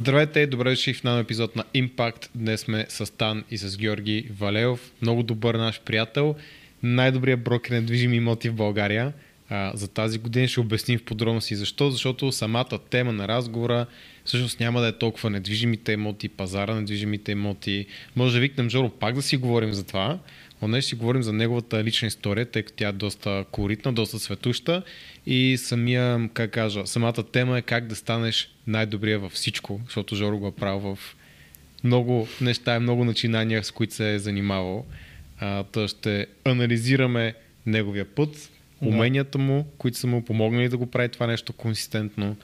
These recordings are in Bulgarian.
Здравейте добре дошли в нов епизод на Impact. Днес сме с Тан и с Георги Валеов. Много добър наш приятел. Най-добрият брокер на движими имоти в България. А, за тази година ще обясним в подробности защо. Защото самата тема на разговора всъщност няма да е толкова недвижимите имоти, пазара на недвижимите имоти. Може да викнем Жоро пак да си говорим за това. Днес ще говорим за неговата лична история, тъй като тя е доста колоритна, доста светуща и самия, как кажа, самата тема е как да станеш най-добрия във всичко, защото Жоро го е правил в много неща и много начинания, с които се е занимавал. А, тъй ще анализираме неговия път, уменията му, които са му помогнали да го прави това нещо консистентно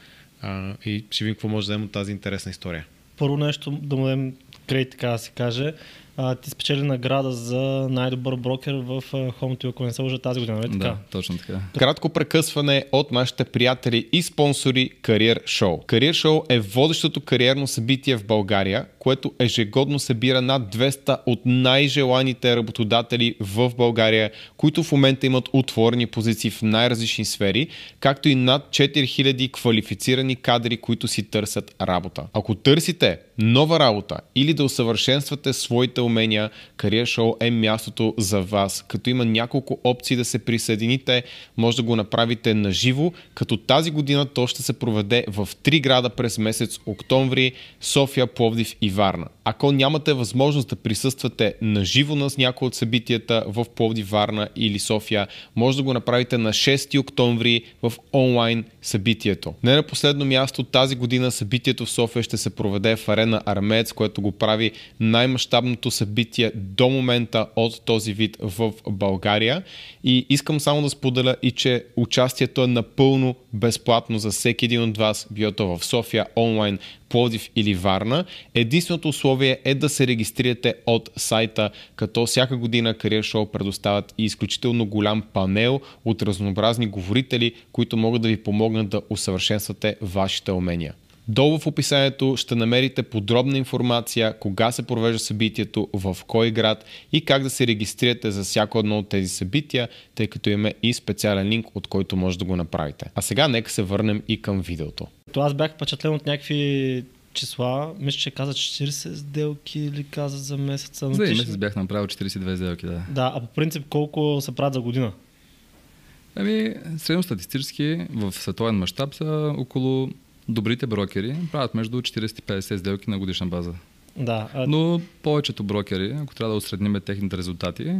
а, и ще видим какво може да вземем от тази интересна история. Първо нещо да му дадем кредит, така да се каже а, ти спечели награда за най-добър брокер в Home ако не се лъжа тази година, нали така? Да, точно така. Кратко прекъсване от нашите приятели и спонсори Career Show. Career Show е водещото кариерно събитие в България, което ежегодно събира над 200 от най-желаните работодатели в България, които в момента имат отворени позиции в най-различни сфери, както и над 4000 квалифицирани кадри, които си търсят работа. Ако търсите нова работа или да усъвършенствате своите умения, Career Show е мястото за вас. Като има няколко опции да се присъедините, може да го направите на живо, като тази година то ще се проведе в три града през месец октомври, София, Пловдив и Варна. Ако нямате възможност да присъствате на живо на някои от събитията в Пловдив, Варна или София, може да го направите на 6 октомври в онлайн събитието. Не на последно място, тази година събитието в София ще се проведе в арена Армеец, което го прави най-мащабното събитие до момента от този вид в България. И искам само да споделя и, че участието е напълно безплатно за всеки един от вас, било то в София, онлайн, Плодив или Варна. Единственото условие е да се регистрирате от сайта, като всяка година Career Show предоставят и изключително голям панел от разнообразни говорители, които могат да ви помогнат да усъвършенствате вашите умения. Долу в описанието ще намерите подробна информация кога се провежда събитието, в кой град и как да се регистрирате за всяко едно от тези събития, тъй като има и специален линк, от който може да го направите. А сега нека се върнем и към видеото. То аз бях впечатлен от някакви числа. Мисля, че каза 40 сделки или каза за месеца. За месец бях направил 42 сделки, да. Да, а по принцип колко се правят за година? Ами, средностатистически в световен мащаб са около добрите брокери правят между 40 и 50 сделки на годишна база. Да. А... Но повечето брокери, ако трябва да осредним техните резултати,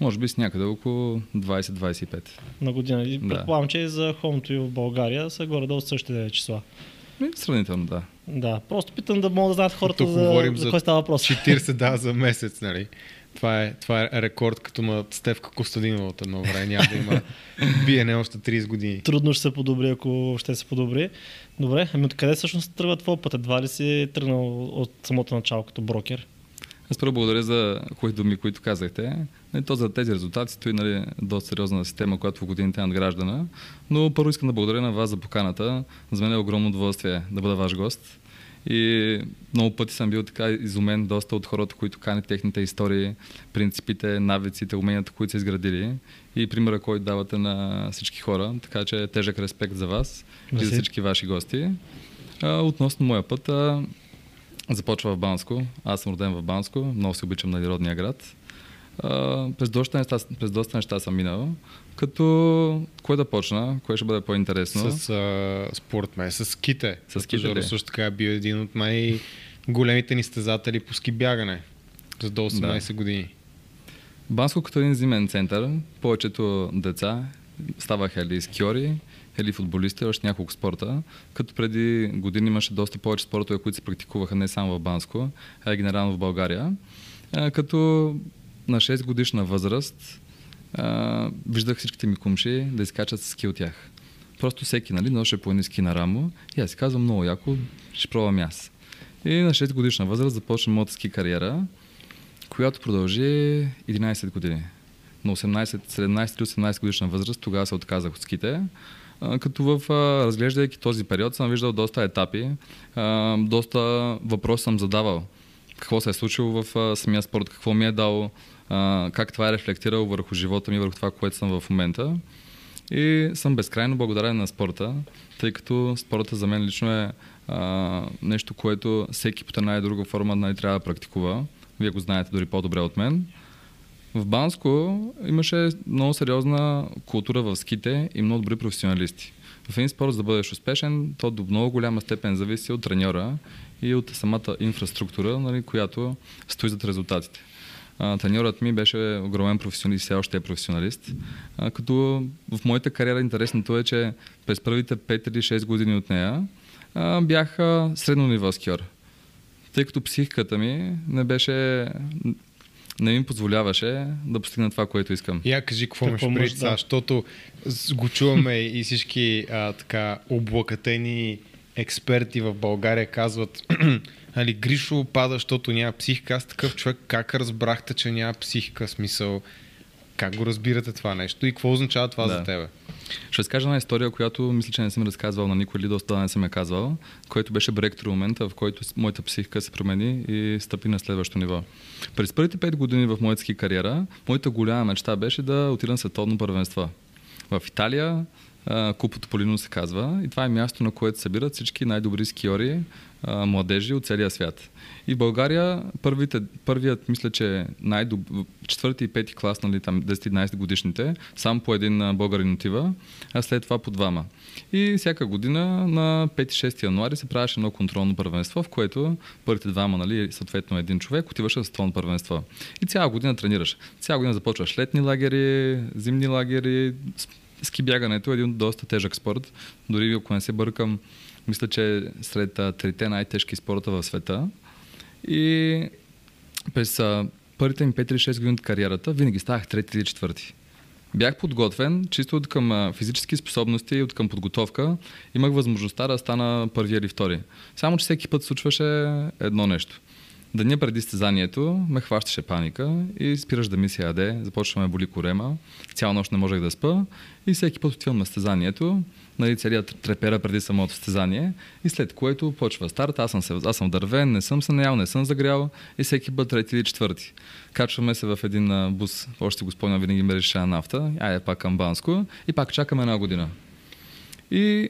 може би с някъде около 20-25. На година. И да. предполагам, че и за хомто и в България са горе-долу същите числа. И, сравнително, да. Да, просто питам да могат да знаят хората Тук за, говорим за, за кой става въпрос. 40 да за месец, нали? Това е, това е рекорд като на Стевка Костадинова от едно време. Няма да има биене още 30 години. Трудно ще се подобри, ако ще се подобри. Добре, ами откъде всъщност тръгва твой път? Едва ли си тръгнал от самото начало като брокер? Аз първо благодаря за хубави думи, които казахте. То за тези резултати стои нали, доста сериозна система, която в годините е надграждана. Но първо искам да благодаря на вас за поканата. За мен е огромно удоволствие да бъда ваш гост. И много пъти съм бил така изумен доста от хората, които канят техните истории, принципите, навиците, уменията, които са изградили и примера, който давате на всички хора. Така че тежък респект за вас Merci. и за всички ваши гости. А, относно моя път, а, започва в Банско. Аз съм роден в Банско, много се обичам на родния град. А, през, доста неща, през доста неща съм минал. Като кое да почна? Кое ще бъде по-интересно? С, а, спорт ме, с ските. С ските Жоро също така е бил един от най-големите ни стезатели по ски бягане за до 18 да. години. Банско като един зимен център, повечето деца ставаха или скиори, или футболисти, още няколко спорта, като преди години имаше доста повече спортове, които се практикуваха не само в Банско, а и генерално в България. Като на 6 годишна възраст виждах всичките ми кумши да изкачат ски от тях. Просто всеки, нали, ноше по ниски на рамо и аз си казвам много яко, ще пробвам аз. И на 6 годишна възраст започна моята ски кариера, която продължи 11 години. На 18, 17-18 годишна възраст тогава се отказах от ските, като в разглеждайки този период съм виждал доста етапи, доста въпроси съм задавал. Какво се е случило в самия спорт, какво ми е дал, как това е рефлектирало върху живота ми, върху това, което съм в момента. И съм безкрайно благодарен на спорта, тъй като спорта за мен лично е а, нещо, което всеки по една и друга форма нали, трябва да практикува. Вие го знаете дори по-добре от мен. В Банско имаше много сериозна култура в ските и много добри професионалисти. В един спорт, за да бъдеш успешен, то до много голяма степен зависи от треньора и от самата инфраструктура, нали, която стои зад резултатите. А, треньорът ми беше огромен професионалист, все още е професионалист. А, като в моята кариера интересното е, че през първите 5 или 6 години от нея а, бях средно ниво скиор. Тъй като психиката ми не беше не ми позволяваше да постигна това, което искам. Я кажи какво имаш преди да. защото го чуваме и всички а, така облакатени експерти в България казват Али, Гришо пада, защото няма психика. Аз такъв човек, как разбрахте, че няма психика? Смисъл, как го разбирате това нещо и какво означава това да. за тебе? Ще разкажа една история, която мисля, че не съм разказвал на никой или доста не съм я казвал, който беше бректор момента, в който моята психика се промени и стъпи на следващо ниво. През първите пет години в моята ски кариера, моята голяма мечта беше да отида на световно първенство. В Италия, Купо Тополино се казва. И това е място, на което събират всички най-добри скиори, младежи от целия свят. И в България първите, първият, мисля, че най четвърти и пети клас, нали, там 10-11 годишните, само по един българин отива, а след това по двама. И всяка година на 5-6 януари се правеше едно контролно първенство, в което първите двама, нали, съответно един човек, отиваше на световно първенство. И цяла година тренираш. Цяла година започваш летни лагери, зимни лагери, ски бягането е един доста тежък спорт. Дори ако не се бъркам, мисля, че сред трите най-тежки спорта в света. И през първите ми 5-6 години от кариерата винаги ставах трети или четвърти. Бях подготвен, чисто от към физически способности и от към подготовка. Имах възможността да стана първи или втори. Само, че всеки път случваше едно нещо – Деня преди стезанието ме хващаше паника и спираш да ми се яде, започваме боли корема, цяла нощ не можех да спа и всеки път отивам на стезанието, нали, целият трепера преди самото стезание. И след което почва старт, аз съм, се, аз съм дървен, не съм се наял, не съм загрял. И всеки път трети или четвърти. Качваме се в един бус, още го спомням, винаги ме решава нафта, айде пак към Банско и пак чакаме една година. И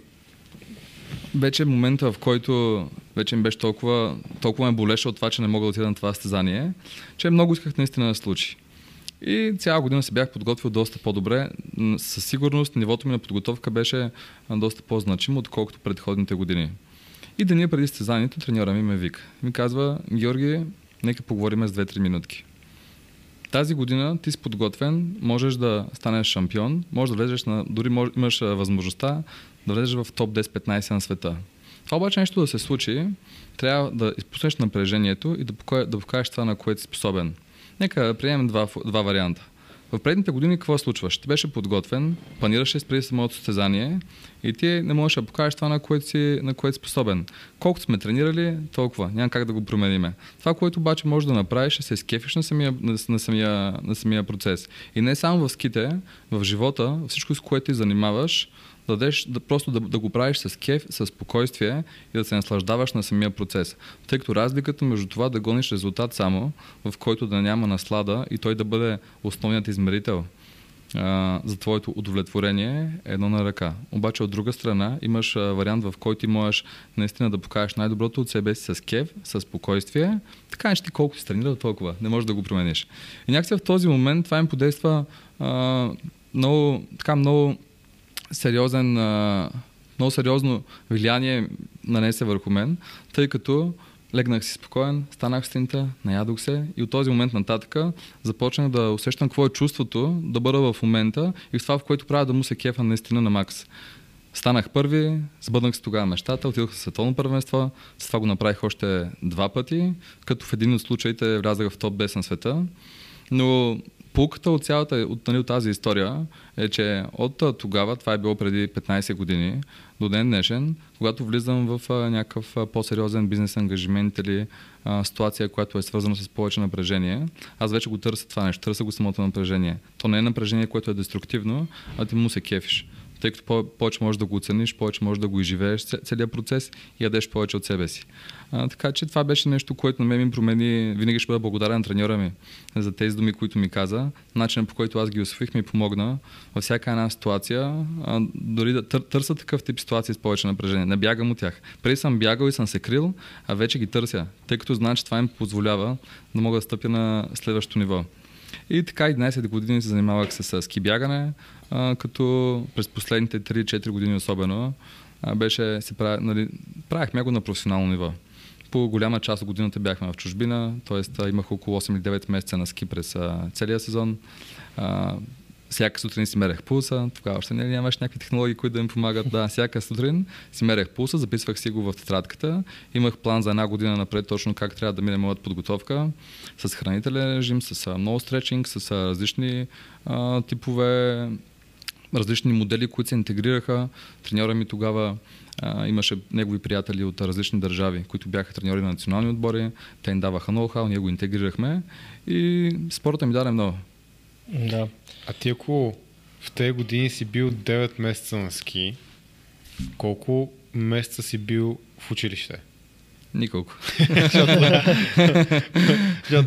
вече момента, в който вече ми беше толкова, толкова ме болеше от това, че не мога да отида на това състезание, че много исках наистина да случи. И цяла година се бях подготвил доста по-добре. Със сигурност нивото ми на подготовка беше доста по-значимо, отколкото предходните години. И деня преди състезанието треньора ми ме вика. Ми казва, Георги, нека поговорим с 2-3 минутки. Тази година ти си подготвен, можеш да станеш шампион, можеш да влезеш на, дори мож, имаш възможността да влезеш в топ 10-15 на света. Това обаче нещо да се случи, трябва да изпуснеш напрежението и да, покажеш, да покажеш това, на което си способен. Нека да приемем два, два варианта. В предните години какво случваш? Ти беше подготвен, планираше преди самото състезание и ти не можеш да покажеш това, на което си, на което способен. Колкото сме тренирали, толкова. Няма как да го промениме. Това, което обаче можеш да направиш, е се скефиш на самия, на, самия, на самия процес. И не само в ските, в живота, всичко с което ти занимаваш, дадеш, да, просто да, да го правиш с кеф, с спокойствие и да се наслаждаваш на самия процес. Тъй като разликата между това да гониш резултат само, в който да няма наслада и той да бъде основният измерител а, за твоето удовлетворение е едно на ръка. Обаче от друга страна имаш вариант, в който ти можеш наистина да покажеш най-доброто от себе си с кев, с спокойствие. Така че ти колко си тренирал, толкова. Не можеш да го промениш. И някакси в този момент това им подейства а, много, така много сериозен, много сериозно влияние нанесе върху мен, тъй като легнах си спокоен, станах стинта, наядох се и от този момент нататък започнах да усещам какво е чувството да бъда в момента и в това, в което правя да му се кефа наистина на макс. Станах първи, сбъднах се тогава мечтата, отидох в световно първенство, с това го направих още два пъти, като в един от случаите влязах в топ 10 на света. Но Пулката от цялата, от, нали, от тази история е, че от тогава, това е било преди 15 години, до ден днешен, когато влизам в а, някакъв а, по-сериозен бизнес ангажимент или а, ситуация, която е свързана с повече напрежение, аз вече го търся това нещо, търся го самото напрежение. То не е напрежение, което е деструктивно, а ти му се кефиш. Тъй като по- повече можеш да го оцениш, повече можеш да го изживееш целият процес и ядеш повече от себе си. А, така че това беше нещо, което на мен ми промени. Винаги ще бъда благодарен на треньора ми за тези думи, които ми каза. Начинът по който аз ги освоих ми помогна във всяка една ситуация, а, дори да тър, търся такъв тип ситуации с повече напрежение. Не бягам от тях. Преди съм бягал и съм се крил, а вече ги търся, тъй като знам, че това им позволява да мога да стъпя на следващото ниво. И така 11 години се занимавах с ски бягане, като през последните 3-4 години особено беше, се прави, нали, правихме го на професионално ниво. По голяма част от годината бяхме в чужбина, т.е. имах около 8 или 9 месеца на ски през целия сезон. Всяка сутрин си мерех пулса, тогава още не, нямаш някакви технологии, които да ми помагат. Да, всяка сутрин си мерех пулса, записвах си го в тетрадката. Имах план за една година напред точно как трябва да мине моята подготовка с хранителен режим, с много стречинг, с различни а, типове различни модели, които се интегрираха. Треньора ми тогава а, имаше негови приятели от различни държави, които бяха треньори на национални отбори. Те им даваха ноу-хау, ние го интегрирахме и спорта ми даде много. Да. А ти ако в тези години си бил 9 месеца на ски, колко месеца си бил в училище? Николко. Защото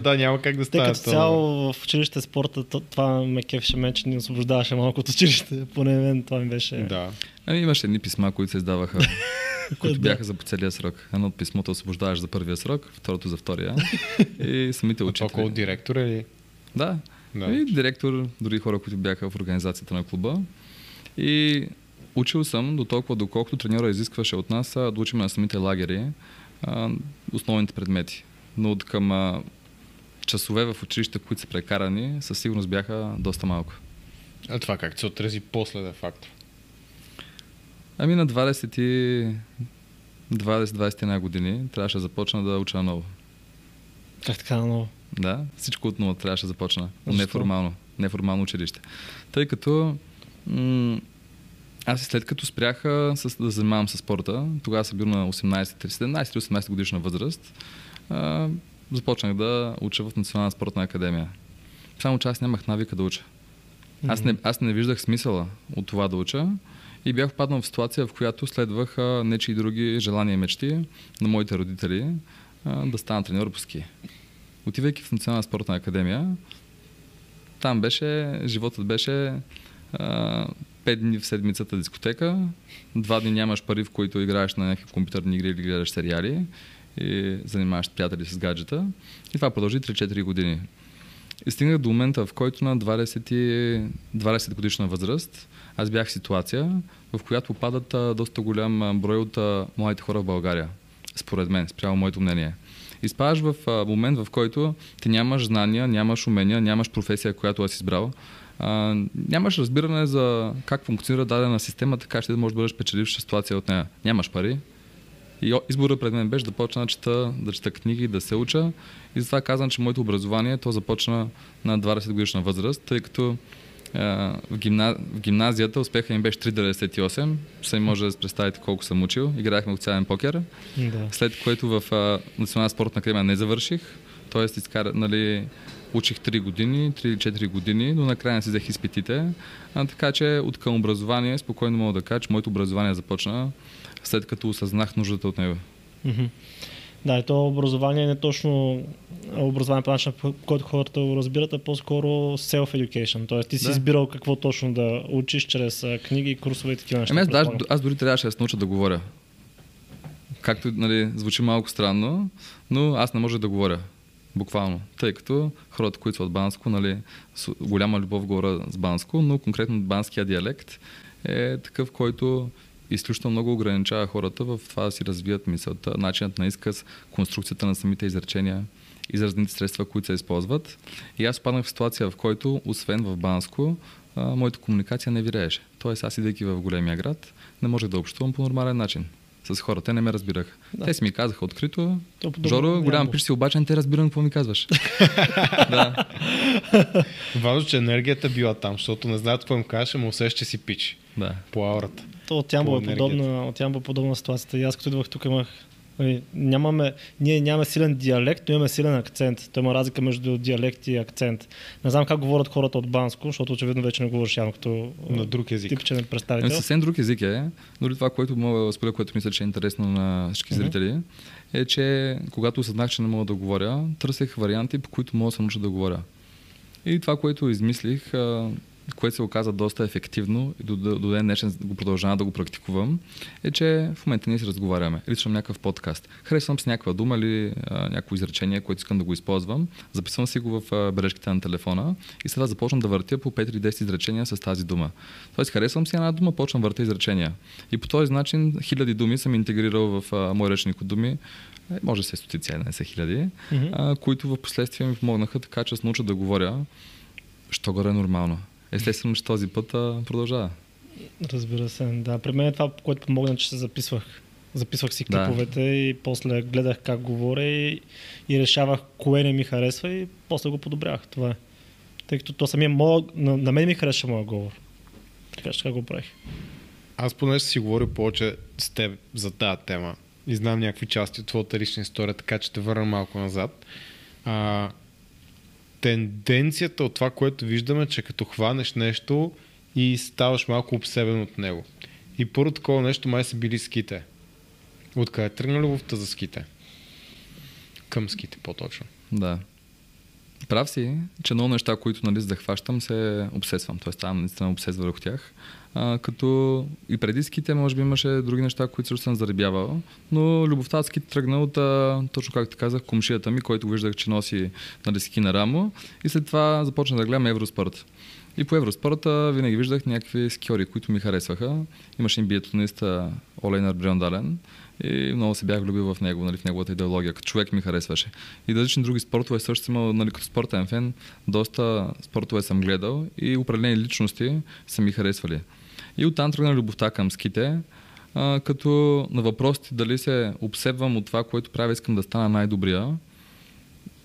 да, няма как да Тъй стане като цяло в училище спорта, то- това ме кефеше мен, че ни освобождаваше малко от училище. Поне мен това ми беше. Да. Ами имаше едни писма, които се издаваха, които бяха за по целия срок. Едно от писмото освобождаваш за първия срок, второто за втория. И самите От толкова от учители. директора или? Да. Да. И директор, дори хора, които бяха в организацията на клуба. И учил съм до толкова, доколкото треньора изискваше от нас да учим на самите лагери а, основните предмети. Но от към а, часове в училище, които са прекарани, със сигурност бяха доста малко. А това как се отрази после де факто? Ами на 20 и 20-21 години трябваше да започна да уча наново. Как така много? Да, всичко отново трябваше да започна. Защо? Неформално. Неформално училище. Тъй като м- аз и след като спрях а, с, да занимавам с спорта, тогава съм бил на 18, 17-18 годишна възраст, а, започнах да уча в Национална спортна академия. Само че аз нямах навика да уча. Аз не, аз не виждах смисъла от това да уча и бях впаднал в ситуация, в която следвах нечи и други желания и мечти на моите родители а, да стана треньор по ски. Отивайки в Национална спортна академия, там беше, животът беше а, 5 дни в седмицата дискотека, два дни нямаш пари, в които играеш на някакви компютърни игри или гледаш сериали и занимаваш приятели с гаджета. И това продължи 3-4 години. И стигнах до момента, в който на 20, и- 20 годишна възраст аз бях в ситуация, в която попадат а, доста голям брой от младите хора в България. Според мен, спрямо моето мнение. Изпадаш в момент, в който ти нямаш знания, нямаш умения, нямаш професия, която аз избрал. А, нямаш разбиране за как функционира дадена система, така че да можеш да бъдеш печеливша ситуация от нея. Нямаш пари, и изборът пред мен беше да почна да чета, да чета книги, да се уча. И затова казвам, че моето образование то започна на 20 годишна възраст, тъй като в, гимна... в гимназията успеха им беше 3,98. Сами може да си представите колко съм учил. Играехме официален покер. Да. След което в а, Национална спортна академия не завърших. Тоест, изкара, нали, учих 3 години, 3 или 4 години, но накрая не си взех изпитите. А, така че от към образование спокойно мога да кажа, че моето образование започна след като осъзнах нуждата от него. Мгм. Да, и то образование не е точно образование по начина, по който хората го разбират, а по-скоро self-education. Тоест ти си Да. избирал какво точно да учиш чрез книги, курсове и такива неща. Ами аз, предполагам. аз дори трябваше да се науча да говоря. Както нали, звучи малко странно, но аз не може да говоря. Буквално. Тъй като хората, които са от Банско, нали, с голяма любов говоря с Банско, но конкретно банския диалект е такъв, който изключително много ограничава хората в това да си развият мисълта, начинът на изказ, конструкцията на самите изречения, изразните средства, които се използват. И аз паднах в ситуация, в който, освен в Банско, а, моята комуникация не вирееше. Тоест, аз идейки в големия град, не можех да общувам по нормален начин. С хората те не ме разбираха. Да. Те си ми казаха открито, То подобно Жоро, голям пиш си, обаче не те разбирам какво ми казваш. да. Важно, че енергията била там, защото не знаят какво им кажеш, ама усеща, че си пич да. по аурата. То от Ямбол е подобна, от Ямбол е подобна ситуацията. И аз като идвах тук имах Нали, Нямаме, ние нямаме силен диалект, но имаме силен акцент. Той има разлика между диалект и акцент. Не знам как говорят хората от Банско, защото очевидно вече не говориш явно като На друг език. типичен Ами, представител. съвсем друг език е. Дори това, което мога да споделя, което мисля, че е интересно на всички Мгм. зрители, е, че когато осъзнах, че не мога да говоря, търсех варианти, по които мога да се науча да говоря. И това, което измислих, което се оказа доста ефективно и до, до, до ден днешен го продължавам да го практикувам, е, че в момента ние си разговаряме. Или слушам някакъв подкаст. Харесвам с някаква дума или а, някакво изречение, което искам да го използвам. Записвам си го в а, бележките на телефона и сега започвам да въртя по 5 или 10 изречения с тази дума. Тоест, харесвам си една дума, почвам въртя изречения. И по този начин хиляди думи съм интегрирал в а, мой речник от думи. Е, може да се стотици, не са хиляди, Мгм. а, които в последствие ми помогнаха така, че се науча да говоря, що горе е нормално. Естествено, че този път а, продължава. Разбира се, да. При мен е това, което помогна, че се записвах. Записвах си Да. клиповете и после гледах как говоря и, и решавах кое не ми харесва и после го подобрявах. Това е. Тъй като то самия моя, на, на мен ми харесва моя говор. Така че така го правих. Аз понеже си говоря повече с теб за тази тема и знам някакви части от твоята лична история, така че те върна малко назад. А, тенденцията от това, което виждаме, че като хванеш нещо и ставаш малко обсебен от него. И първо такова нещо май са били ските. Откъде тръгна любовта за ските? Към ските по-точно. Да. Прав си, че много неща, които нали, за да хващам, се обсесвам. Тоест, ставам наистина обсес върху тях. А, като и преди ските, може би имаше други неща, които също съм заребявал, но любовта с ските тръгна от, а, точно както казах, комшията ми, който виждах, че носи нали, ски на рамо и след това започна да гледам Евроспорт. И по Евроспорта винаги виждах някакви скиори, които ми харесваха. Имаше им биатлониста Олейнар Бриондален и много се бях влюбил в него, нали, в неговата идеология. Като човек ми харесваше. И различни други спортове също съм имал, нали, като спортен фен, доста спортове съм гледал и определени личности са ми харесвали. И оттам тръгна любовта към ските, а, като на въпросите дали се обсебвам от това, което правя, искам да стана най-добрия.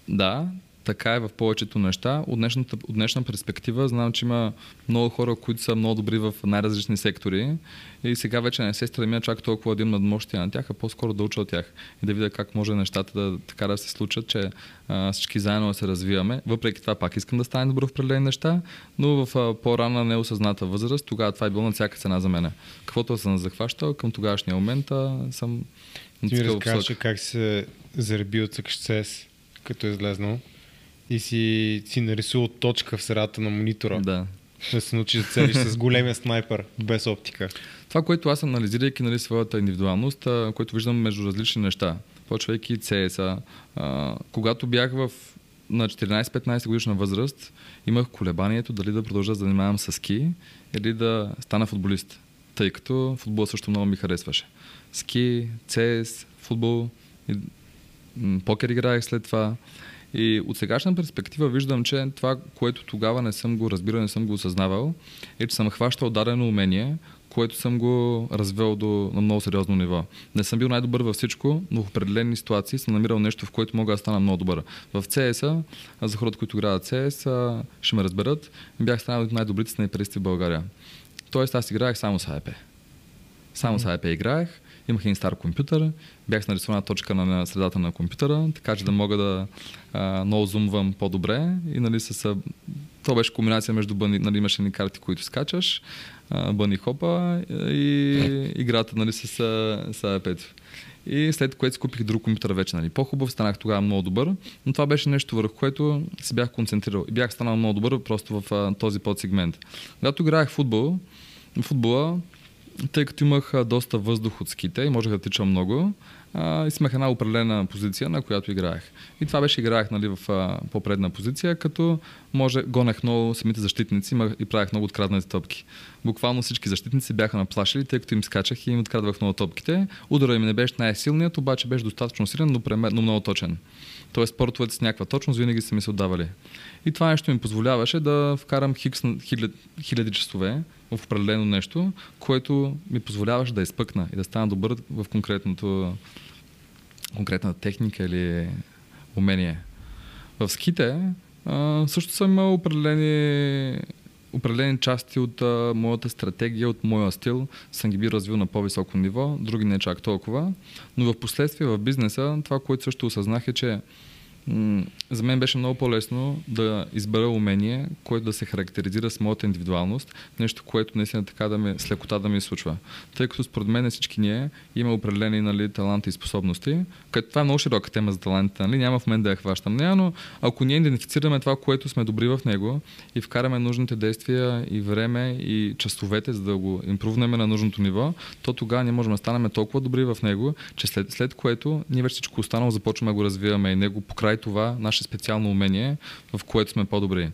Да, така е в повечето неща. От, днешната, от днешна перспектива знам, че има много хора, които са много добри в най-различни сектори и сега вече не се стремя чак толкова да имам надмощия на тях, а по-скоро да уча от тях и да видя как може нещата да, така да се случат, че а, всички заедно да се развиваме. Въпреки това пак искам да стане добър в определени неща, но в а, по-рана неосъзната възраст, тогава това е било на всяка цена за мен. Каквото съм захващал към тогашния момент а, съм Ти ми разкажеш как се зареби от success, като е излезнал и си, си нарисувал точка в средата на монитора. Да. Да се научиш да целиш с големия снайпер, без оптика. Това, което аз анализирайки нали, своята индивидуалност, което виждам между различни неща, почвайки CS-а, а, когато бях в на 14-15 годишна възраст, имах колебанието дали да продължа да занимавам с ски или да стана футболист, тъй като футбол също много ми харесваше. Ски, CS, футбол, и, покер играех след това. И от сегашна перспектива виждам, че това, което тогава не съм го разбирал, не съм го осъзнавал, е, че съм хващал дадено умение, което съм го развел до, на много сериозно ниво. Не съм бил най-добър във всичко, но в определени ситуации съм намирал нещо, в което мога да стана много добър. В CS-а, а за хората, които играят CS, ще ме разберат, бях станал от най-добрите снайперисти в България. Тоест аз играех само с AEP. Само с AEP играех, имах един стар компютър, бях с нарисувана точка на, средата на компютъра, така че да мога да а, много зумвам по-добре и нали с... То беше комбинация между бъни, нали имаше ни карти, които скачаш, бъни хопа и играта нали с, с AEP. И след което си купих друг компютър вече, нали, по-хубав, станах тогава много добър, но това беше нещо върху което се бях концентрирал и бях станал много добър просто в а, този подсегмент. Когато играех футбол, футбола, тъй като имах доста въздух от ските и можех да тичам много, и имах една определена позиция, на която играех. И това беше играех нали, в по-предна позиция, като може, гонех много самите защитници и правех много откраднати топки. Буквално всички защитници бяха наплашили, тъй като им скачах и им открадвах много топките. Удара им не беше най-силният, обаче беше достатъчно силен, но, премер, но много точен. Тоест спортовете с някаква точност винаги са ми се отдавали. И това нещо ми позволяваше да вкарам хикс хиляди, хиляди часове в определено нещо, което ми позволяваше да изпъкна и да стана добър в конкретното, конкретната техника или умение. В ските а, също съм имал определени определени части от а, моята стратегия, от моя стил съм ги би развил на по-високо ниво, други не чак толкова. Но в последствие в бизнеса това, което също осъзнах е, че за мен беше много по-лесно да избера умение, което да се характеризира с моята индивидуалност, нещо, което наистина така да ме, с лекота да ми случва. Тъй като според мен всички ние има определени нали, таланти и способности, като това е много широка тема за талантите, нали? няма в мен да я хващам нея, но ако ние идентифицираме това, което сме добри в него и вкараме нужните действия и време и часовете, за да го импрувнем на нужното ниво, то тогава ние можем да станем толкова добри в него, че след, след което ние вече всичко останало започваме да го развиваме и него покрай това наше специално умение, в което сме по-добри.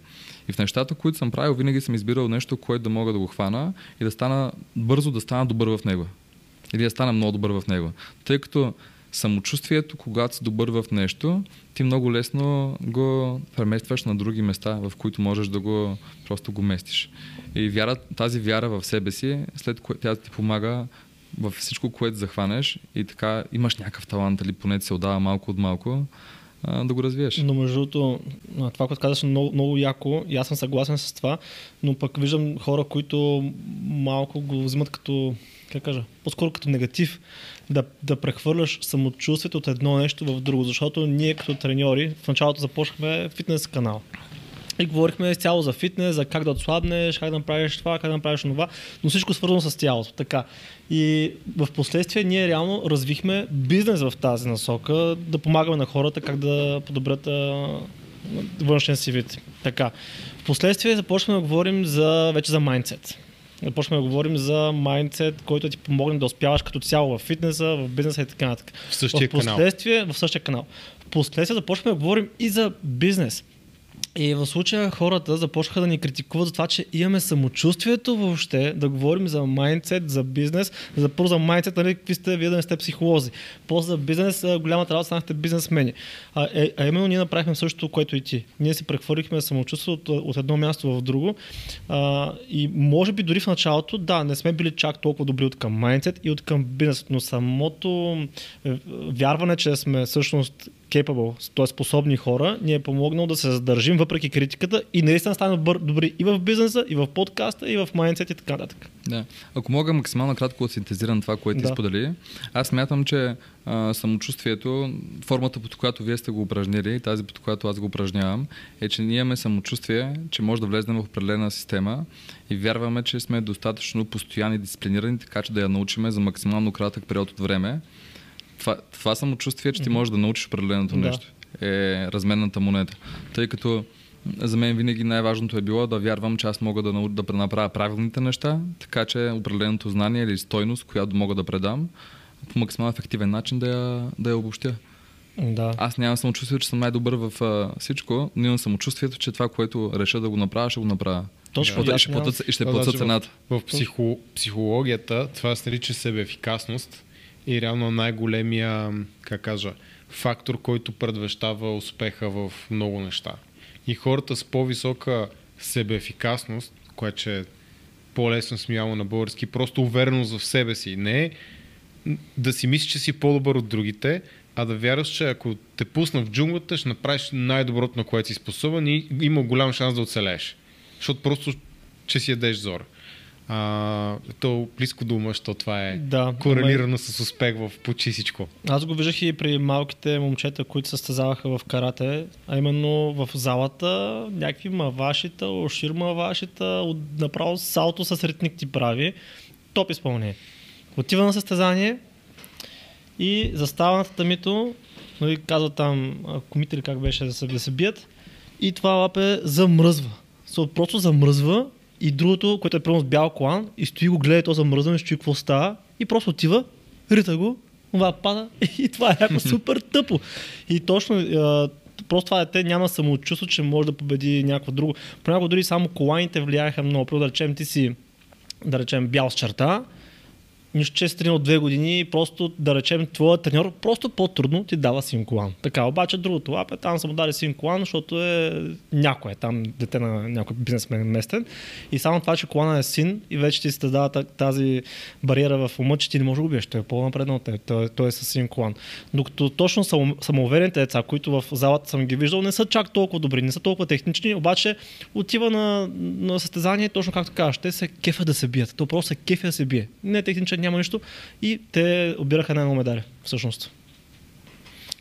И в нещата, които съм правил, винаги съм избирал нещо, което да мога да го хвана и да стана бързо да стана добър в него. Или да стана много добър в него. Тъй като самочувствието, когато си добър в нещо, ти много лесно го преместваш на други места, в които можеш да го просто го местиш. И вяра, тази вяра в себе си, след което тя ти помага във всичко, което захванеш и така имаш някакъв талант или поне се отдава малко от малко, да го развиеш. Но между другото, това, което казваш, е много, много яко и аз съм съгласен с това, но пък виждам хора, които малко го взимат като, как кажа, по-скоро като негатив, да, да прехвърляш самочувствието от едно нещо в друго, защото ние като треньори в началото започнахме фитнес канал. И говорихме цяло за фитнес, за как да отслабнеш, как да направиш това, как да направиш това, но всичко свързано с тялото. Така. И в последствие ние реално развихме бизнес в тази насока, да помагаме на хората как да подобрят а, външен си вид. Така. В последствие започваме да говорим за, вече за майндсет. Започваме да говорим за майндсет, който ти помогне да успяваш като цяло в фитнеса, в бизнеса и така нататък. В същия в последствие, канал. В същия канал. В последствие започваме да говорим и за бизнес. И в случая хората започнаха да ни критикуват за това, че имаме самочувствието въобще да говорим за майндсет, за бизнес, за първо за майндсет, нали, какви сте, вие да не сте психолози. После за бизнес, голямата работа станахте бизнесмени. А, е, а именно ние направихме същото, което и ти. Ние си прехвърлихме самочувството от, от едно място в друго. А, и може би дори в началото, да, не сме били чак толкова добри от към майндсет и от към бизнес, но самото е, вярване, че сме всъщност capable, т.е. способни хора, ни е помогнал да се задържим въпреки критиката и наистина станем добри и в бизнеса, и в подкаста, и в майндсет и така нататък. Да. Ако мога максимално кратко да синтезирам това, което да. ти сподели, аз смятам, че а, самочувствието, формата под която вие сте го упражнили, тази под която аз го упражнявам, е, че ние имаме самочувствие, че може да влезнем в определена система и вярваме, че сме достатъчно постоянни, дисциплинирани, така че да я научиме за максимално кратък период от време това, това самочувствие, че ти можеш да научиш определеното да. нещо, е разменната монета. Тъй като за мен винаги най-важното е било да вярвам, че аз мога да, нау... да направя правилните неща, така че определеното знание или стойност, която мога да предам, по максимално ефективен начин да я, да я обобщя. Да. Аз нямам самочувствие, че съм най-добър в а, всичко, но имам самочувствието, че това, което реша да го направя, ще го направя. Точно. Да. И ще платя, и ще платя цената. В, в психо, психологията това се нарича себеефикасност и реално най-големия, как кажа, фактор, който предвещава успеха в много неща. И хората с по-висока себеефикасност, което е по-лесно смяло на български, просто увереност в себе си. Не да си мислиш, че си по-добър от другите, а да вярваш, че ако те пусна в джунглата, ще направиш най-доброто, на което си способен и има голям шанс да оцелееш. Защото просто, че си ядеш зора. А, то близко до ума, защото това е да, корелирано ама... с успех в почти всичко. Аз го виждах и при малките момчета, които състезаваха в карате, а именно в залата някакви мавашита, ошир мавашита, направо салто с ритник ти прави. Топ изпълнение. Отива на състезание и застава на татамито, нали, казва там комители как беше да се, да се бият и това лапе замръзва. Просто замръзва и другото, което е пълно с бял колан, и стои го гледа, то замръзва, ще какво става, и просто отива, рита го, това пада, и това е някакво супер тъпо. И точно, просто това дете няма самочувство, че може да победи някакво друго. Понякога дори само коланите влияеха много. Първо да речем, ти си, да речем, бял с черта, нищо, че си тренирал две години, просто да речем, твоят треньор просто по-трудно ти дава син колан. Така, обаче другото лапе, там са му дали син колан, защото е някой, там дете на някой бизнесмен местен. И само това, че колана е син и вече ти се създава тази бариера в ума, че ти не можеш да убиеш. Той е по-напреднал, той, той, той е с син колан. Докато точно самоуверените деца, които в залата съм ги виждал, не са чак толкова добри, не са толкова технични, обаче отива на, на състезание, точно както кажеш, те се кефа да се бият. То просто се кефа да се бие. Не е техничен, няма нищо. И те обираха една медаля, всъщност.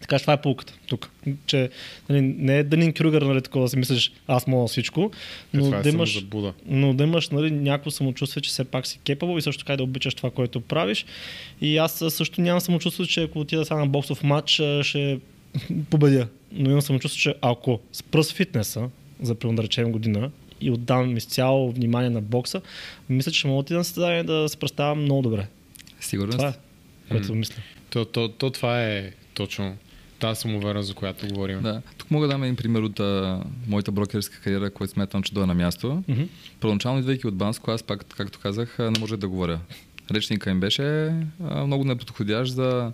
Така че това е полуката тук. Че нали, не е Данин Крюгър, нали, такова да си мислиш, аз мога всичко, но, е, да, имаш, но да имаш нали, някакво самочувствие, че все пак си кепабъл и също така да обичаш това, което правиш. И аз също нямам самочувствие, че ако отида сега на боксов матч, ще победя. Но имам самочувствие, че ако спра с фитнеса, за примерно да речем година, и отдам изцяло внимание на бокса, мисля, че мога да на състезание да се представям много добре. Сигурно. Това е, което mm. мисля. То, то, то, това е точно тази самоувереност, за която говорим. Да. Тук мога да дам един пример от а, моята брокерска кариера, който смятам, че дойде на място. Mm-hmm. Първоначално, идвайки от Банско, аз пак, както казах, не може да говоря. Речника им беше а, много неподходящ за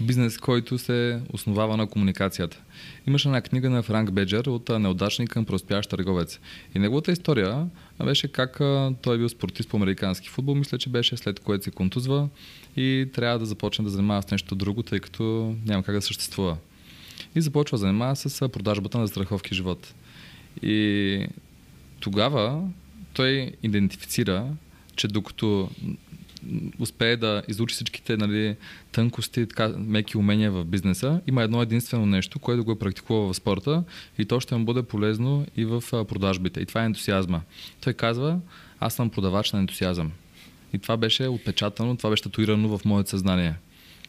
бизнес, който се основава на комуникацията. Имаше една книга на Франк Беджер от неудачник към проспящ търговец. И неговата история беше как той е бил спортист по американски футбол, мисля, че беше след което се контузва и трябва да започне да занимава с нещо друго, тъй като няма как да съществува. И започва да занимава с продажбата на страховки живот. И тогава той идентифицира, че докато успее да изучи всичките нали, тънкости, така, меки умения в бизнеса, има едно единствено нещо, което го е практикува в спорта и то ще му бъде полезно и в продажбите. И това е ентусиазма. Той казва, аз съм продавач на ентусиазъм. И това беше отпечатано, това беше татуирано в моето съзнание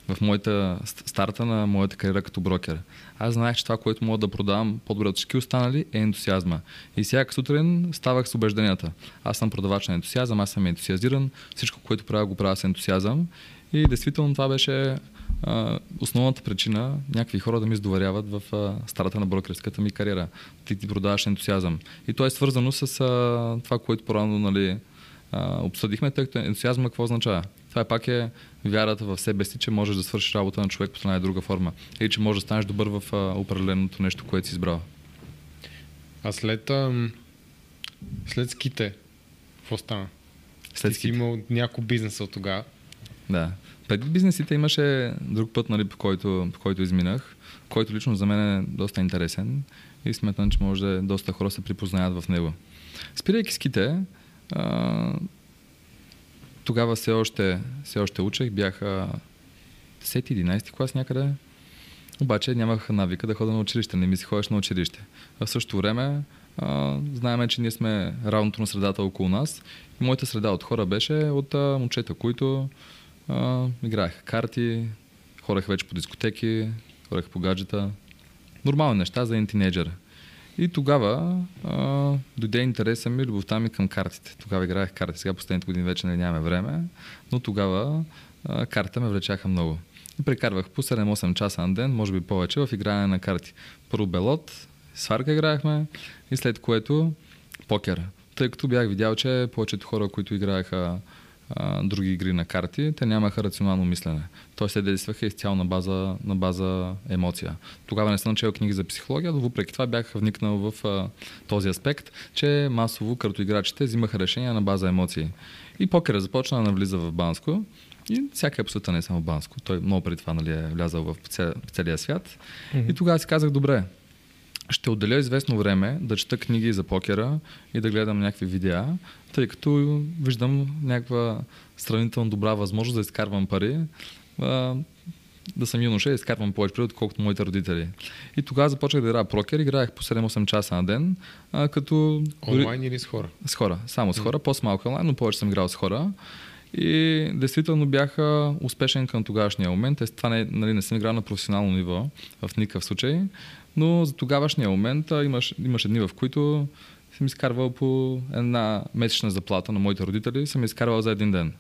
в моята старта на моята кариера като брокер. Аз знаех, че това, което мога да продавам по-добре от всички останали е ентусиазма. И всяка сутрин ставах с убежденията. Аз съм продавач на ентусиазъм, аз съм ентусиазиран, всичко, което правя, го правя с ентусиазъм. И действително това беше основната причина някакви хора да ми издоверяват в а, старата на брокерската ми кариера. Ти ти продаваш ентусиазъм. И то е свързано с това, което по-рано нали, обсъдихме, тъй като ентусиазма какво означава? Това е пак е вярата в себе си, че можеш да свършиш работа на човек по една друга форма. Или че можеш да станеш добър в а, определеното нещо, което си избрал. А след, а, след ските, какво стана? След Ти си имал няколко бизнеса от тогава. Да. Преди бизнесите имаше друг път, нали, по, който, по който изминах, който лично за мен е доста интересен и смятам, че може да е доста хора се припознаят в него. Спирайки ските, а, тогава все още, все още учех, бях 10-11 клас някъде. Обаче нямах навика да хода на училище, не ми си ходиш на училище. А в същото време а, знаем, че ние сме равното на средата около нас. И моята среда от хора беше от а, момчета, които играеха карти, хореха вече по дискотеки, хореха по гаджета. Нормални неща за един тинейджър. И тогава а, дойде интереса ми, любовта ми към картите. Тогава играех карти. Сега последните години вече не нямаме време, но тогава а, картите ме влечаха много. И прекарвах по 7-8 часа на ден, може би повече, в игране на карти. Първо белот, сварка играехме и след което покер. Тъй като бях видял, че повечето хора, които играеха други игри на карти, те нямаха рационално мислене. Тоест те действаха изцяло на база, на база емоция. Тогава не съм начал книги за психология, но въпреки това бях вникнал в а, този аспект, че масово като играчите взимаха решения на база емоции. И покера започна да навлиза в Банско. И всяка е по света, не само Банско. Той много преди това нали, е влязал в целия свят. Mm-hmm. И тогава си казах, добре, ще отделя известно време да чета книги за покера и да гледам някакви видеа, тъй като виждам някаква сравнително добра възможност да изкарвам пари, а, да съм юноша и изкарвам повече пари, отколкото моите родители. И тогава започнах да играя покер, играех по 7-8 часа на ден, а, като... Онлайн или с хора? С хора, само с хора, по-малко онлайн, но повече съм играл с хора. И действително бях успешен към тогашния момент. Е, това не, нали, не съм играл на професионално ниво в никакъв случай, но за тогавашния момент имаш, имаше дни, в които съм изкарвал по една месечна заплата на моите родители, съм изкарвал за един ден.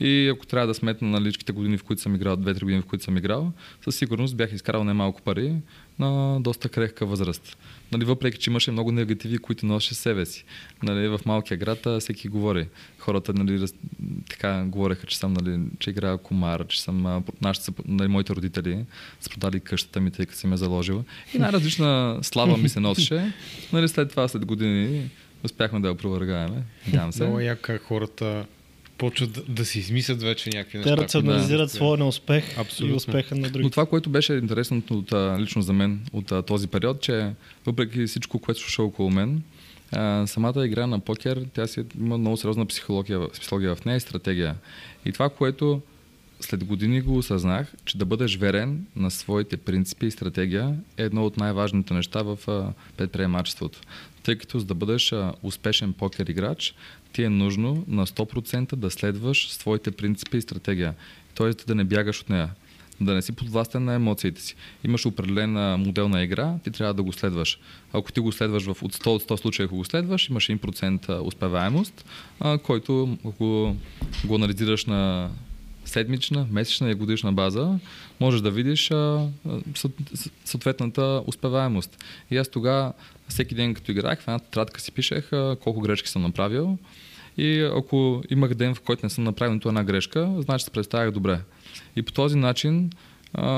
И ако трябва да сметна наличките години, в които съм играл, две-три години, в които съм играл, със сигурност бях изкарал немалко пари на доста крехка възраст. Нали, въпреки, че имаше много негативи, които носеше себе си. Нали, в малкия град всеки говори. Хората нали, раз, така говореха, че съм, нали, че играя комар, че съм, нашите, нали, моите родители са продали къщата ми, тъй като си ме заложила. И най-различна слава ми се носеше. Нали, след това, след години, успяхме да я опровергаеме. Надявам се. Много яко как хората почват да, да си измислят вече някакви неща. Те рационализират да. своя неуспех Абсолютно. и успеха на другите. Но това, което беше интересното от, лично за мен от този период, че въпреки всичко, което слуша около мен, а, самата игра на покер, тя си има много сериозна психология, психология в нея и стратегия. И това, което след години го осъзнах, че да бъдеш верен на своите принципи и стратегия е едно от най-важните неща в предприемачеството. Тъй като за да бъдеш успешен покер играч, ти е нужно на 100% да следваш своите принципи и стратегия. Тоест да не бягаш от нея. Да не си подвластен на емоциите си. Имаш определен модел на игра, ти трябва да го следваш. Ако ти го следваш в от 100 от 100 случаи, ако го следваш, имаш 1% успеваемост, който ако го анализираш на седмична, месечна и годишна база, можеш да видиш а, съответната успеваемост. И аз тогава всеки ден като играх, в една тетрадка си пишех а, колко грешки съм направил и ако имах ден, в който не съм направил нито една грешка, значи се представях добре. И по този начин а,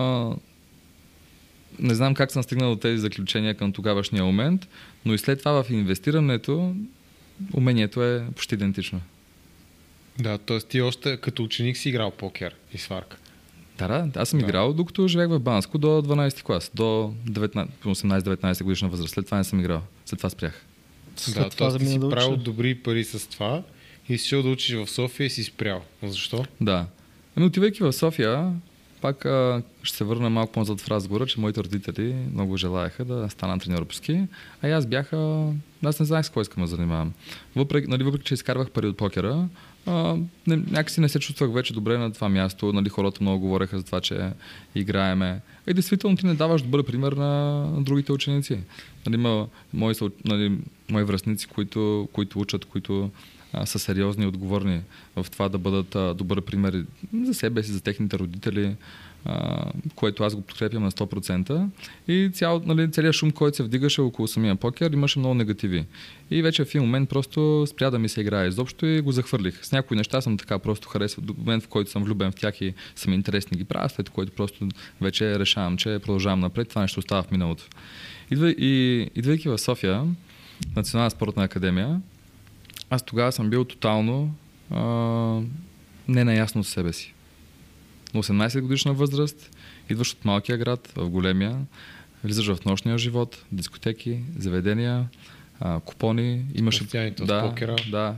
не знам как съм стигнал до тези заключения към тогавашния момент, но и след това в инвестирането умението е почти идентично. Да, т.е. ти още като ученик си играл покер и сварка. Да, да, аз съм да. играл докато живеех в Банско до 12 клас, до 18-19 годишна възраст. След това не съм играл. След това спрях. След да, т.е. ти си да правил добри пари с това и си да учиш в София и си спрял. Защо? Да. Ами отивайки в София, пак а, ще се върна малко по-назад в разговора, че моите родители много желаяха да стана треньор по ски, а аз бях, аз не знаех с кой искам да занимавам. Въпреки, нали, въпреки, че изкарвах пари от покера, а, не, някакси не се чувствах вече добре на това място. Нали, хората много говореха за това, че играеме. И действително ти не даваш добър пример на, на другите ученици. Нали, има мои, нали, мои връзници, които, които учат, които а, са сериозни и отговорни в това да бъдат а, добър пример за себе си, за техните родители, което аз го подкрепям на 100%. И цял, нали, целият шум, който се вдигаше около самия покер, имаше много негативи. И вече в един момент просто спря да ми се играе изобщо и го захвърлих. С някои неща съм така просто харесва. До момент, в който съм влюбен в тях и съм интересни ги правя, след което просто вече решавам, че продължавам напред. Това нещо остава в миналото. Идва, и, идвайки в София, Национална спортна академия, аз тогава съм бил тотално а, не наясно с себе си. На 18 годишна възраст, идваш от малкия град в големия, влизаш в нощния живот, дискотеки, заведения, а, купони, имаше... Да, покера. да.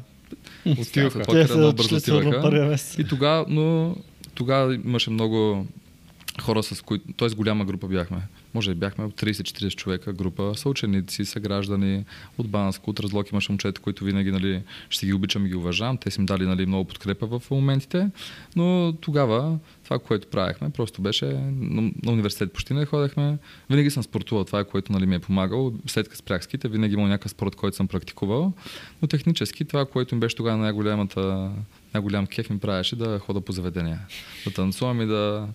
Отиваха. Покера много бързо отиваха. И тогава, но тогава имаше много хора, с които, т.е. голяма група бяхме. Може би бяхме 30-40 човека група, са ученици, са граждани от Банско, от Разлог имаше момчета, които винаги нали, ще ги обичам и ги уважавам. Те си им дали нали, много подкрепа в моментите, но тогава това, което правихме, просто беше на, университет почти не ходехме. Винаги съм спортувал, това е което нали, ми е помагало. След като спрях ските, винаги имал някакъв спорт, който съм практикувал. Но технически това, което ми беше тогава най-голямата най-голям кеф ми правеше да хода по заведения. Да танцувам и да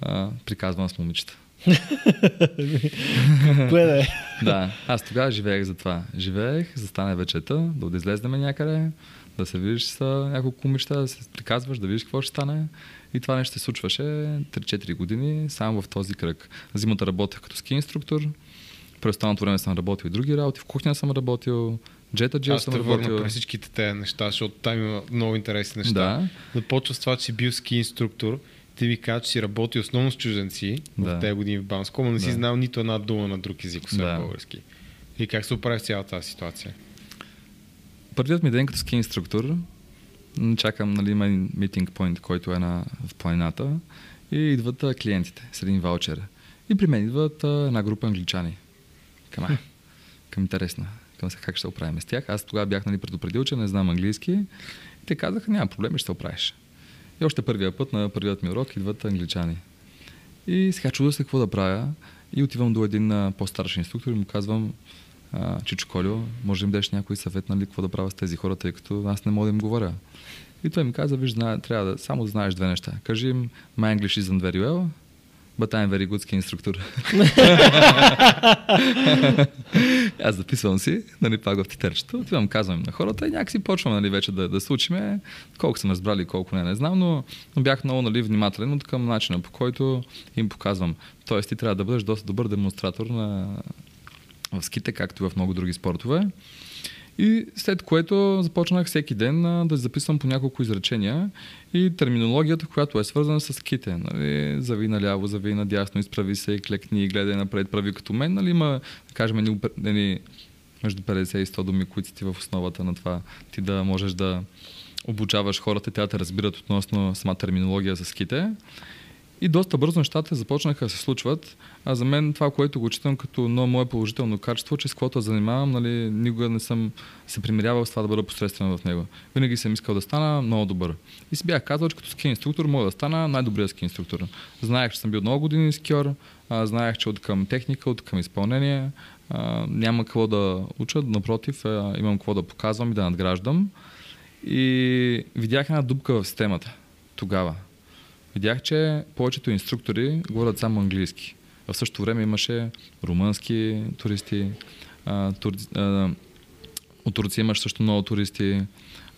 а, приказвам с момичета. Кое да е? да, аз тогава живеех за това. Живеех, за стане вечета, да излезнем някъде, да се видиш с няколко момичета, да се приказваш, да видиш какво ще стане. И това нещо се случваше 3-4 години само в този кръг. Зимата работех като ски инструктор, през останалото време съм работил и други работи, в кухня съм работил, Джета Джел съм работил. Аз всичките тези неща, защото там има много интересни неща. Да. Но почва с това, че си бил ски инструктор ти ми каза, че си работи основно с чужденци да. в тези години в Банско, но не да. си знал нито една дума на друг език, освен да. български. И как се оправи цялата тази ситуация? Първият ми ден като ски инструктор, чакам, нали, има митинг point, който е на, в планината и идват а, клиентите с един ваучер. И при мен идват а, една група англичани. Към, а, към интересна. Към се как ще оправим с тях. Аз тогава бях нали, предупредил, че не знам английски. И те казаха, няма проблем, ще се оправиш. И още първия път на първият ми урок идват англичани. И сега чудя се какво да правя и отивам до един по-старши инструктор и му казвам, Чичо Колио, може да им дадеш някой съвет, нали, какво да правя с тези хора, тъй като аз не мога да им говоря. И той ми каза, виж, трябва да само да знаеш две неща. Кажи им, my English isn't very well, but I'm very good ski instructor. Аз записвам си, нали, пак в титърчето, отивам, казвам на хората и някакси почвам нали, вече да, да се учиме. Колко съм разбрали, колко не, не знам, но, но бях много нали, внимателен от към начина, по който им показвам. Тоест ти трябва да бъдеш доста добър демонстратор на, в ските, както и в много други спортове. И след което започнах всеки ден а, да записвам по няколко изречения и терминологията, която е свързана с ските. Нали, зави наляво, зави надясно, изправи се, клекни, гледай напред, прави като мен. Нали, има, да кажем, ни, ни, между 50 и 100 думи, които ти в основата на това ти да можеш да обучаваш хората, тя да разбират относно сама терминология за ските. И доста бързо нещата започнаха да се случват. А за мен това, което го читам като едно мое положително качество, че с каквото занимавам, нали, никога не съм се примирявал с това да бъда посредствен в него. Винаги съм искал да стана много добър. И си бях казал, че като ски инструктор мога да стана най-добрият ски инструктор. Знаех, че съм бил много години скиор, а, знаех, че от към техника, от към изпълнение а, няма какво да уча, напротив, а, имам какво да показвам и да надграждам. И видях една дупка в системата тогава видях, че повечето инструктори говорят само английски. В същото време имаше румънски туристи, а, тур, а, от Турция имаш също много туристи,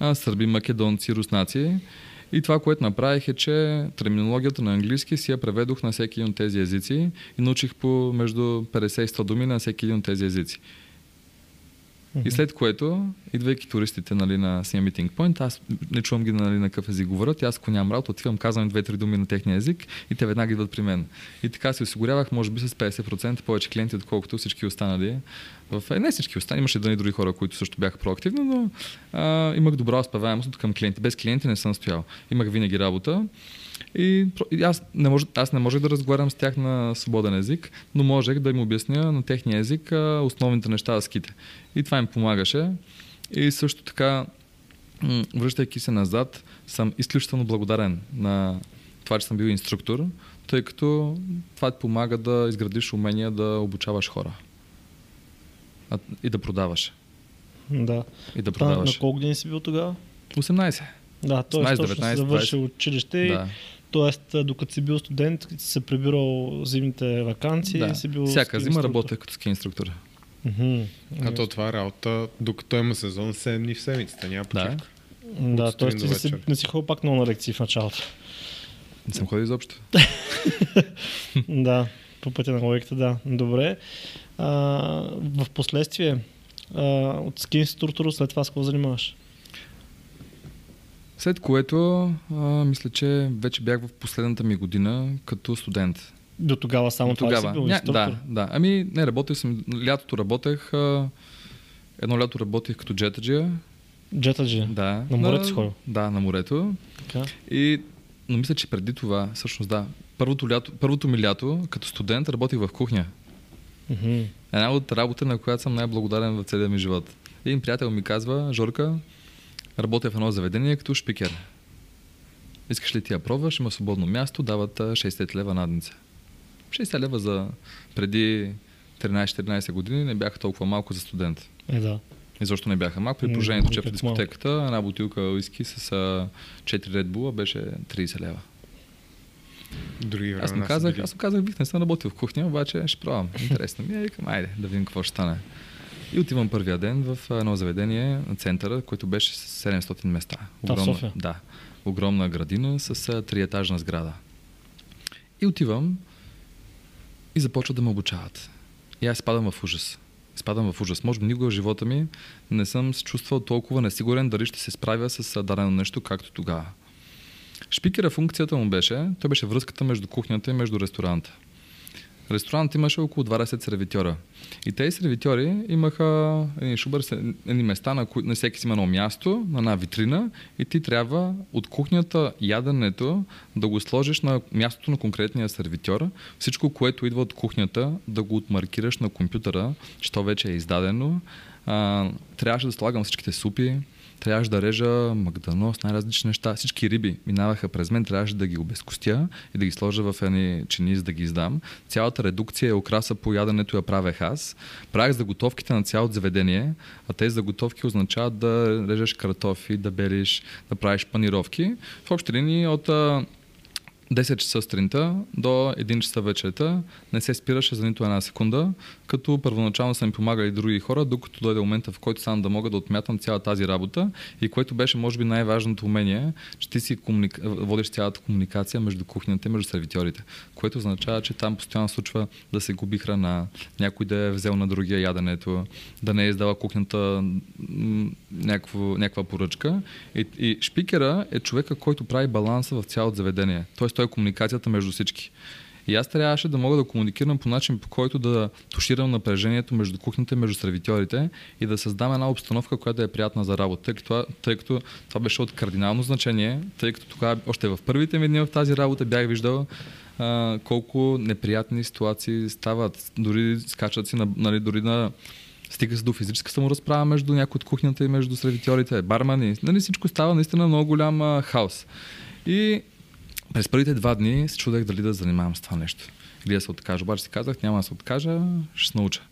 а, сърби, македонци, руснаци. И това, което направих е, че терминологията на английски си я преведох на всеки един от тези езици и научих по между 50 и 100 думи на всеки един от тези езици. И след което, идвайки туристите нали, на Sia Meeting Point, аз не чувам ги нали, на какъв език говорят, аз ако нямам работа, отивам, казвам две-три думи на техния език и те веднага идват при мен. И така си осигурявах, може би с 50% повече клиенти, отколкото всички останали. В, е, не всички останали, имаше и други хора, които също бяха проактивни, но а, имах добра успеваемост към клиенти. Без клиенти не съм стоял. Имах винаги работа. И, и аз, не мож, аз не можех да разговарям с тях на свободен език, но можех да им обясня на техния език а, основните неща за ските. И това им помагаше. И също така, връщайки се назад, съм изключително благодарен на това, че съм бил инструктор, тъй като това ти помага да изградиш умения да обучаваш хора. И да продаваш. Да. И да продаваш. На колко години си бил тогава? 18. Да, т.е. 19, точно 19, си завършил училище да. Тоест, докато си бил студент, си се прибирал зимните вакансии да. си бил Всяка зима работех като ски инструктор. Mm-hmm. А то това е работа, докато има сезон, 7 дни в седмицата, няма почивка. Да, да т.е. ти си, не си ходил пак много на лекции в началото. Не съм ходил изобщо. да, по пътя на логиката, да. Добре. А, в последствие, а, от ски инструктор, след това с какво занимаваш? След което, а, мисля, че вече бях в последната ми година като студент. До тогава само До тогава. това си бил Ня, Да, да. Ами не, работех съм, лятото работех, а, едно лято работех като джетаджия. Джетаджия? Да. На морето си ходил? Да, на морето. Така. И, но мисля, че преди това, всъщност да, първото, лято, първото ми лято като студент работих в кухня. Mm-hmm. Една от работа, на която съм най-благодарен в целия ми живот. Един приятел ми казва, Жорка, Работя в едно заведение като шпикер. Искаш ли ти я пробваш? Има свободно място, дават 60 лева надница. 60 лева за преди 13-14 години не бяха толкова малко за студент. Е, да. И защо не бяха малко? При положението, че в дискотеката една бутилка уиски с 4 Red Bull беше 30 лева. Други аз му казах, аз му казах, бих не съм работил в кухня, обаче ще пробвам. Интересно ми е, викам, айде да видим какво ще стане. И отивам първия ден в едно заведение на центъра, което беше с 700 места. Огромна, София. Да, огромна градина с триетажна сграда. И отивам и започват да ме обучават. И аз спадам в ужас. Спадам в ужас. Може би никога в живота ми не съм се чувствал толкова несигурен дали ще се справя с дадено нещо, както тогава. Шпикера функцията му беше, той беше връзката между кухнята и между ресторанта. Ресторант имаше около 20 сервитьора. И тези сервитьори имаха едни шубър, едни места, на, които на всеки си има едно място, на една витрина и ти трябва от кухнята яденето да го сложиш на мястото на конкретния сервитьор. Всичко, което идва от кухнята, да го отмаркираш на компютъра, че то вече е издадено. А, трябваше да слагам всичките супи, трябваше да режа магданос, най-различни неща. Всички риби минаваха през мен, трябваше да ги обезкостя и да ги сложа в едни чини, за да ги издам. Цялата редукция и окраса по яденето я правех аз. Правих заготовките на цялото заведение, а тези заготовки означават да режеш картофи, да белиш, да правиш панировки. В общи линии от 10 часа сутринта до 1 часа вечерта не се спираше за нито една секунда, като първоначално са ми помагали други хора, докато дойде момента, в който сам да мога да отмятам цяла тази работа и което беше, може би, най-важното умение, че ти си комуника... водиш цялата комуникация между кухнята и между сервитьорите, което означава, че там постоянно случва да се губи храна, някой да е взел на другия яденето, да не е издала кухнята някаква, поръчка. И, и шпикера е човека, който прави баланса в цялото заведение. Тоест той е комуникацията между всички. И аз трябваше да мога да комуникирам по начин, по който да туширам напрежението между кухнята и между сервитьорите и да създам една обстановка, която е приятна за работа. Тъй като, тъй като това беше от кардинално значение, тъй като тогава, още в първите ми дни в тази работа бях виждал а, колко неприятни ситуации стават. Дори скачат си, на, нали, дори на стига се до физическа саморазправа между някои от кухнята и между сервитьорите, бармани. Нали, всичко става наистина много голям а, хаос. И през първите два дни се чудех дали да занимавам с това нещо. Или да се откажа. Обаче си казах, няма да се откажа, ще се науча.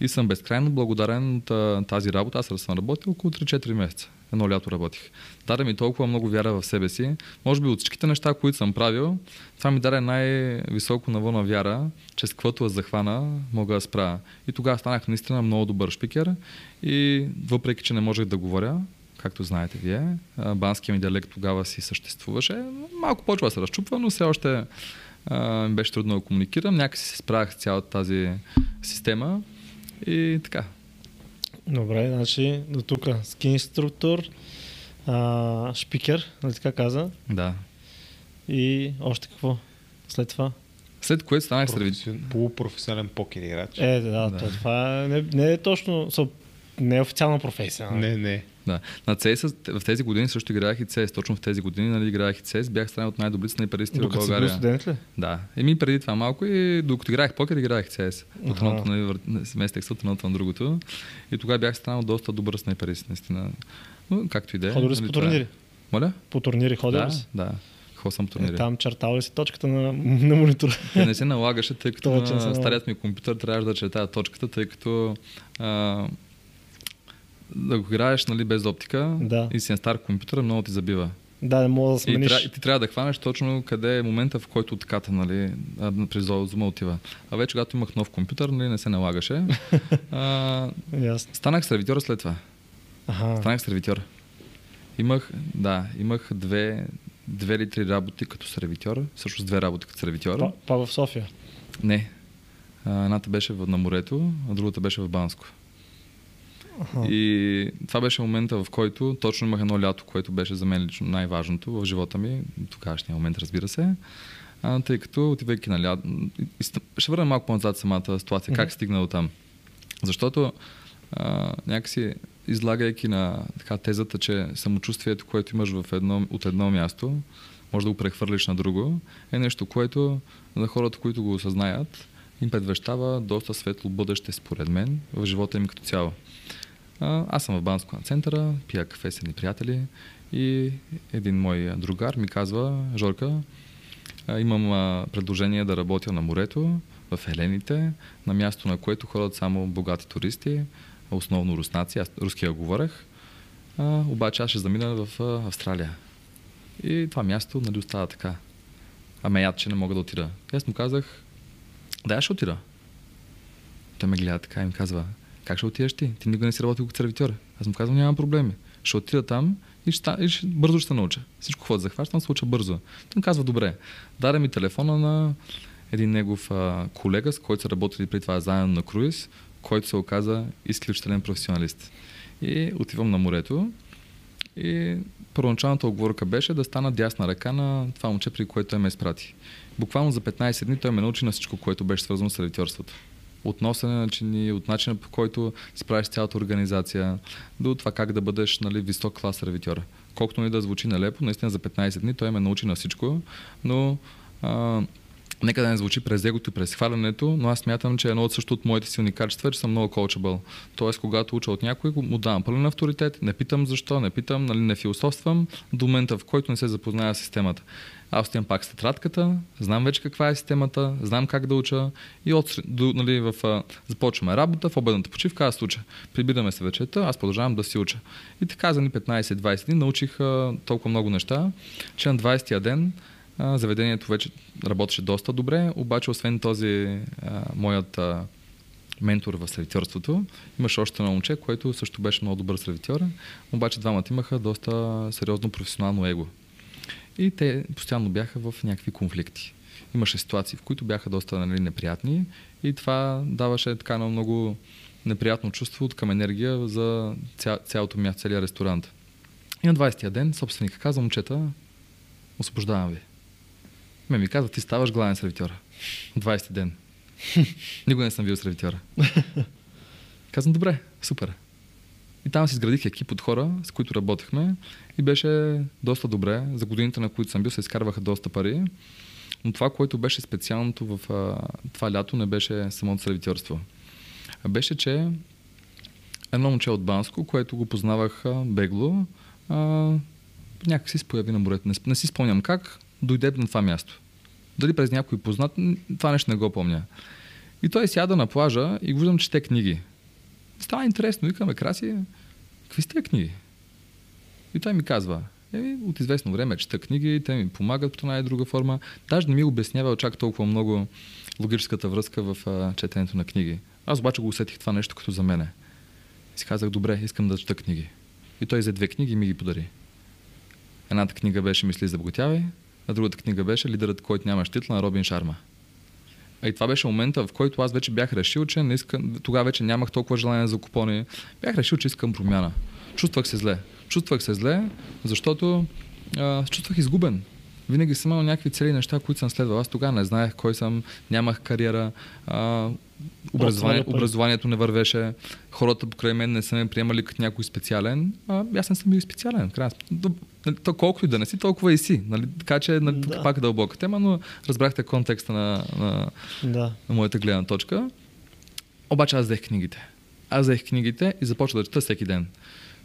И съм безкрайно благодарен от тази работа. Аз съм работил около 3-4 месеца. Едно лято работих. Даде ми толкова много вяра в себе си. Може би от всичките неща, които съм правил, това ми даде най-високо ниво на вяра, че с каквото захвана, мога да справя. И тогава станах наистина много добър шпикер. И въпреки, че не можех да говоря, както знаете вие. Банският ми диалект тогава си съществуваше. Малко почва да се разчупва, но все още а, ми беше трудно да комуникирам. Някакси се справях с цялата тази система и така. Добре, значи до тук ски инструктор, а, шпикер, нали така каза? Да. И още какво? След това? След което станах сервитор. Полупрофесионален покер играч. Е, да, да. това не, не е точно, не е официална професия. Нали? Не, не. Да. На CS в тези години също играех и CS. Точно в тези години нали, играех и CS. Бях страна от най-добрите снайперисти в България. Си студент ли? Да. Еми преди това малко и докато играех покер, играех CS. От едното нали, сместех се от едното на другото. И тогава бях страна от доста добър снайперист, наистина. Но, както и да е. Ходили си нали, по турнири? Моля? По турнири ходили да, си? Да. Съм турнири. Е, там чертал ли си точката на, на монитора? Те не се налагаше, тъй като на старият ми компютър трябваше да чертая точката, тъй като а, да го играеш нали, без оптика да. и си на стар компютър, много ти забива. Да, не мога да смениш. И, и ти трябва да хванеш точно къде е момента, в който отката, нали, при зума отива. А вече, когато имах нов компютър, нали, не се налагаше. а, Ясно. Станах сервитьор след това. Ага. Станах сервитьор. Имах, да, имах две, две или три работи като сервитьор, също с две работи като сервитьор. Па, па в София? Не. А, едната беше на морето, а другата беше в Банско. Ага. И това беше момента, в който точно имах едно лято, което беше за мен лично най-важното в живота ми, тогавашния момент, разбира се. А, тъй като отивайки на лято, ще върна малко по-назад самата ситуация, mm-hmm. как стигна до там. Защото а, някакси излагайки на така, тезата, че самочувствието, което имаш в едно, от едно място, може да го прехвърлиш на друго, е нещо, което за хората, които го осъзнаят, им предвещава доста светло бъдеще, според мен, в живота им като цяло. Аз съм в Банско на центъра, пия кафе с едни приятели и един мой другар ми казва, Жорка, имам предложение да работя на морето, в Елените, на място на което ходят само богати туристи, основно руснаци, аз руския говорех, а, обаче аз ще замина в Австралия. И това място нали остава така. Аме яд, че не мога да отида. Аз му казах, да, аз ще отида. Той ме гледа така и ми казва, как ще отидеш ти? Ти никога не си работил като сервитьор. Аз му казвам, нямам проблеми. Ще отида там и, ще, и ще, бързо ще науча. Всичко, което захващам, се уча бързо. Той казва, добре. Даде ми телефона на един негов а, колега, с който са работили при това заедно на круиз, който се оказа изключителен професионалист. И отивам на морето и първоначалната оговорка беше да стана дясна ръка на това момче, при което той ме изпрати. Буквално за 15 дни той ме научи на всичко, което беше свързано с сервитьорството от носене на чини, от начина по който справиш цялата организация, до това как да бъдеш нали, висок клас сервитьор. Колкото ни да звучи нелепо, наистина за 15 дни той ме научи на всичко, но а, Нека да не звучи през егото и през хвалянето, но аз смятам, че едно от също от моите силни качества е, че съм много coachable. Тоест, когато уча от някой, му давам пълен авторитет, не питам защо, не питам, нали, не философствам до момента, в който не се запозная с системата. Аз отивам пак с тетрадката, знам вече каква е системата, знам как да уча и от, до, нали, в, започваме работа, в обедната почивка аз уча. Прибираме се вечерта, аз продължавам да си уча. И така за ни 15-20 дни научих а, толкова много неща, че на 20-я ден а, заведението вече работеше доста добре, обаче освен този а, моят а, ментор в сервитьорството. Имаше още едно момче, което също беше много добър сервитьор, обаче двамата имаха доста сериозно професионално его. И те постоянно бяха в някакви конфликти. Имаше ситуации, в които бяха доста нали, неприятни и това даваше така на много неприятно чувство от към енергия за ця, цялото място, целият ресторант. И на 20-я ден собственика каза, момчета, освобождавам ви. Ме ми каза, ти ставаш главен сервитьора. 20 ден. Никога не съм бил сервитьора. Казвам, добре, супер. И там си изградих екип от хора, с които работехме и беше доста добре. За годините, на които съм бил, се изкарваха доста пари. Но това, което беше специалното в а, това лято, не беше самото сервитьорство. А беше, че едно момче от Банско, което го познавах бегло, а, някак си се появи на морето. Не, не си спомням как, дойде на това място. Дали през някой познат, това нещо не го помня. И той сяда на плажа и го виждам, че те книги. Става интересно, викаме, Краси, какви сте книги? И той ми казва, е, от известно време чета книги, те ми помагат по една и друга форма. Даже не ми обяснява чак толкова много логическата връзка в а, четенето на книги. Аз обаче го усетих това нещо като за мене. И си казах, добре, искам да чета книги. И той взе две книги и ми ги подари. Едната книга беше Мисли за а другата книга беше Лидерът, който нямаш титла на Робин Шарма. И това беше момента, в който аз вече бях решил, че не искам, тогава вече нямах толкова желание за купони. Бях решил, че искам промяна. Чувствах се зле. Чувствах се зле, защото а, чувствах изгубен. Винаги съм имал някакви цели неща, които съм следвал. Аз тогава не знаех кой съм, нямах кариера, а, образование, образованието не вървеше, хората покрай мен не са ме приемали като някой специален, а аз не съм бил специален. Крас. Нали, то колкото и да не си, толкова и си. Нали? Така че нали, да. пак е дълбока тема, но разбрахте контекста на, на, да. на моята гледна точка. Обаче аз взех книгите. Аз взех книгите и започвах да чета всеки ден.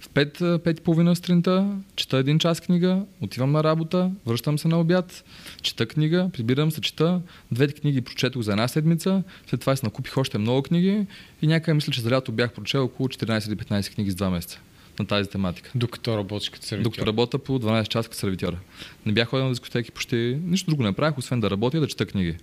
В 5, 5 половина сутринта чета един час книга, отивам на работа, връщам се на обяд, чета книга, прибирам се, чета. Двете книги прочетох за една седмица, след това си накупих още много книги и някъде мисля, че за лято бях прочел около 14 или 15 книги с 2 месеца на тази тематика. Докато работиш като сервитьор? Докато работя по 12 часа като сервитьора. Не бях ходил на дискотеки почти, нищо друго не правих, освен да работя и да чета книги.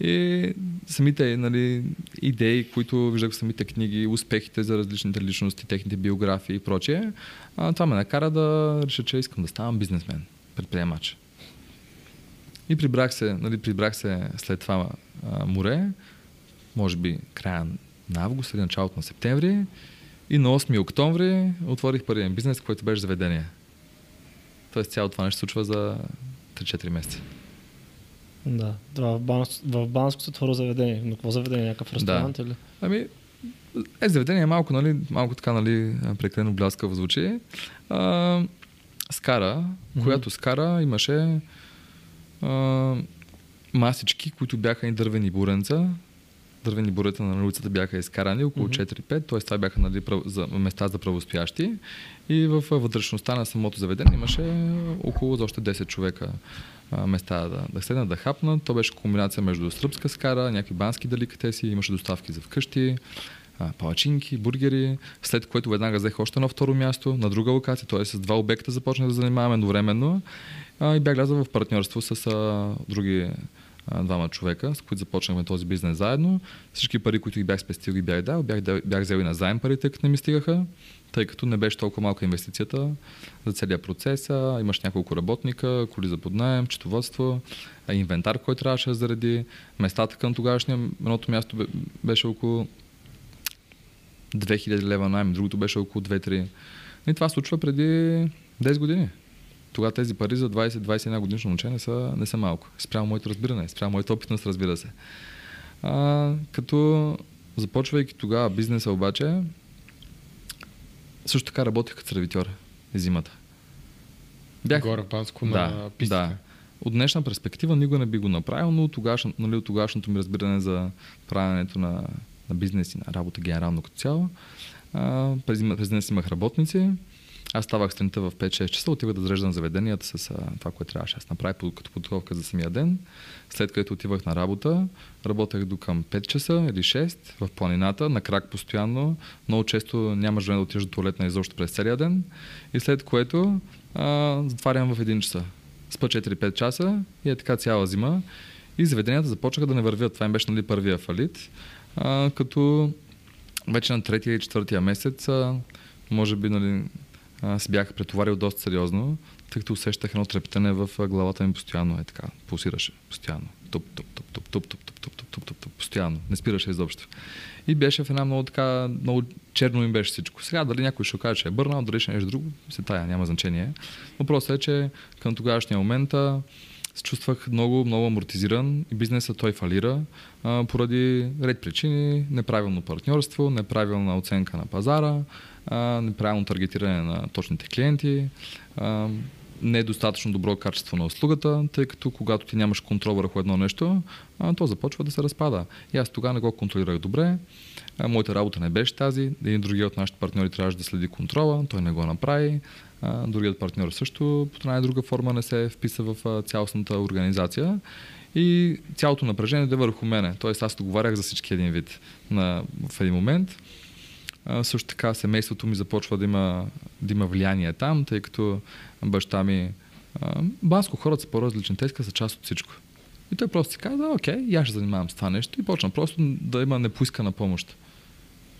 И самите нали, идеи, които виждах в самите книги, успехите за различните личности, техните биографии и прочее, а, това ме накара да реша, че искам да ставам бизнесмен, предприемач. И прибрах се, нали, прибрах се след това а, море, може би края на август или началото на септември. И на 8 октомври отворих първият бизнес, който беше заведение. Тоест цялото това нещо се случва за 3-4 месеца. Да. В, Банск, в Банско се отворило заведение. Но какво заведение? Някакъв ресторант да. или? Ами, е, заведение е малко, нали, малко така, нали, прекалено бляскаво звучи. А, скара, mm-hmm. която скара имаше а, масички, които бяха и дървени буренца. Дървени бурета на улицата бяха изкарани, около mm-hmm. 4-5, т.е. това бяха нали, за, места за правоспящи. И в вътрешността на самото заведение имаше около още 10 човека места да, да седнат, да хапнат. То беше комбинация между сръбска скара, някакви бански деликатеси, имаше доставки за вкъщи, палачинки, бургери, след което веднага взех още на второ място, на друга локация, т.е. с два обекта започнах да занимаваме едновременно и бях влязъл в партньорство с а, други двама човека, с които започнахме този бизнес заедно. Всички пари, които ги бях спестил, ги бях дал, бях, бях взел и на заем парите, като не ми стигаха тъй като не беше толкова малка инвестицията за целият процес. Имаш няколко работника, коли за поднаем, четоводство, инвентар, който трябваше да заради. Местата към тогашния, едното място беше около 2000 лева найем, другото беше около 2-3. И това случва преди 10 години. Тогава тези пари за 20-21 годишно момче не са, не са малко. Спрямо моето разбиране, спрямо моята опитност, разбира се. А, като започвайки тогава бизнеса обаче, също така работех като сервитьор зимата. Бях... Горе Банско на да, пистата. от днешна перспектива никога не би го направил, но от, тогашно, нали, от тогашното ми разбиране за правенето на, на бизнес и на работа генерално като цяло, а, през, през днес имах работници, аз ставах сутринта в 5-6 часа, отивах да зареждам заведенията с а, това, което трябваше да направя като подготовка за самия ден. След като отивах на работа, работех до към 5 часа или 6 в планината, на крак постоянно. Много често нямаш време да отидеш до туалетна изобщо през целия ден. И след което а, затварям в 1 часа. Спа 4-5 часа и е така цяла зима. И заведенията започнаха да не вървят. Това им беше нали, първия фалит. А, като вече на третия и четвъртия месец, а, може би нали, се бях претоварил доста сериозно, тъй като усещах едно трептене в главата ми постоянно. Е така, пулсираше постоянно. Туп, туп, туп, туп, туп, туп, туп, туп, туп, туп, туп, постоянно. Не спираше изобщо. И беше в една много така, много черно им беше всичко. Сега дали някой ще каже, че е бърнал, дали ще нещо друго, се тая, няма значение. Въпросът е, че към тогавашния момент се чувствах много, много амортизиран и бизнесът той фалира а, поради ред причини, неправилно партньорство, неправилна оценка на пазара, а, неправилно таргетиране на точните клиенти, а, не е достатъчно добро качество на услугата, тъй като когато ти нямаш контрол върху едно нещо, а, то започва да се разпада. И аз тогава не го контролирах добре. А, моята работа не беше тази. Един другия от нашите партньори трябваше да следи контрола, той не го направи. А, другият партньор също по една друга форма не се вписа в цялостната организация. И цялото напрежение да върху мене. Тоест аз договарях за всички един вид на, в един момент. А, също така семейството ми започва да има, да има влияние там, тъй като баща ми... А, баско хората са по-различни, те са част от всичко. И той просто си каза, окей, и аз ще занимавам с това нещо и почна просто да има непоискана помощ.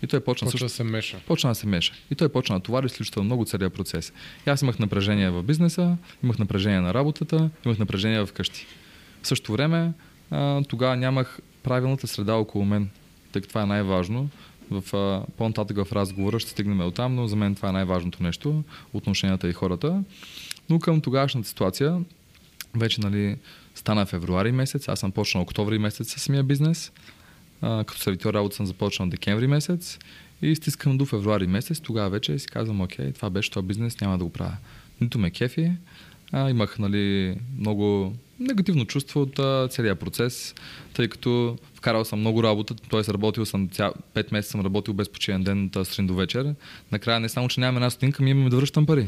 И той почна, почна също, да се меша. Почна да се меша. И той почна да товари изключително много целият процес. И аз имах напрежение в бизнеса, имах напрежение на работата, имах напрежение в къщи. В същото време а, тогава нямах правилната среда около мен, тъй като това е най-важно в, а, по-нататък в разговора ще стигнем от там, но за мен това е най-важното нещо, отношенията и хората. Но към тогашната ситуация, вече нали, стана февруари месец, аз съм почнал октомври месец с самия бизнес, а, като сервитьор работа съм започнал декември месец и стискам до февруари месец, тогава вече си казвам, окей, това беше този бизнес, няма да го правя. Нито ме кефи, а, имах нали, много негативно чувство от целия процес, тъй като вкарал съм много работа, т.е. работил съм ця... 5 месеца съм работил без починен ден от сутрин до вечер. Накрая не само, че нямаме една стотинка, ми имаме да връщам пари.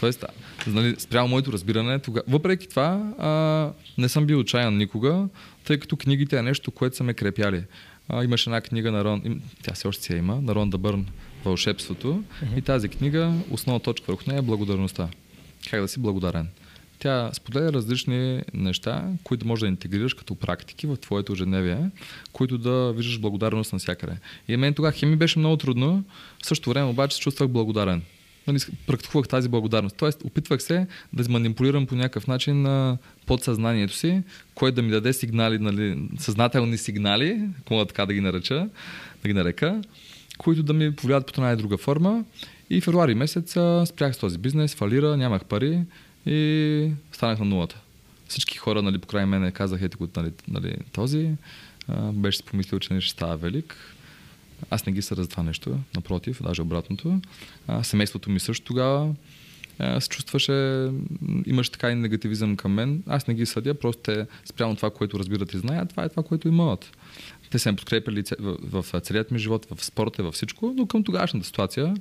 Тоест, нали, спрямо моето разбиране, тога... въпреки това а, не съм бил отчаян никога, тъй като книгите е нещо, което са ме крепяли. А, имаше една книга на Рон, тя все още си я има, на Рон Дабърн, Вълшебството. Uh-huh. И тази книга, основна точка върху нея е благодарността. Как да си благодарен. Тя споделя различни неща, които можеш да интегрираш като практики в твоето ежедневие, които да виждаш благодарност навсякъде. И мен тогава хеми беше много трудно, в същото време обаче се чувствах благодарен. Нали, практикувах тази благодарност. Тоест, опитвах се да манипулирам по някакъв начин на подсъзнанието си, което да ми даде сигнали, нали, съзнателни сигнали, ако така да ги нареча, да ги нарека, които да ми повлият по една и друга форма. И февруари месец спрях с този бизнес, фалира, нямах пари и станах на нулата. Всички хора нали, по край мене казаха, ето нали, нали, този беше си помислил, че не ще става велик. Аз не ги съда за това нещо, напротив, даже обратното. А, семейството ми също тогава се чувстваше, имаше така и негативизъм към мен. Аз не ги съдя, просто те спрямо това, което разбират и знаят, това е това, което имат. Те се ме подкрепили в, в целият ми живот, в спорта, във всичко, но към тогашната ситуация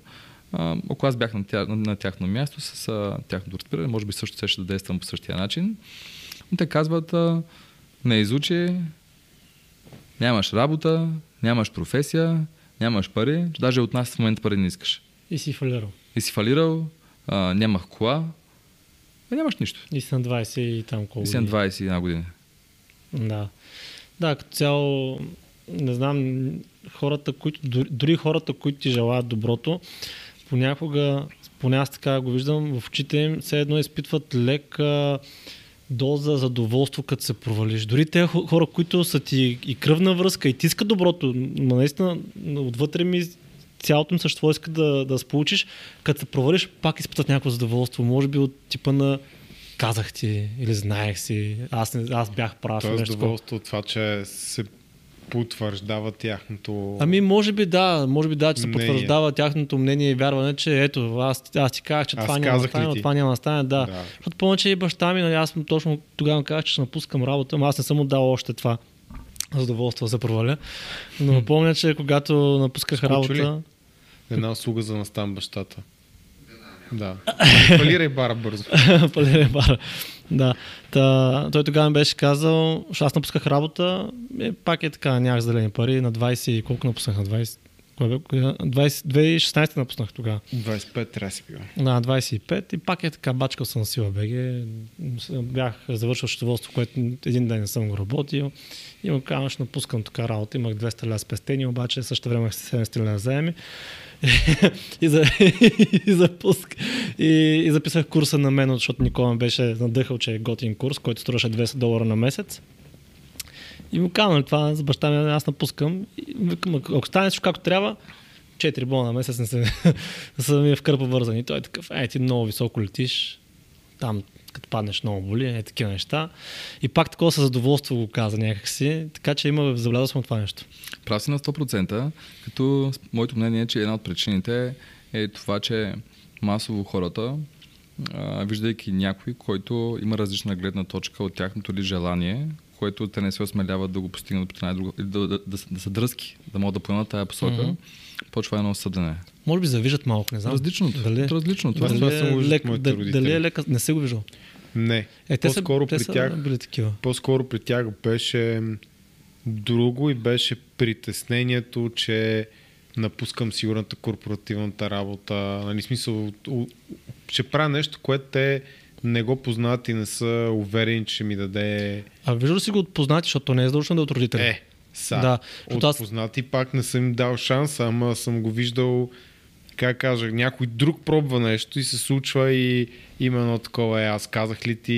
ако аз бях на, тя, на, на тяхно място с а, тяхното разбиране, може би също ще да действам по същия начин. Но те казват, а, не изучи, нямаш работа, нямаш професия, нямаш пари, даже от нас в момента пари не искаш. И си фалирал. И си фалирал, а, нямах кола, а нямаш нищо. И си на 20 и там колко И си на 21 години. Да. Да, като цяло, не знам, хората, които, дори хората, които ти желаят доброто, понякога, поне аз така го виждам, в очите им все едно изпитват лека доза задоволство, като се провалиш. Дори те хора, които са ти и кръвна връзка, и ти искат доброто, но наистина отвътре ми цялото им същество иска да, да получиш, като се провалиш, пак изпитат някакво задоволство. Може би от типа на казах ти или знаех си, аз, не, аз бях прав. Тоест задоволство от това, че се потвърждава тяхното... Ами, може би да, може би да, че се Мнение. потвърждава тяхното мнение и вярване, че ето, аз, аз ти казах, че Аз това няма да ли стане, но това няма да стане, да. Да. Защото помня, че и баща ми, нали, аз му точно тогава казах, че ще напускам работа, но аз не съм му дал още това задоволство се проваля. Но помня, че когато напусках ли? работа, Една услуга за настан бащата. Да. Фалирай бара бързо. Палере бара. Да. Та, той тогава ми беше казал, защото аз напусках работа, е, пак е така, нямах зелени пари, на 20 и колко напуснах на 20? Кое бе? Коя? 20, 2016 напуснах тогава. 25 трябва да си бил. На 25 и пак е така, бачкал съм на сила БГ. Бях завършил счетоводство, което един ден не съм го работил. И му казвам, напускам така работа. Имах 200 ля спестени, обаче също време имах 70 ля заеми. И, за, и, запуск. И, и записах курса на мен, защото Никола ме беше надъхал, че е готин курс, който струваше 200 долара на месец. И му казвам това за баща ми, аз напускам. И викам, ако стане всичко както трябва, 4 бона на месец не са, са ми е в кърпа вързани. Той е такъв, е, ти много високо летиш, там като паднеш много боли, е такива неща. И пак такова със задоволство го каза някакси, така че има забелязал съм това нещо. Прав си на 100%, като моето мнение е, че една от причините е това, че масово хората, а, виждайки някой, който има различна гледна точка от тяхното ли желание, което те не се осмеляват да го постигнат по най-друга, или да, да, да, да, са дръзки, да могат да поемат тая посока, mm-hmm. почва едно съдене. Може би завиждат малко, не знам. Различното. Дали, Различното. Дали, това виждал лек, дали, родители. дали е лека, не се го виждал. Не. Е, те По-скоро са, те при са тях били такива. По-скоро при тях беше друго и беше притеснението, че напускам сигурната корпоративната работа. Нали, смисъл, у- ще правя нещо, което те не го познават и не са уверени, че ми даде... А виждал си го от познати, защото то не е задължително да е от родители. Е, са. Да, от аз- познати пак не съм им дал шанс, ама съм го виждал как кажа, някой друг пробва нещо и се случва и има едно такова, е, аз казах ли ти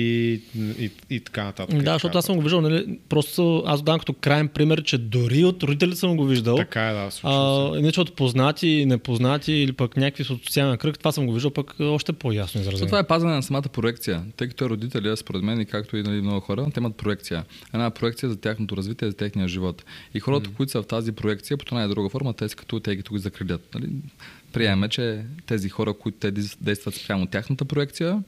и, и така нататък. Да, защото аз съм го виждал, нали, просто аз давам като крайен пример, че дори от родители съм го виждал. Така е, да, случва се. А, иначе от познати и непознати или пък някакви социален кръг, това съм го виждал пък още по-ясно изразено. това е пазане на самата проекция. Тъй като е родителя, според мен, и както и нали, много хора, те имат проекция. Една проекция за тяхното развитие, за техния живот. И хората, които са в тази проекция, по една или друга форма, те са като те ги тук закрилят. Нали? Приемаме, че тези хора, които те действат спрямо тяхната проекция,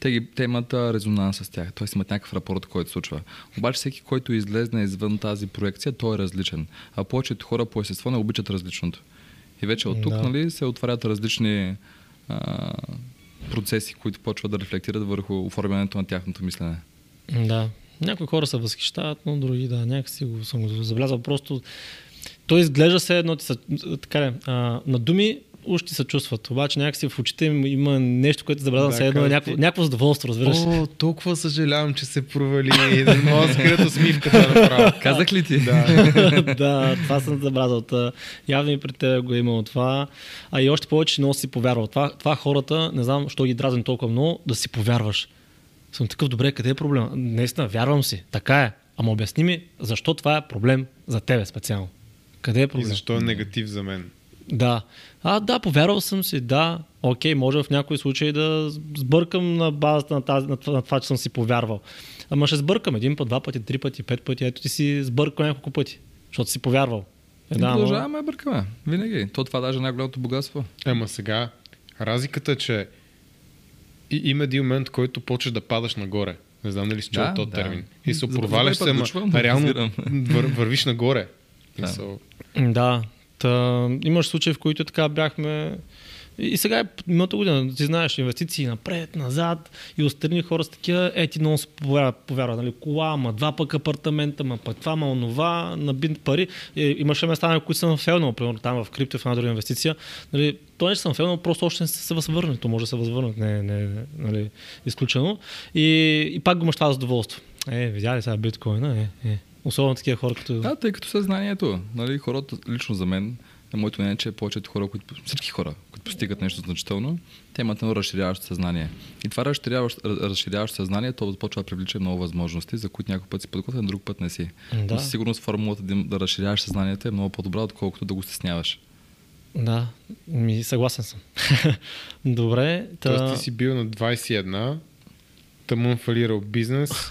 те, ги, те имат резонанс с тях. Т.е. имат някакъв рапорт, който се случва. Обаче всеки, който излезне извън тази проекция, той е различен. А повечето хора по естество не обичат различното. И вече от тук Да. нали, се отварят различни а, процеси, които почват да рефлектират върху оформянето на тяхното мислене. Да. Някои хора се възхищават, но други да, някакси го съм го забелязал. Просто той изглежда се едно, ти са, така ли, а, на думи ти се чувстват, обаче някакси в очите им има нещо, което забелязвам Да, се едно, някакво, ти. някакво задоволство, разбираш. О, толкова съжалявам, че се провали и да мога да скрия усмивката да направя. Казах ли ти? Да. да, това съм. Та, Явно и при теб го е имало това. А и още повече, че много си повярвал. Това, това хората, не знам, що ги дразни толкова много, да си повярваш. Съм такъв, добре, къде е проблема? Наистина, вярвам си. Така е. Ама обясни ми, защо това е проблем за тебе специално? Къде е И проблем? защо е негатив за мен? Да. А, да, повярвал съм си, да. Окей, може в някои случаи да сбъркам на базата на, тази, на, това, на това, че съм си повярвал. Ама ще сбъркам един път, два пъти, три пъти, пет пъти. Ето ти си сбъркал няколко пъти, защото си повярвал. Е, да, ама- продължаваме да бъркаме. Винаги. То това даже е най-голямото богатство. Ема сега, разликата е, че и, има един момент, който почваш да падаш нагоре. Не знам дали си чул Да, този да. термин. И се проваляш се, ама но реално вър, вървиш нагоре. Да. Мисъл, Да. Та, имаш случаи, в които така бяхме. И сега е миналата година, ти знаеш, инвестиции напред, назад и отстрани хора с такива, е ти много повярва, повярва нали, кола, ама два пък апартамента, ма пък това, ма онова, набит пари. И, имаше места, на които съм фелнал, примерно там в крипто, в една друга инвестиция. Нали, то не че съм фелнал, просто още не се, възвърне. То може да се възвърне, не, не, не нали, изключено. И, и пак го мъщава задоволство. Е, видя ли сега биткоина? Е, е. Особено такива хора, като... Да, тъй като съзнанието, нали, хората, лично за мен, е моето мнение, че повечето хора, които, всички хора, които постигат нещо значително, те имат едно разширяващо съзнание. И това разширяващо, раз- разширяващо съзнание, то започва да привлича много възможности, за които някой път си подготвен, друг път не си. Да. Но със сигурност формулата да, да разширяваш съзнанието е много по-добра, отколкото да го стесняваш. Да, ми съгласен съм. Добре. Та... Тоест ти си бил на 21, тъмън фалирал бизнес,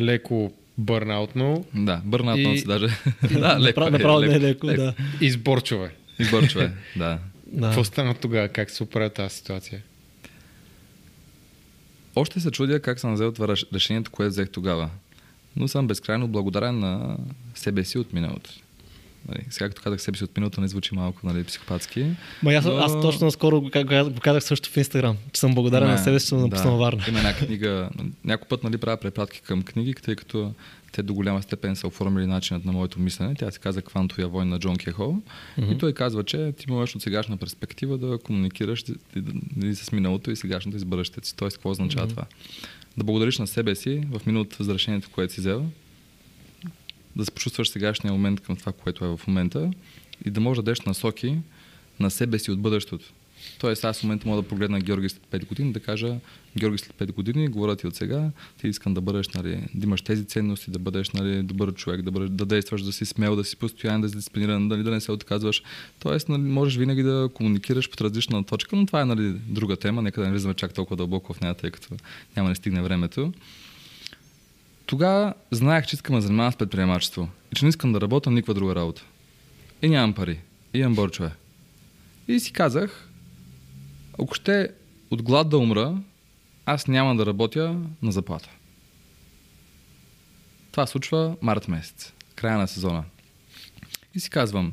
леко бърнаутно Да, бърнат И- и... си даже. да, леко, Направо, е, не е леко. леко, да. и сборчове. Избърчва, да. да. Какво стана тогава? Как се оправя тази ситуация? Още се чудя как съм взел това реш- решението, което взех тогава. Но съм безкрайно благодарен на себе си от миналото. Нали, сега като казах себе си от миналото, не звучи малко нали, психопатски. Ма аз, но- аз точно скоро го ка- го казах също в Инстаграм, че съм благодарен на Не, себе си, че съм напуснал Варна. Има една книга, някой път нали, правя препратки към книги, тъй като те до голяма степен са оформили начинът на моето мислене. Тя се казва Квантовия войн на Джон Кехол. И той казва, че ти можеш от сегашна перспектива да комуникираш да- с миналото и сегашното и с бъдещето си. Тоест, какво означава това? Да благодариш на себе си в миналото за решението, което си взел, да се почувстваш сегашния момент към това, което е в момента и да можеш да дадеш насоки на себе си от бъдещето. Тоест аз в момента мога да погледна Георги след 5 години, да кажа Георги след 5 години, говоря ти от сега, ти искам да бъдеш, нали, да имаш тези ценности, да бъдеш нали, добър човек, да, бъдеш, да действаш, да си смел, да си постоянен, да си дисциплиниран, нали, да не се отказваш. Тоест, нали, можеш винаги да комуникираш под различна точка, но това е нали, друга тема, нека да не влизаме чак толкова дълбоко в нея, тъй като няма да стигне времето. Тогава знаех, че искам да занимавам с предприемачество и че не искам да работя никаква друга работа. И нямам пари. И имам борчове. И си казах, ако ще от глад да умра, аз няма да работя на заплата. Това случва март месец, края на сезона. И си казвам,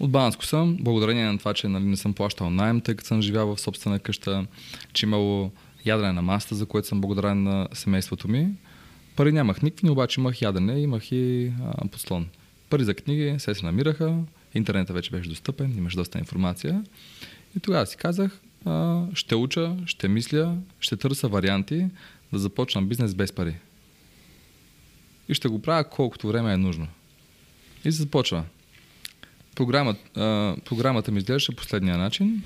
от Банско съм, благодарение на това, че нали, не съм плащал найем, тъй като съм живял в собствена къща, че имало ядене на маста, за което съм благодарен на семейството ми. Пари нямах никакви, обаче имах ядене, имах и а, подслон. Пари за книги се се намираха, интернетът вече беше достъпен, имаш доста информация. И тогава си казах, а, ще уча, ще мисля, ще търся варианти да започна бизнес без пари. И ще го правя колкото време е нужно. И се започва. Програмата, а, програмата ми изглеждаше последния начин.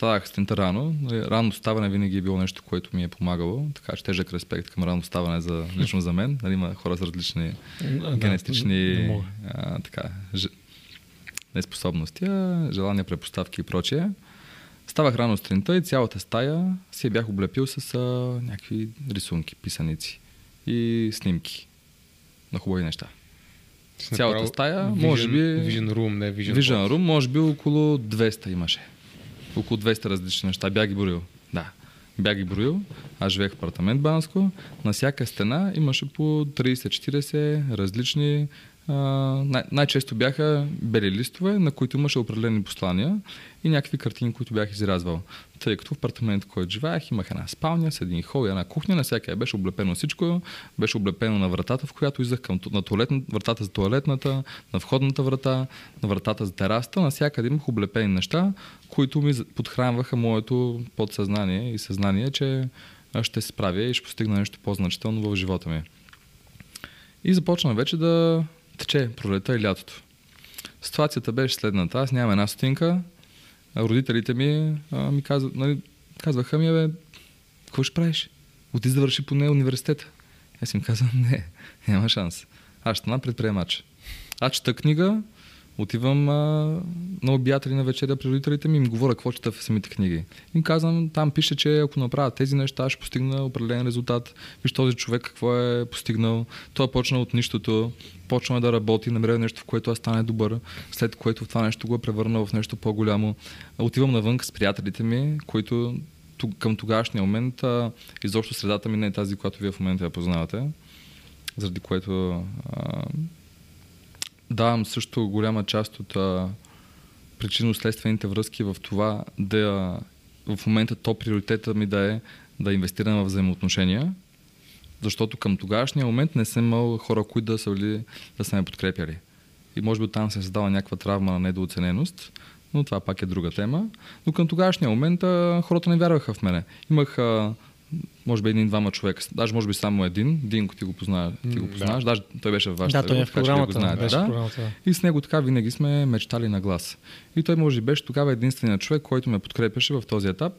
Ставах стента рано. Нали, Ранно ставане винаги е било нещо, което ми е помагало. Така че тежък респект към ранно ставане за, лично за мен. Нали, има хора с различни генетични не мога. а, така, ж... неспособности, а желания, предпоставки и прочее. Ставах рано сутринта и цялата стая си я бях облепил с а, някакви рисунки, писаници и снимки на хубави неща. Цялата стая, може би- Vision Room, не Vision, Vision. Room, може би около 200 имаше. Около 200 различни неща. Бях ги броил. Да. Бях ги броил. Аз живеех в апартамент Банско. На всяка стена имаше по 30-40 различни най- най-често бяха бели листове, на които имаше определени послания и някакви картини, които бях изрязвал. Тъй като в апартамент, който живеех, имах една спалня с един хол и една кухня, на всяка беше облепено всичко, беше облепено на вратата, в която излизах към на туалетна, вратата за туалетната, на входната врата, на вратата за тераста, навсякъде имах облепени неща, които ми подхранваха моето подсъзнание и съзнание, че ще се справя и ще постигна нещо по-значително в живота ми. И започна вече да тече пролета и лятото. Ситуацията беше следната. Аз нямам една стотинка. Родителите ми а, ми казват, нали, казваха ми, бе, какво ще правиш? Оти завърши поне университета. Аз им казвам, не, няма шанс. Аз ще стана предприемач. Аз чета книга, отивам а, на обятели на вечеря при родителите ми им говоря какво чета в самите книги. И им казвам, там пише, че ако направя тези неща, ще постигна определен резултат. Виж този човек какво е постигнал. Той е почнал от нищото, почнал да работи, намерил нещо, в което аз стане добър, след което това нещо го е превърнал в нещо по-голямо. Отивам навън с приятелите ми, които към тогашния момент а, изобщо средата ми не е тази, която вие в момента я познавате, заради което а, давам също голяма част от а, причинно-следствените връзки в това да в момента то приоритета ми да е да инвестирам в взаимоотношения, защото към тогашния момент не съм имал хора, които да са, били, да са ме подкрепяли. И може би оттам се е създава някаква травма на недооцененост, но това пак е друга тема. Но към тогашния момент хората не вярваха в мене. Имах а, може би един-двама човека, даже може би само един, Динко ти го познаваш, ти го М, да. познаваш, даже той беше в вашата Да, той е в така че вие го програмата. знаете, Беше в да? програмата. да. И с него така винаги сме мечтали на глас. И той може би беше тогава единственият човек, който ме подкрепяше в този етап,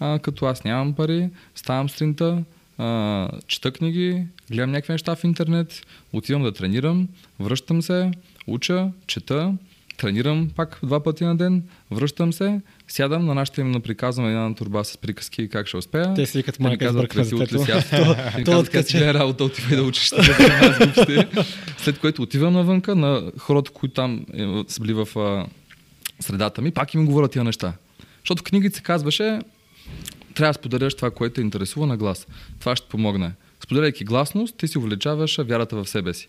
а, като аз нямам пари, ставам сутринта, а, чета книги, гледам някакви неща в интернет, отивам да тренирам, връщам се, уча, чета, тренирам пак два пъти на ден, връщам се, сядам, на нашата им приказвам една турба с приказки как ще успея. Те си ми майка казват, сбъркна «Красиво ли детето. си аз?» То- Те казват. «Как си работа, отивай да учиш. ще да занимаваш с глупости». След което отивам навънка на хората, които там е, са били в средата ми, пак им говоря тия неща. Защото книгите се казваше, трябва да споделяш това, което те интересува на глас. Това ще помогне. Споделяйки гласност, ти си увеличаваш вярата в себе си.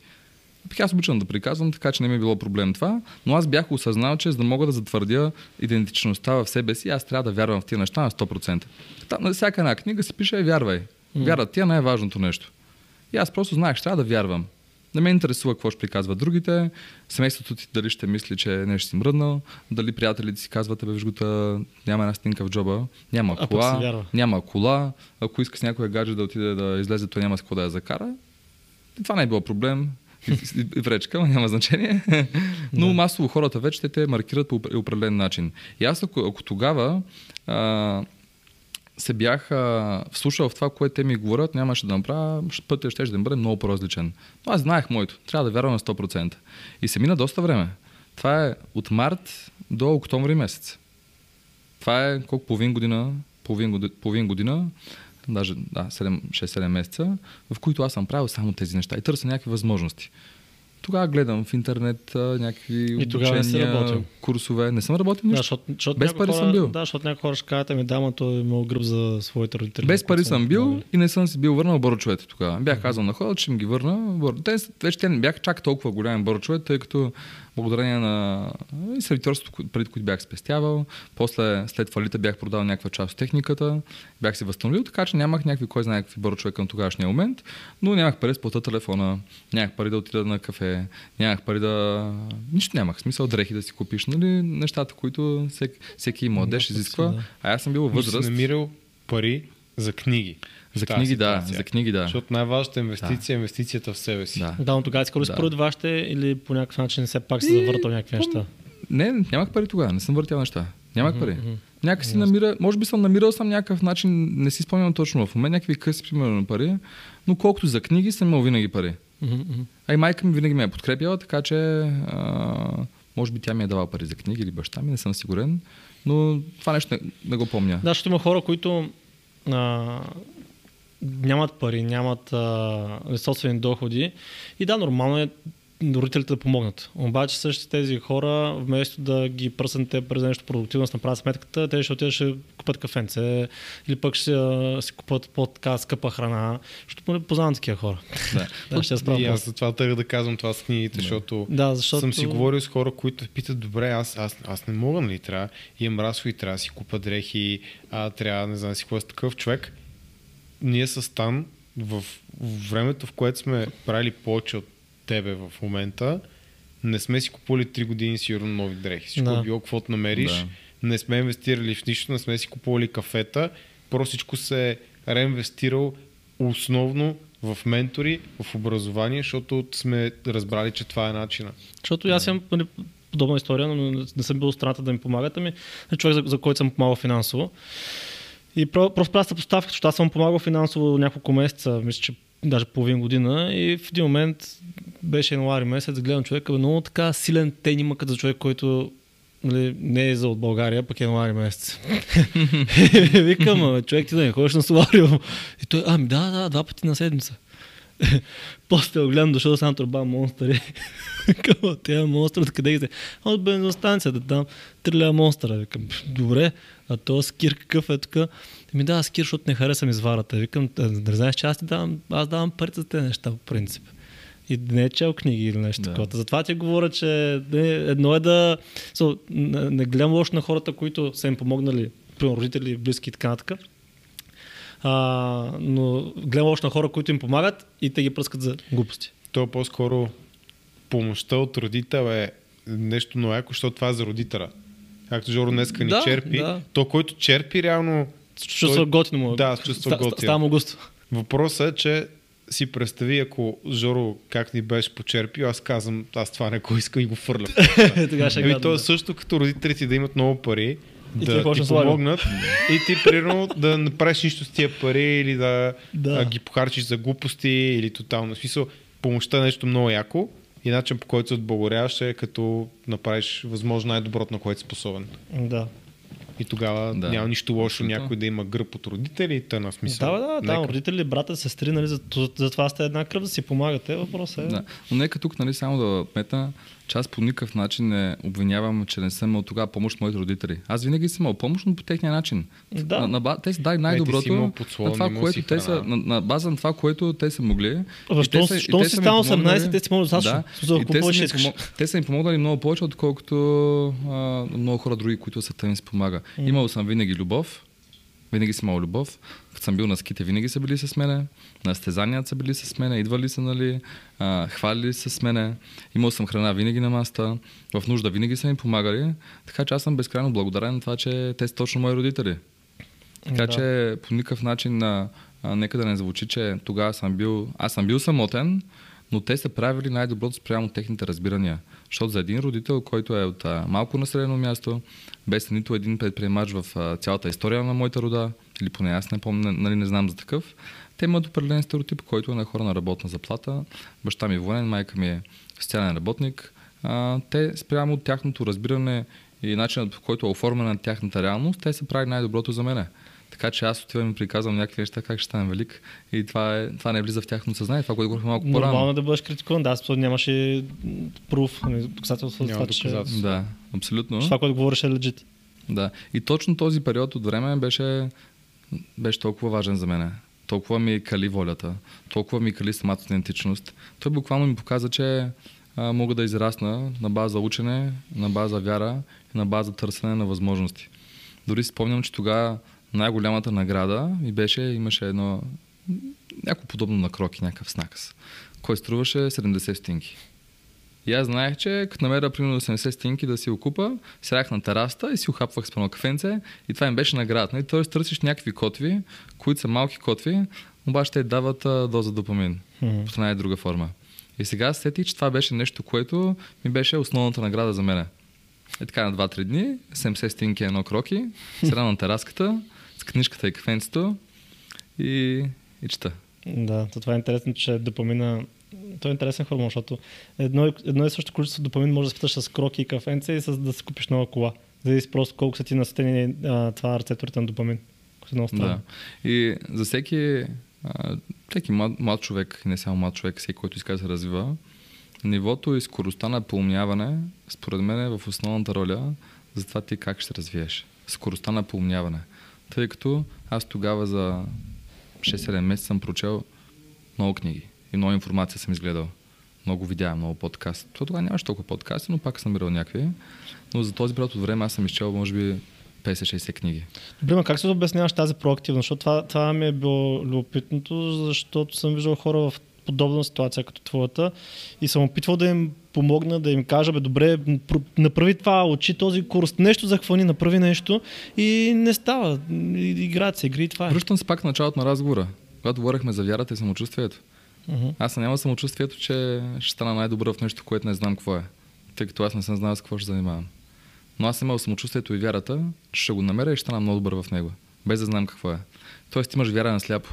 Пък Аз обичам да приказвам, така че не ми е било проблем това, но аз бях осъзнал, че за да мога да затвърдя идентичността в себе си, аз трябва да вярвам в тия неща на 100%. Там на всяка една книга се пише вярвай. Вярата ти е най-важното нещо. И аз просто знаех, че трябва да вярвам. Не ме интересува какво ще приказват другите, семейството ти дали ще мисли, че нещо си мръднал, дали приятелите си казват, бе, вижгота, няма една стинка в джоба, няма А кола, няма кола, ако иска с някой гадже да отиде да излезе, то няма с какво да я закара. И това не е било проблем. Но няма значение. Но масово хората вече те те маркират по опре- определен начин. И аз ако, ако тогава а, се бях а, вслушал в това, което те ми говорят, нямаше да направя, пътя ще да бъде много по-различен. Но аз знаех моето. Трябва да вярвам на 100%. И се мина доста време. Това е от март до октомври месец. Това е колко половин година, половин, половин година, даже да, 7, 6-7 месеца, в които аз съм правил само тези неща и търся някакви възможности. Тогава гледам в интернет някакви И не си обучения, работил. курсове. Не съм работил Да, нищо. защото, защото Без пари хора, съм бил. Да, защото някои хора ще кажат, ами да, ма той е имал гръб за своите родители. Без пари съм бил помагали. и не съм си бил върнал борчовете тогава. Бях казал на хората, че им ги върна. Те, вече те не бяха чак толкова големи борчове, тъй като благодарение на сервиторството, преди които бях спестявал, после след фалита бях продал някаква част от техниката, бях се възстановил, така че нямах някакви, кой знае какви борчове към тогашния момент, но нямах пари да сплата телефона, нямах пари да отида на кафе, нямах пари да... Нищо нямах. Смисъл дрехи да си купиш, нали? Нещата, които всеки, всеки младеж изисква. А аз съм бил възраст. намирал пари за книги. За книги, да. За книги, да. Защото най-важната инвестиция е инвестицията в себе си. Да. Да, но тогава си да. Да. според вашите или по някакъв начин все пак се завъртал някакви неща. Не, нямах пари тогава, не съм въртял неща. Нямах пари. Някакси намира, може би съм намирал съм някакъв начин, не си спомням точно в момент, някакви къси, примерно пари, но колкото за книги съм имал винаги пари. Мгм. А и майка ми винаги ме е подкрепяла, така че а, може би тя ми е давала пари за книги или баща ми, не съм сигурен, но това нещо не, не го помня. Да, защото има хора, които а, нямат пари, нямат а, собствени доходи. И да, нормално е родителите да помогнат. Обаче същите тези хора, вместо да ги пръснат те през нещо продуктивно, да си направят сметката, те ще отидат ще купат кафенце или пък ще си купат по-така скъпа храна, защото познавам такива хора. Да. да, ще справя. И аз за това тъга да казвам това с книгите, защото Да, защото... съм си говорил с хора, които питат, добре, аз, аз, аз не мога, нали, трябва, имам разходи, трябва да си купа дрехи, а, трябва, не знам си какво е такъв човек. Ние с Тан, в времето, в което сме правили повече от тебе в момента, не сме си купували 3 години сигурно нови дрехи. Всичко Да. е било каквото намериш. Да. Не сме инвестирали в нищо, не сме си купували кафета. Просто всичко се е реинвестирал основно в ментори, в образование, защото сме разбрали, че това е начина. Защото аз имам нали, подобна история, но не, съм бил страната да ми помагат, ами е човек, за, за който съм помагал финансово. И про, просто правя съпоставка, защото аз съм помагал финансово няколко месеца, мисля, че даже половин година и в един момент беше януари месец, гледам човека, бе, много така силен тен има като за човек, който нали, не е за от България, пък януари месец. Викам, човек ти да не ходиш на солариум. И той, ами да, да, два пъти на седмица. После го гледам, дошъл сам турба монстъри. Викам, тези монстър, откъде ги се? От бензостанцията там, три лева монстъра. Викам, добре, а то скир какъв е тук? Ми да, скир, защото не харесвам изварата. Викам, «А, не знаеш, че аз ти давам, аз давам пари за тези неща, по принцип. И не е чел книги или нещо Да. да. такова. Затова ти говоря, че не, едно е да... So, не, не гледам лошо на хората, които са им помогнали, примерно родители, близки и така нататък. А, но гледам лошо на хора, които им помагат и те ги пръскат за глупости. То е по-скоро помощта от родител е нещо много яко, защото това е за родителя. Както Жоро днеска ни Да, черпи. да. То, който черпи, реално Чувства Той- готино му. е. Да, чувства Ста- готино. Става му густо. Въпросът е, че си представи, ако Жоро как ни беше почерпил, аз казвам, аз това не го искам и го фърлям. Тогава ще Еми, то е също като родителите да имат много пари, И ти да ти да слагаш. помогнат и ти, примерно, да не правиш нищо с тия пари или да, Да. ги похарчиш за глупости или тотално. В смисъл, помощта е нещо много яко, И начин по който се отблагодаряваш е като направиш възможно най-доброто, на което си способен. Да. И тогава Да. няма нищо лошо Абсолютно. някой да има гръб от родители и тъна смисъл. Да, да, да, Нека. родители, брата, сестри, нали, за, за това сте една кръв да си помагате. Въпросът е. Да. Но нека тук нали, само да отметна, че аз по никакъв начин не обвинявам, че не съм имал тогава помощ от моите родители. Аз винаги съм имал помощ, но по техния начин. Да. На, на, те са дали Е, най-доброто на това, което те са, на, на, база на това, което те са могли. Те си станал помогнали- 18, те си могат достатъчно. Те, са ми помогнали много повече, отколкото а, много хора други, които са им си помага. Имал съм винаги любов, винаги съм имал любов. Като съм бил на ските, винаги са били с мене. На стезанията са били с мене. Идвали са, нали, а, хвалили са с мене. Имал съм храна винаги на маста. В нужда винаги са ми помагали. Така че аз съм безкрайно благодарен на това, че те са точно мои родители. Така Да. че по никакъв начин а, а, нека да не звучи, че тогава съм бил, аз съм бил самотен, но те са правили най-доброто спрямо техните разбирания. Защото за един родител, който е от малко населено място, без нито един предприемач в цялата история на моята рода, или поне аз не помня, нали не знам за такъв, те имат определен стереотип, който е на хора на работна заплата. Баща ми е военен, майка ми е социален работник. Те спрямо от тяхното разбиране и начинът по който е оформена тяхната реалност, те са прави най-доброто за мене. Така че аз отивам и приказвам някакви неща, как ще стана велик. И това, е, това не влиза в тяхното съзнание, това, което говорихме малко Нормално по-рано. е да бъдеш критикуван. Да, аз нямаше пруф, нали, доказателство за това, че. Да, абсолютно. това, което говориш е легит. Да. И точно този период от време беше, беше толкова важен за мен. Толкова ми кали волята, толкова ми кали самата идентичност. Той буквално ми показа, че а, мога да израсна на база учене, на база вяра и на база търсене на възможности. Дори си спомням, че тогава най-голямата награда ми беше, имаше едно някакво подобно на кроки, някакъв снакс, който струваше 70 стинки. И аз знаех, че като намеря примерно 80 стинки да си окупа, сядах на тераста и си ухапвах с едно кафенце и това им беше награда. Нали? Тоест търсиш някакви котви, които са малки котви, обаче те дават а, доза допамин Мгм. по една или друга форма. И сега сетих, че това беше нещо, което ми беше основната награда за мене. Е така на 2-3 дни, 70 стинки едно кроки, седа на тераската, книжката и кафенцето и, и чета. Да, то това е интересно, че допамина той е интересен хормон, защото едно, едно и също количество допамин може да спиташ с кроки и кафенце и с, да си купиш нова кола. Зависи просто колко са ти наситени а, това рецепторите на допамин. Е. Да. И за всеки, а, всеки млад, млад човек, не само млад човек, всеки, който иска да се развива, нивото и скоростта на поумняване, според мен е в основната роля за това ти как ще развиеш. Скоростта на поумняване. Тъй като аз тогава за 6-7 месеца съм прочел много книги и много информация съм изгледал. Много видеа, много подкаст. То тогава нямаше толкова подкасти, но пак съм бирал някакви. Но за този период от време аз съм изчел, може би, 50-60 книги. Добре, ма как се обясняваш тази проактивност? Защото това, това ми е било любопитното, защото съм виждал хора в подобна ситуация като твоята и съм опитвал да им помогна, да им кажа, бе, добре, пр- направи това, учи този курс, нещо захвани, направи нещо и не става. Играят се игри и това е. Връщам се пак в началото на разговора, когато говорихме за вярата и самочувствието. Мгм. Аз няма самочувствието, че ще стана най-добър в нещо, което не знам какво е. Тъй като аз не съм знал с какво ще занимавам. Но аз имал самочувствието и вярата, че ще го намеря и ще стана много добър в него. Без да знам какво е. Тоест имаш вяра на сляпо.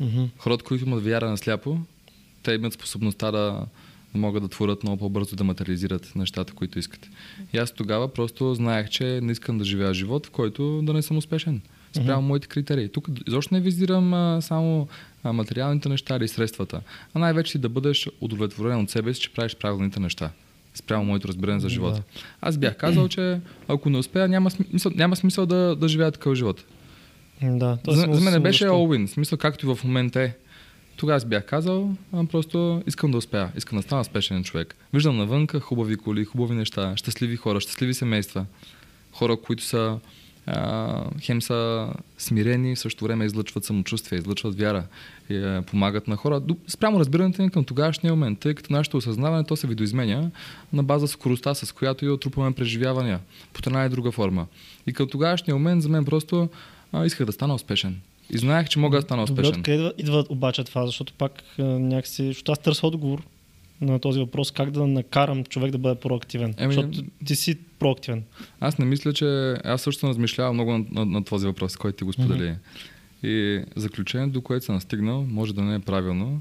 Мгм. Хората, които имат вяра на сляпо, те имат способността да да могат да творят много по-бързо да материализират нещата, които искат. И аз тогава просто знаех, че не искам да живея живот, в който да не съм успешен. Спрямо моите критерии. Тук изобщо не визирам а, само а, материалните неща или средствата, а най-вече да бъдеш удовлетворен от себе си, че правиш правилните неща. Спрямо моето разбиране за живота. Аз бях казал, че ако не успея, няма смисъл, няма смисъл да, да живея такъв живот. Да, За, за мен беше защо. all win. В смисъл, както и в момента е. Тогава аз бях казал, а просто искам да успея, искам да стана спешен човек. Виждам навънка хубави коли, хубави неща, щастливи хора, щастливи семейства. Хора, които са а, хем са смирени, в същото време излъчват самочувствие, излъчват вяра и а, помагат на хора. Спрямо разбирането ни към тогашния момент, тъй като нашето осъзнаване то се видоизменя на база скоростта, с която и отрупваме преживявания по една и друга форма. И към тогашния момент за мен просто а, исках да стана успешен. И знаех, че мога да стана Добре, успешен. откъде идва, идва обаче това, защото пак а, някакси, защото аз търся отговор на този въпрос, как да накарам човек да бъде проактивен. Еми, защото ти си проактивен. Аз не мисля, че... Аз също съм размишлявал много на, на, на този въпрос, който ти го сподели. И заключението, до което съм стигнал, може да не е правилно,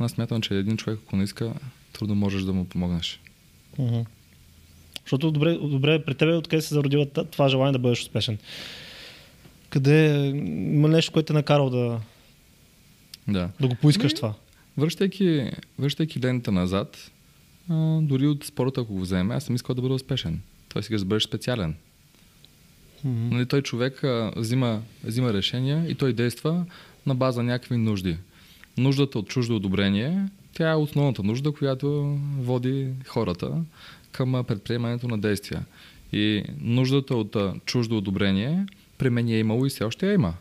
но аз смятам, че един човек, ако не иска, трудно можеш да му помогнеш. Мгм. Защото добре, добре при тебе откъде се зародила това желание да бъдеш успешен? Къде има нещо, което те накарал да, Да. да го поискаш Ми, това? Връщайки, връщайки лената назад, а, дори от спорта, ако го вземе, аз съм искал да бъда успешен. Той си да бъдеш специален. Мгм. Нали, той човек а, взима, взима решения и той действа на база някакви нужди. Нуждата от чуждо одобрение, тя е основната нужда, която води хората към предприемането на действия. И нуждата от а, чуждо одобрение при мен е имало и все още я има.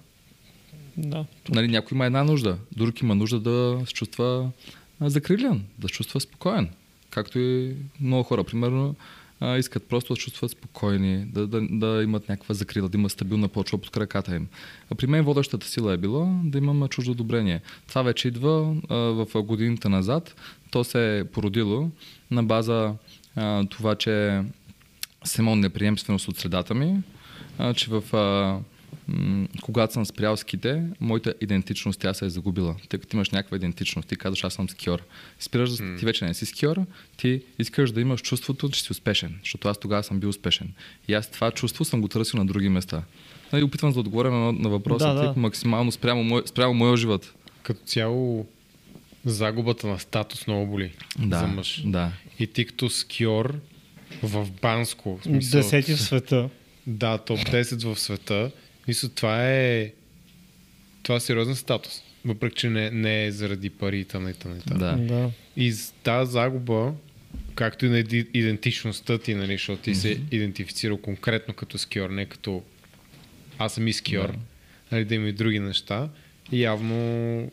Да. Нали, някой има една нужда, друг има нужда да се чувства закрилен, да се чувства спокоен. Както и много хора, примерно, а, искат просто да се чувстват спокойни, да, да, да имат някаква закрила, да имат стабилна почва под краката им. А при мен водещата сила е била да имам чуждо одобрение. Това вече идва а, в годините назад. То се е породило на база а, това, че съм имал неприемственост от средата ми, а, че в, а, м- когато съм спрял ските, моята идентичност тя се е загубила. Тъй като имаш някаква идентичност, ти казваш аз съм скиор. Спираш, да ти вече не си скиор, ти искаш да имаш чувството, че си успешен, защото аз тогава съм бил успешен. И аз това чувство съм го търсил на други места. Нали, опитвам да отговоря на, на въпроса Да, да, да. ти максимално спрямо, мой, спрямо моя живот. Като цяло загубата на статус много боли Да, за мъж. да. И ти като скиор в Банско, в смисъл, Десети в света. Да, топ 10 в света, мисля, това е това е сериозен статус. Въпреки, че не, не е заради пари и т.н. и т.н. Да. Да. И тази загуба, както и на идентичността ти, нали, защото ти се идентифицирал конкретно като скиор, не като аз съм и скиор, Да. нали, да има и други неща, явно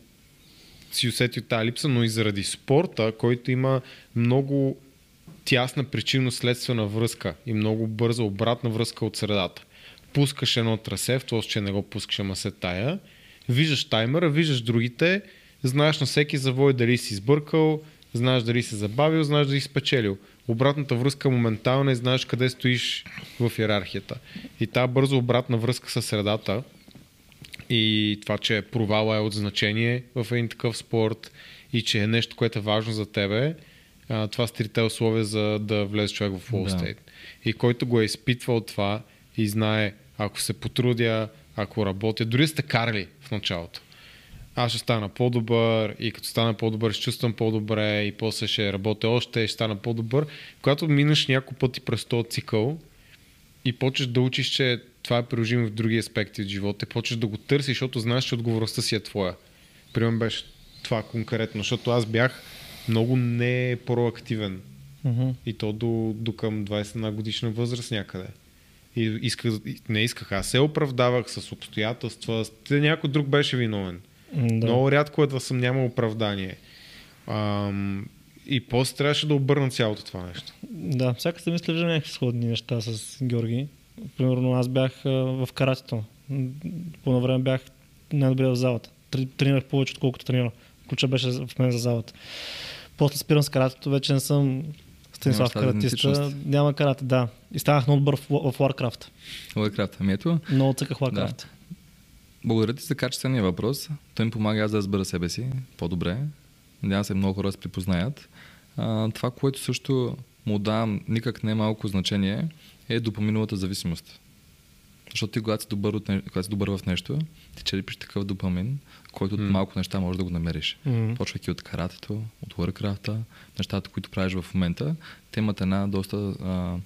си усетил тази липса, но и заради спорта, който има много тясна причинно-следствена връзка и много бърза обратна връзка от средата. Пускаш едно трасе, в това, че не го пускаш, ама се тая, виждаш таймера, виждаш другите, знаеш на всеки завой дали си сбъркал, знаеш дали си забавил, знаеш дали си спечелил. Обратната връзка моментална и знаеш къде стоиш в иерархията. И тази бързо обратна връзка с средата и това, че провала е от значение в един такъв спорт и че е нещо, което е важно за тебе, а, това са трите условия за да влезе човек в Wall Да. State. И който го е изпитвал това и знае, ако се потрудя, ако работя, дори сте карали в началото. Аз ще стана по-добър и като стана по-добър ще чувствам по-добре и после ще работя още и ще стана по-добър. Когато минеш няколко пъти през този цикъл и почнеш да учиш, че това е приложимо в други аспекти от живота, и почнеш да го търсиш, защото знаеш, че отговорността си е твоя. Примерно беше това конкретно, защото аз бях много не проактивен Мгм. и то до, до към 21 годишна възраст някъде. И исках, не исках, аз се оправдавах с обстоятелства, те някой друг беше виновен. М, Да. Много рядко е да съм нямал оправдание. Ам, и после трябваше да обърна цялото това нещо. Да, всяка се мисля, че някакви сходни неща с Георги. Примерно аз бях а, в каратето. По едно време бях най-добре в залата. Тре- Тренирах повече, отколкото тренирах. Ключа беше в мен за залата. После спирам с каратето, вече не съм Станислав каратиста. Няма карате, да. И станах много добър в, в Warcraft. Лайкрафт. Ами ето, Много цъках Warcraft. Благодаря ти за качествения въпрос. Той ми помага аз да разбера себе си по-добре. Надявам се много хора да се припознаят. А, това, което също му давам никак не е малко значение, е допаминовата зависимост. Защото ти, когато си добър, от когато си добър в нещо, ти черпиш такъв допамин, който от малко неща можеш да го намериш. М. Почвайки от каратето, от Warcraft, нещата, които правиш в момента, те имат една доста а,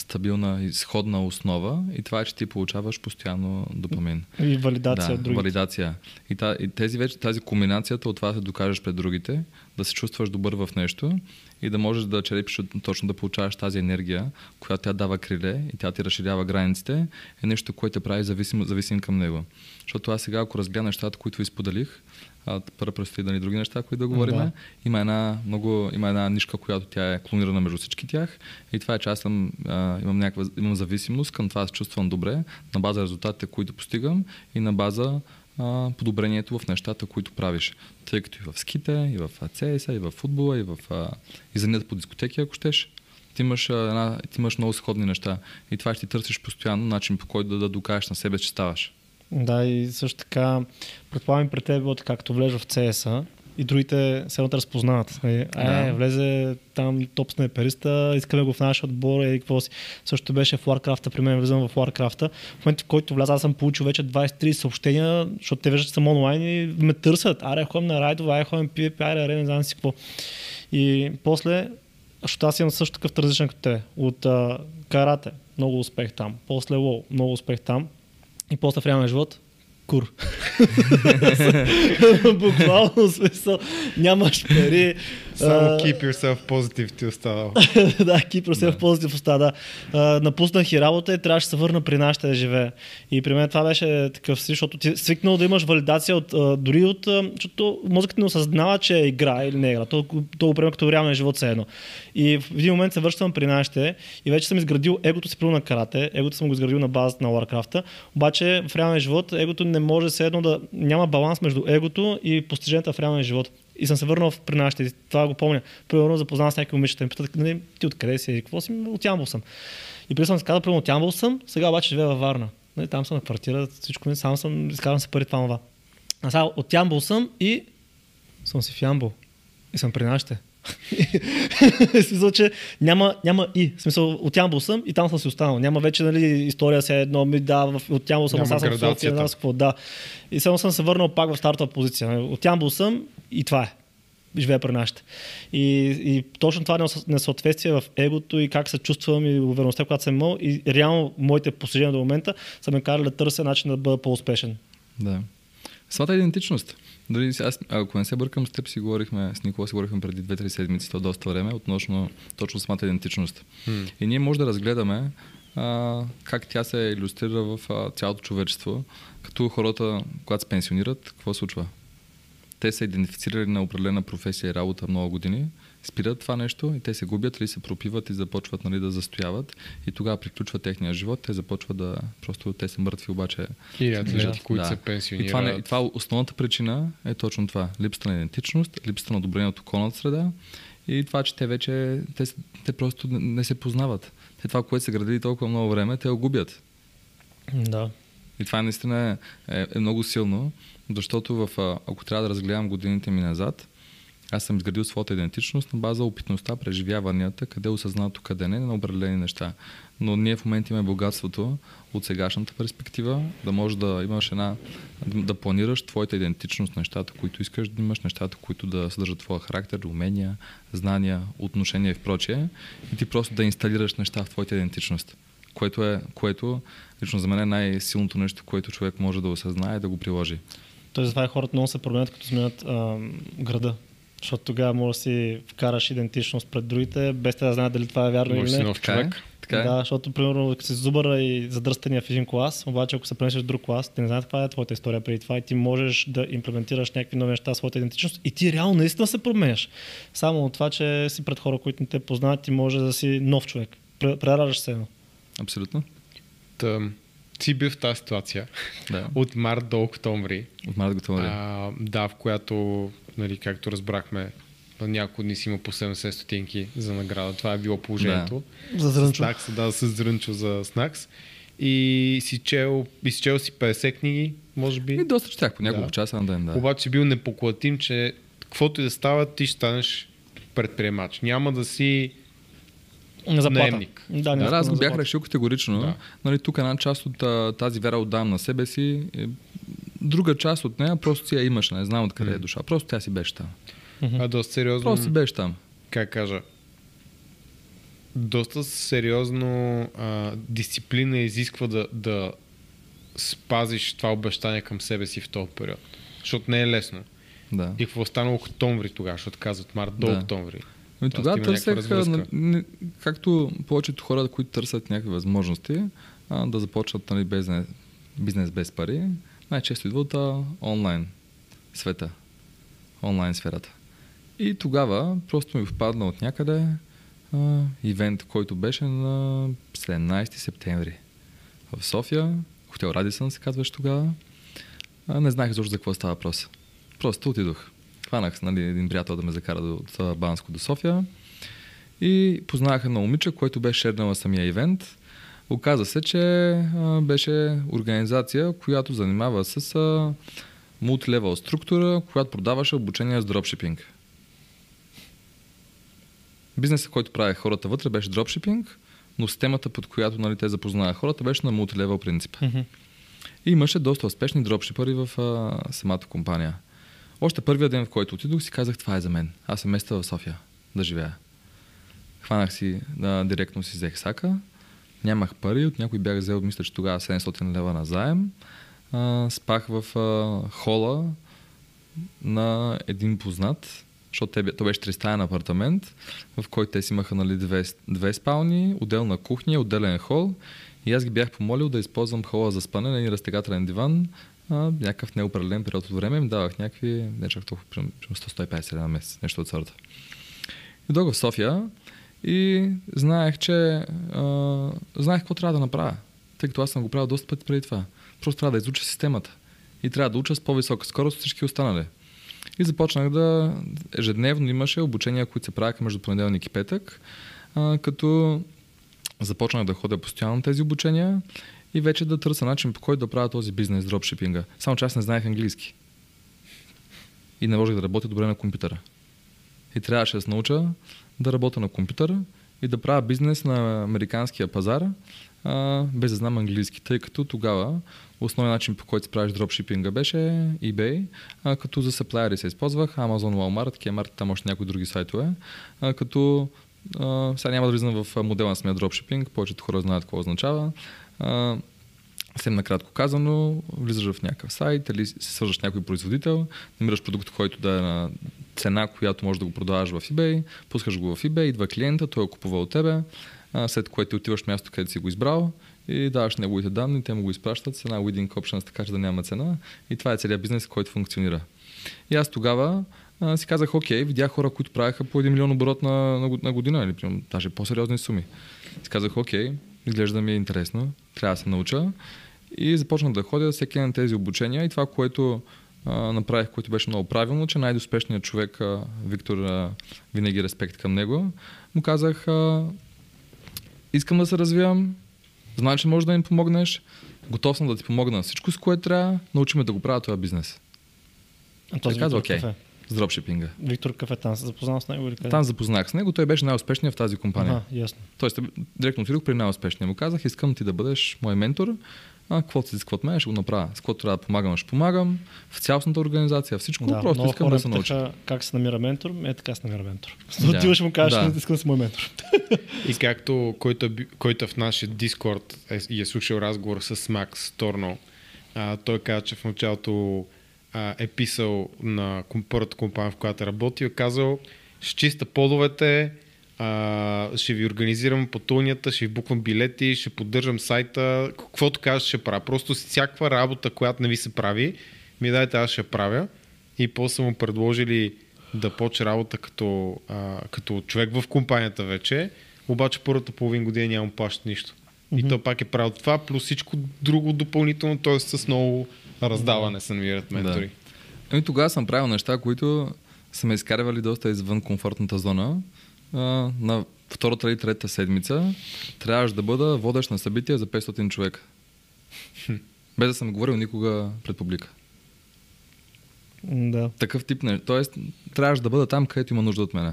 стабилна и сходна основа и това е, че ти получаваш постоянно допамин. И валидация да, от другите. валидация. И, та, и тези вече, тази комбинацията от това да се докажеш пред другите, да се чувстваш добър в нещо и да можеш да черепиш точно да получаваш тази енергия, която тя дава криле и тя ти разширява границите, е нещо, което те прави зависим, зависим към него. Защото аз сега, ако разгледам нещата, които ви споделих, а, първо предстои да ни други неща, които да говорим. Да. Има една много, има една нишка, която тя е клонирана между всички тях. И това е, че аз съм, а, имам, някаква, имам зависимост към това се чувствам добре, на база резултатите, които постигам и на база а, подобрението в нещата, които правиш. Тъй като и в ските, и в CS, и в футбола, и в а, и по дискотеки, ако щеш. Ти имаш, една, ти имаш много сходни неща. И това ще ти търсиш постоянно начин, по който да, да докажеш на себе, че ставаш. Да, и също така, предполагам при теб, било така, като влезеш в CS-а и другите се едно разпознават. Нали? Е, Да. влезе там топ снайпериста, искаме го в нашия отбор и какво си. Също беше в Warcraft, при мен влизам в Warcraft. В момента, в който вляза, аз съм получил вече 23 съобщения, защото те виждат, че съм онлайн и ме търсят. Аре, ходим на райдове, аре, ходим PvP, аре, аре, не знам си какво. И после, защото аз имам също такъв различен като те. От а, карате, много успех там. После лоу, много успех там. И после в реалния живот, кур. Буквално смисъл, нямаш пари. Само keep yourself positive ти остава. да, Кипър се в позитив оста, да. Напуснах и работа и трябваше да се върна при нашите да живея. И при мен това беше такъв си, защото ти си свикнал да имаш валидация от, дори от, защото мозъкът не осъзнава, че е игра или не е игра. То, то го приема като реалния живот все едно. И в един момент се връщам при нашите и вече съм изградил егото си примерно на карате, егото съм го изградил на базата на Warcraft, обаче в реалния живот егото не може все едно да няма баланс между егото и постиженията в реалния живот. И съм се върнал при нашите. Това го помня. Примерно запознавам с някакви момичета. Ми питат, ти откъде си? Какво си? От Ямбол съм. И преди съм се казал, примерно от Ямбол съм, сега обаче живея във Варна. Нали, там съм на квартира, всичко ми, сам съм, изкарвам се пари това, това. А сега от Ямбол съм и съм си в Ямбол. И съм при нашите. смисъл, че няма, няма и. В смисъл, от Ямбол съм и там съм си останал. Няма вече нали, история сега едно ми да, в- от Ямбол съм, Няма а сега съм в София, с какво. Да. И само съм се върнал пак в стартова позиция. От Ямбол съм и това е. Живея при нашите. И, и точно това несъ- несъответствие в егото и как се чувствам и увереността, която съм имал и реално моите постижения до момента са ме карали да търся начин да бъда по-успешен. Да. Самата идентичност. Си- аз, ако не се бъркам, с теб си говорихме, с Никола си говорихме преди 2-3 седмици, то доста време, относно точно самата идентичност. И ние може да разгледаме а, как тя се иллюстрира в а, цялото човечество, като хората, когато се пенсионират, какво случва? Те са идентифицирали на определена професия и работа много години, спират това нещо и те се губят или се пропиват и започват нали, да застояват и тогава приключва техния живот, те започват да... Просто те са мъртви, обаче И атлети, Да. които Да. се и това, пенсионират. не, и това основната причина е точно това. Липсата на идентичност, липсата на одобрение от околната среда и това, че те вече, те, те просто не, се познават. Те това, което са градили толкова много време, те го губят. Да. И това наистина е, е, е много силно, защото в, ако трябва да разгледам годините ми назад, аз съм изградил своята идентичност на база опитността, преживяванията, къде е осъзнато, къде не, на определени неща. Но ние в момента имаме богатството от сегашната перспектива, да можеш да имаш една, да планираш твоята идентичност, нещата, които искаш да имаш, нещата, които да съдържат твоя характер, умения, знания, отношения и прочее. И ти просто да инсталираш неща в твоята идентичност. Което е, което лично за мен е най-силното нещо, което човек може да осъзнае и да го приложи. Тоест, затова хората много се променят, като сменят града. Защото тогава може да си вкараш идентичност пред другите, без те да знаят дали това е вярно Може или си не. нов е. човек. Така е. Да, защото, примерно, ако си зубъра и задръстения в един клас, обаче ако се пренесеш в друг клас, те не знаят каква е твоята история преди това и ти можеш да имплементираш някакви нови неща в своята идентичност и ти реално наистина се променяш. Само от това, че си пред хора, които не те познават, ти може да си нов човек. Пре- Прераждаш се едно. Абсолютно. Та, си бил в тази ситуация Да. от март до октомври. От март го това. А, да, в която, нали, както разбрахме, на няколко дни си има по 70 стотинки за награда. Това е било положението. За С зрънчо. Снакс, да, с зрънчо за Снакс. И си чел, и си чел си 50 книги, може би. И доста четях по няколко Да. часа на ден, да. Обаче си бил непоклатим, че каквото и да става, ти ще станеш предприемач. Няма да си заплата. Наемник. Да, не Да, аз го бях решил категорично. Да. Нали, тук една част от а, тази вяра отдавам на себе си. Друга част от нея просто си я имаш, не знам откъде е дошла. Просто тя си беше там. а, доста сериозно. Просто си беше там. как кажа, доста сериозно а, дисциплина изисква да, да спазиш това обещание към себе си в този период. Защото не е лесно. Да. И какво стана октомври тогава, защото казват март до Да. октомври. Тоест тогава търсех, както повечето хора, които търсят някакви възможности, а, да започнат нали, бизнес, бизнес без пари, най-често идва от онлайн света, онлайн сферата. И тогава просто ми впадна от някъде а, ивент, който беше на 17 септември в София, хотел Радисън се казваше тогава. А, не знаех защо за какво става въпрос. Просто отидох. Хванах нали, един приятел да ме закара до, от Банско до София и познах едно момиче, което беше шернала самия ивент. Оказа се, че а, беше организация, която занимава с а, мултилевел структура, която продаваше обучение с дропшипинг. Бизнесът, който правя хората вътре, беше дропшипинг, но системата, под която нали, те запознаха хората, беше на мултилевел принцип. И имаше доста успешни дропшипъри в а, самата компания. Още първия ден, в който отидох, си казах, това е за мен. Аз съм места в София да живея. Хванах си, да, директно си взех сака. Нямах пари, от някой бях взел, мисля, че тогава 700 лева на заем. А, спах в а, хола на един познат, защото те, то беше тристаен апартамент, в който те си имаха нали, две, две спални, отделна кухня, отделен хол. И аз ги бях помолил да използвам хола за спане на един разтегателен диван, а, някакъв неопределен период от време. Им давах някакви, не чак толкова, примерно 150 лева на месец, нещо от сорта. И дойдох в София и знаех, че а, знаех какво трябва да направя. Тъй като аз съм го правил доста пъти преди това. Просто трябва да изуча системата. И трябва да уча с по-висока скорост от всички останали. И започнах да... Ежедневно имаше обучения, които се правяха между понеделник и петък, а, като започнах да ходя постоянно на тези обучения и вече да търся начин по който да правя този бизнес, дропшипинга. Само че аз не знаех английски. И не можех да работя добре на компютъра. И трябваше да се науча да работя на компютъра и да правя бизнес на американския пазар, а, без да знам английски, тъй като тогава основният начин по който правиш дропшипинга беше eBay, а, като за саплайери се използвах, Amazon, Walmart, Kmart, там още някои други сайтове, а, като а, сега няма да влизам в модела на самия дропшипинг, повечето хора знаят какво означава. А, Съвсем накратко казано, влизаш в някакъв сайт или се свържаш с някой производител, намираш продукт, който да е на цена, която можеш да го продаваш в eBay, пускаш го в eBay, идва клиента, той го купува от тебе, след което ти отиваш място, където си го избрал и даваш неговите данни, те му го изпращат с една wedding options, така че да няма цена и това е целият бизнес, който функционира. И аз тогава а, си казах, окей, видях хора, които правяха по 1 милион оборот на, на, на година или даже по-сериозни суми. Си казах, окей, изглежда ми е интересно, трябва да се науча. И започнах да ходя всеки на тези обучения и това, което а, направих, което беше много правилно, че най-успешният човек, а, Виктор, а, винаги респект към него, му казах, а, искам да се развивам, знам, че можеш да ми помогнеш, готов съм да ти помогна на всичко, с което трябва, научиме да го правя този бизнес. А този казва, окей. С дропшипинга. Виктор Кафе, там се запознал с него или къде? Там запознах с него, той беше най-успешният в тази компания. Ага, ясно. Тоест, директно отидох при най-успешния. Му казах, искам ти да бъдеш мой ментор. А, каквото се изисква от мен, ще го направя. С каквото трябва да помагам, ще помагам. В цялостната организация, всичко. Да, просто искам да се науча. Как се намира ментор? Е, така се намира ментор. Да. Отиваш му кажеш, Да. искам да си мой ментор. И както който е, който е в нашия Дискорд е, е слушал разговор с Макс Торно, а, той каза, че в началото а, е писал на първата компания, в която е работил, е казал, ще чиста подовете, а, ще ви организирам пътуванията, ще ви буквам билети, ще поддържам сайта, каквото кажеш ще правя. Просто всякаква работа, която не ви се прави, ми дайте аз ще правя. И после са му предложили да почне работа като, а, като човек в компанията вече, обаче първата половин година няма плаща нищо. И то пак е правил това, плюс всичко друго допълнително, т.е. с много раздаване се намират ментори. Ами тогава съм правил неща, които са ме изкарвали доста извън комфортната зона. А, на втората или трета седмица трябваше да бъда водещ на събитие за 500 човека. Без да съм говорил никога пред публика. Да. Такъв тип не. Тоест, трябваше да бъда там, където има нужда от мене.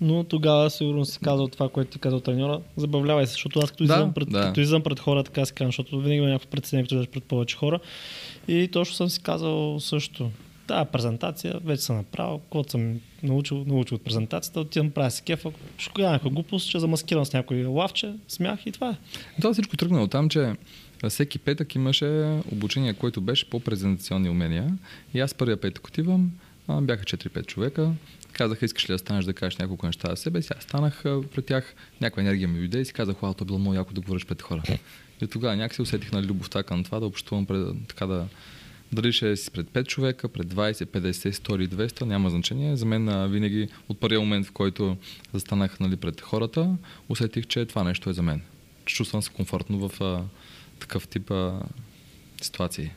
Но тогава сигурно си казал това, което ти казал треньора. Забавлявай се, защото аз като, Да, излизам, пред, да. като излизам пред хора, така си казвам, защото винаги има някакво притеснение, като пред повече хора. И точно съм си казал също. Да, презентация вече съм направил, каквото съм научил, научил от презентацията, отивам правя си кефа, кажа някаква глупост, ще замаскирам с някой лавче, смях и това е. Това всичко тръгна от там, че всеки петък имаше обучение, което беше по презентационни умения. И аз първия петък отивам, бяха 4-5 човека. Казаха, искаш ли да станеш да кажеш няколко неща за себе си. Аз станах пред тях, някаква енергия ми дойде и си казах, вау, то било много яко да говориш пред хора. И тогава някакси усетих на любовта към това, да общувам пред, така да, дали ще си пред 5 човека, пред 20, 50, 100 или 200, няма значение. За мен винаги от първия момент, в който застанах нали, пред хората, усетих, че това нещо е за мен. Чувствам се комфортно в а, такъв тип а, ситуации.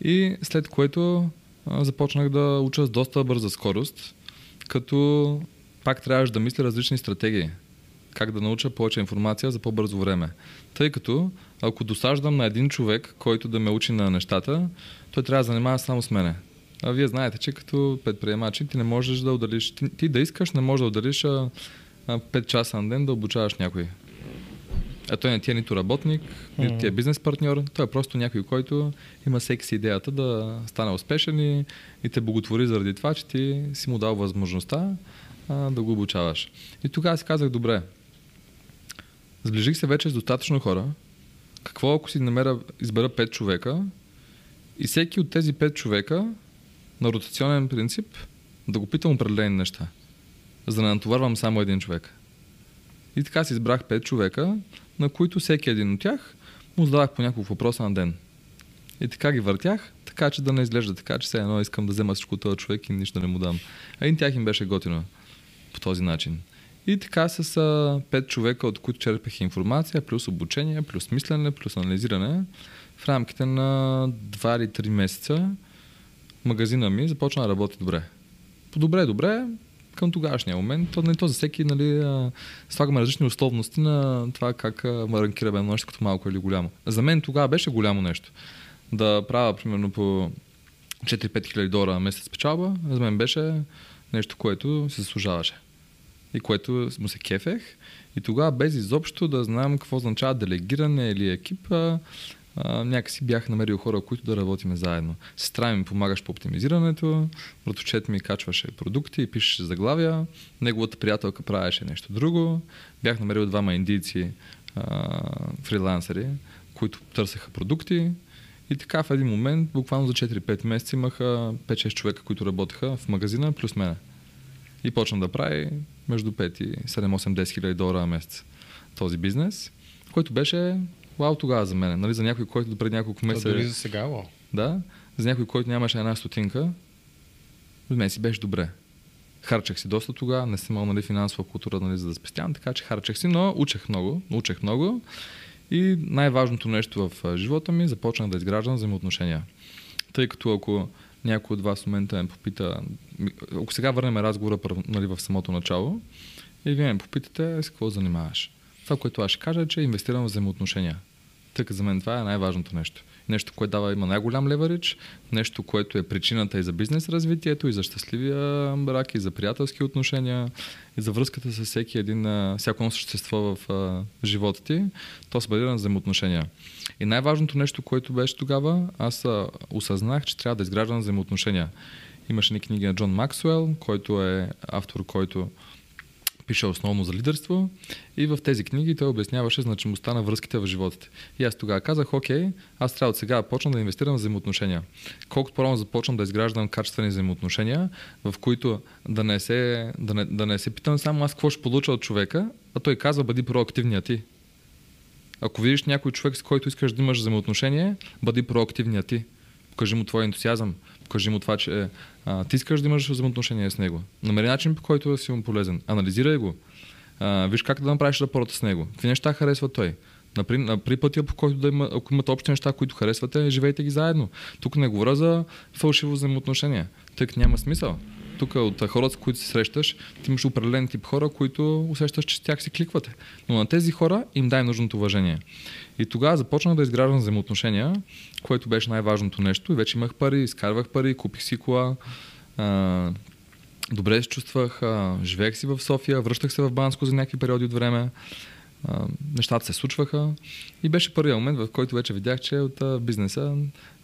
И след което а, започнах да уча с доста бърза скорост, като пак трябваше да мисля различни стратегии. как да науча повече информация за по-бързо време. Тъй като ако досаждам на един човек, който да ме учи на нещата, той трябва да занимава само с мене. А вие знаете, че като предприемачи ти не можеш да отделиш, ти, ти да искаш, не можеш да отделиш а, а, 5 часа на ден да обучаваш някой. А той не ти е нито работник, нито ти е бизнес партньор, той е просто някой, който има всеки си идеята да стане успешен и, и те боготвори заради това, че ти си му дал възможността а, да го обучаваш. И тогава си казах, добре, сближих се вече с достатъчно хора, какво ако си намеря, избера 5 човека и всеки от тези 5 човека на ротационен принцип да го питам определени неща, за да не натоварвам само един човек. И така си избрах 5 човека, на които всеки един от тях му задавах по няколко въпроса на ден. И така ги въртях, така че да не изглежда така, че все едно искам да взема всичко този човек и нищо не му дам. А един тях им беше готино по този начин. И така с а, пет човека, от които черпех информация, плюс обучение, плюс мислене, плюс анализиране, в рамките на 2 или 3 месеца магазина ми започна да работи добре. По добре, към тогашния момент. То, нали, то за всеки нали, слагаме различни условности на това как ме ранкираме нещо като малко или голямо. За мен тогава беше голямо нещо. Да правя примерно по 4-5 хиляди долара месец печалба, за мен беше нещо, което се заслужаваше и което му се кефех. И тогава без изобщо да знам какво означава делегиране или екипа, а, някакси бях намерил хора, които да работиме заедно. Сестра ми помагаш по оптимизирането, братовчет ми качваше продукти и пишеше заглавия, неговата приятелка правеше нещо друго. Бях намерил двама индийци фрилансери, които търсеха продукти. И така в един момент, буквално за 4-5 месеца имаха 5-6 човека, които работеха в магазина, плюс мене. И почна да прави между 5 и 7-8-10 хиляди долара на месец този бизнес, който беше вау тогава за мен. Нали, за някой, който допред няколко месеца... Дори за сега, вау. Да, за някой, който нямаше една стотинка, за мен си беше добре. Харчах си доста тогава, не съм имал нали, финансова култура, нали, за да спестявам, така че харчах си, но учех много, учех много. И най-важното нещо в живота ми започнах да изграждам взаимоотношения. Тъй като ако някой от вас в момента ме попита, ако сега върнем разговора нали, в самото начало, и вие ме попитате с какво занимаваш. Това, което аз ще кажа е, че инвестирам в взаимоотношения. Тъй за мен това е най-важното нещо. Нещо, което дава има най-голям леверидж, нещо, което е причината и за бизнес развитието, и за щастливия брак, и за приятелски отношения, и за връзката с всеки един, всяко едно същество в а, живота ти, то се базира на взаимоотношения. И най-важното нещо, което беше тогава, аз осъзнах, че трябва да изграждам взаимоотношения. Имаше ни книги на Джон Максуел, който е автор, който пише основно за лидерство и в тези книги той обясняваше значимостта на връзките в животите. И аз тогава казах, окей, аз трябва от сега да почна да инвестирам в взаимоотношения. Колкото по-рано започвам да изграждам качествени взаимоотношения, в които да не, се, да, не, да не се питам само аз какво ще получа от човека, а той казва, бъди проактивния ти. Ако видиш някой човек, с който искаш да имаш взаимоотношение, бъди проактивния ти. Покажи му твой ентусиазъм, покажи му това, че а, ти искаш да имаш взаимоотношение с него. Намери начин, по който да си му полезен. Анализирай го. А, виж как да направиш рапорта с него. Какви неща харесва той. Напри, при пътя, по който да има, ако имате общи неща, които харесвате, живейте ги заедно. Тук не говоря за фалшиво взаимоотношение, тъй като няма смисъл. Тук от хората, с които се срещаш, ти имаш определен тип хора, които усещаш, че с тях си кликвате. Но на тези хора им дай нужното уважение. И тогава започнах да изграждам взаимоотношения, което беше най-важното нещо. И вече имах пари, изкарвах пари, купих си кола. А, добре се чувствах, а, живеех си в София, връщах се в Банско за някакви периоди от време. А, нещата се случваха и беше първият момент, в който вече видях, че от а, бизнеса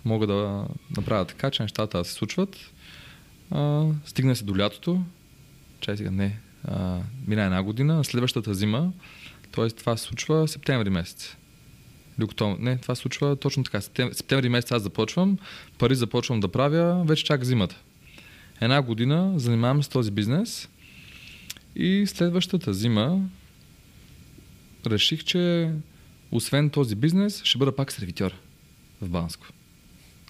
мога да направя така, че нещата се случват. Стигна се до лятото. Чай сега, не. А, мина една година. Следващата зима, т.е. това се случва септември месец. Или Не, това се случва точно така. Септември месец аз започвам, пари започвам да правя, вече чак зимата. Една година занимавам с този бизнес и следващата зима реших, че освен този бизнес, ще бъда пак сервитьор в Банско.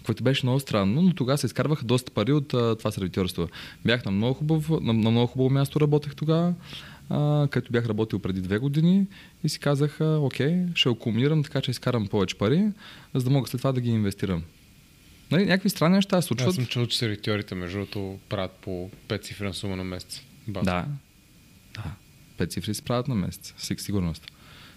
Което беше много странно, но тогава се изкарваха доста пари от а, това сервитьорство. Бях на много, хубав, на, на много хубаво място, работех тогава а, където бях работил преди две години и си казах, окей, ще акумулирам така, че изкарам повече пари, за да мога след това да ги инвестирам. Нали, някакви странни неща случват. Аз съм чул, че сервитьорите, между другото, правят по 5 цифрена сума на месец. Да. Да. 5 цифри се правят на месец, със сигурност.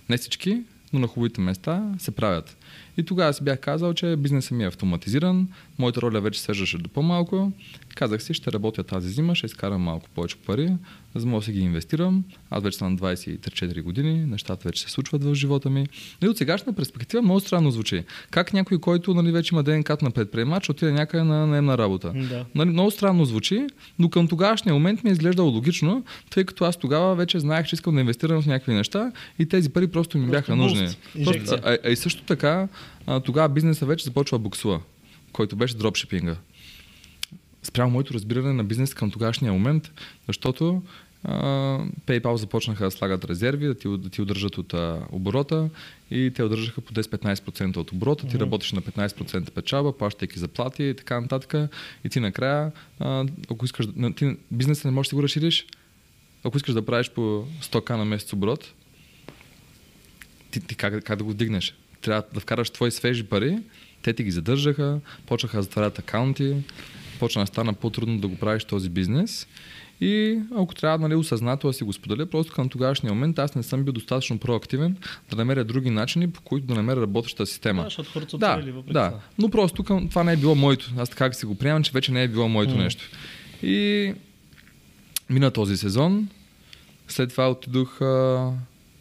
Не всички, но на хубавите места се правят. И тогава си бях казал, че бизнесът ми е автоматизиран, моята роля вече свеждаше до по-малко. Казах си, ще работя тази зима, ще изкарам малко повече пари, за да си ги инвестирам. Аз вече съм на 23-4 години, нещата вече се случват в живота ми. И от сегашна перспектива много странно звучи. Как някой, който нали, вече има ДНК на предприемач, отиде някъде на наемна работа. Да. Нали, много странно звучи, но към тогашния момент ми е изглеждало логично, тъй като аз тогава вече знаех, че искам да инвестирам в някакви неща и тези пари просто ми Просто бяха нужни. буст, Просто, а, а, и също така, а, тогава бизнеса вече започва буксува, който беше дропшипинга. Спрямо моето разбиране на бизнес към тогашния момент, защото а, PayPal започнаха да слагат резерви, да ти, да ти удържат от а, оборота и те удържаха по 10-15% от оборота, ти работиш на 15% печалба, плащайки заплати и така нататък. И ти накрая, а, ако искаш, ти бизнеса не можеш да го разшириш, ако искаш да правиш по 100к на месец оборот, ти, ти как, как да го дигнеш? Трябва да вкараш твои свежи пари, те ти ги задържаха, почнаха да затварят акаунти, почна да стана по-трудно да го правиш този бизнес. И ако трябва нали, осъзнато да си го споделя, просто към тогашния момент аз не съм бил достатъчно проактивен да намеря други начини, по които да намеря работеща система. Да, защото хората Да, въпреки да. това. Но просто към, това не е било моето. Аз така си го приемам, че вече не е било моето М. нещо. И мина този сезон. След това отидох, а,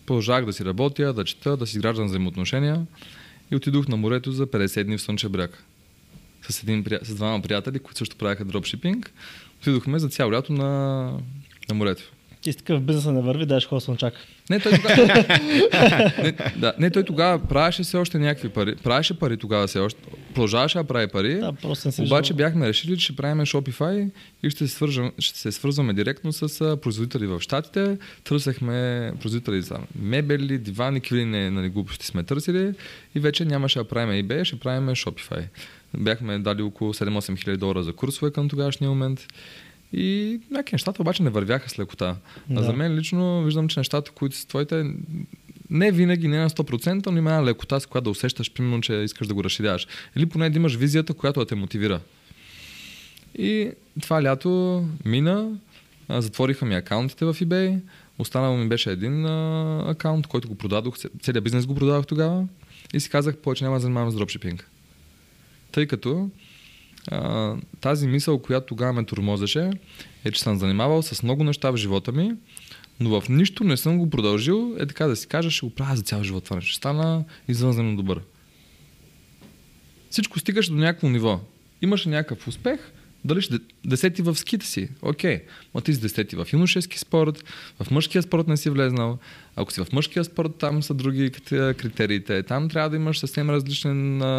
продължавах да си работя, да чета, да си изграждам взаимоотношения. И отидох на морето за 50 дни в Слънчев бряг. С, един, с двама приятели, които също правяха дропшипинг. Отидохме за цяло лято на, на морето. Ти си такъв бизнеса не върви, даш хора слънчак. Не, той тогава. не, да, не, той тогава правеше все още някакви пари. Правеше пари тогава все още. Продължаваше да прави пари. Да, просто не си Обаче виждал. бяхме решили, че ще правим Shopify и ще се, свържем, ще се свързваме директно с производители в Штатите. Търсехме производители за мебели, дивани, какви не нали, глупости сме търсили и вече нямаше да правим eBay, ще правим Shopify. Бяхме дали около 7-8 хиляди долара за курсове към тогашния момент. И някакви нещата обаче не вървяха с лекота. Да. Да. За мен лично виждам, че нещата, които са твоите, не винаги, не на 100%, но има една лекота, с която да усещаш, примерно, че искаш да го разширяваш. Или поне да имаш визията, която да те мотивира. И това лято мина, а, затвориха ми акаунтите в eBay, останал ми беше един а, акаунт, който го продадох, целият бизнес го продадох тогава и си казах, повече няма да занимавам с дропшипинг. Тъй като тази мисъл, която тогава ме тормозеше, е, че съм занимавал с много неща в живота ми, но в нищо не съм го продължил, е така да си кажа, ще го правя за цял живот това. Ще стана извънземно добър. Всичко стигаше до някакво ниво. Имаше някакъв успех, дали ще десети в ските си. Окей, ма ти си десети в юношески спорт, в мъжкия спорт не си влезнал. Ако си в мъжкия спорт, там са други крит- критериите. Там трябва да имаш съвсем различни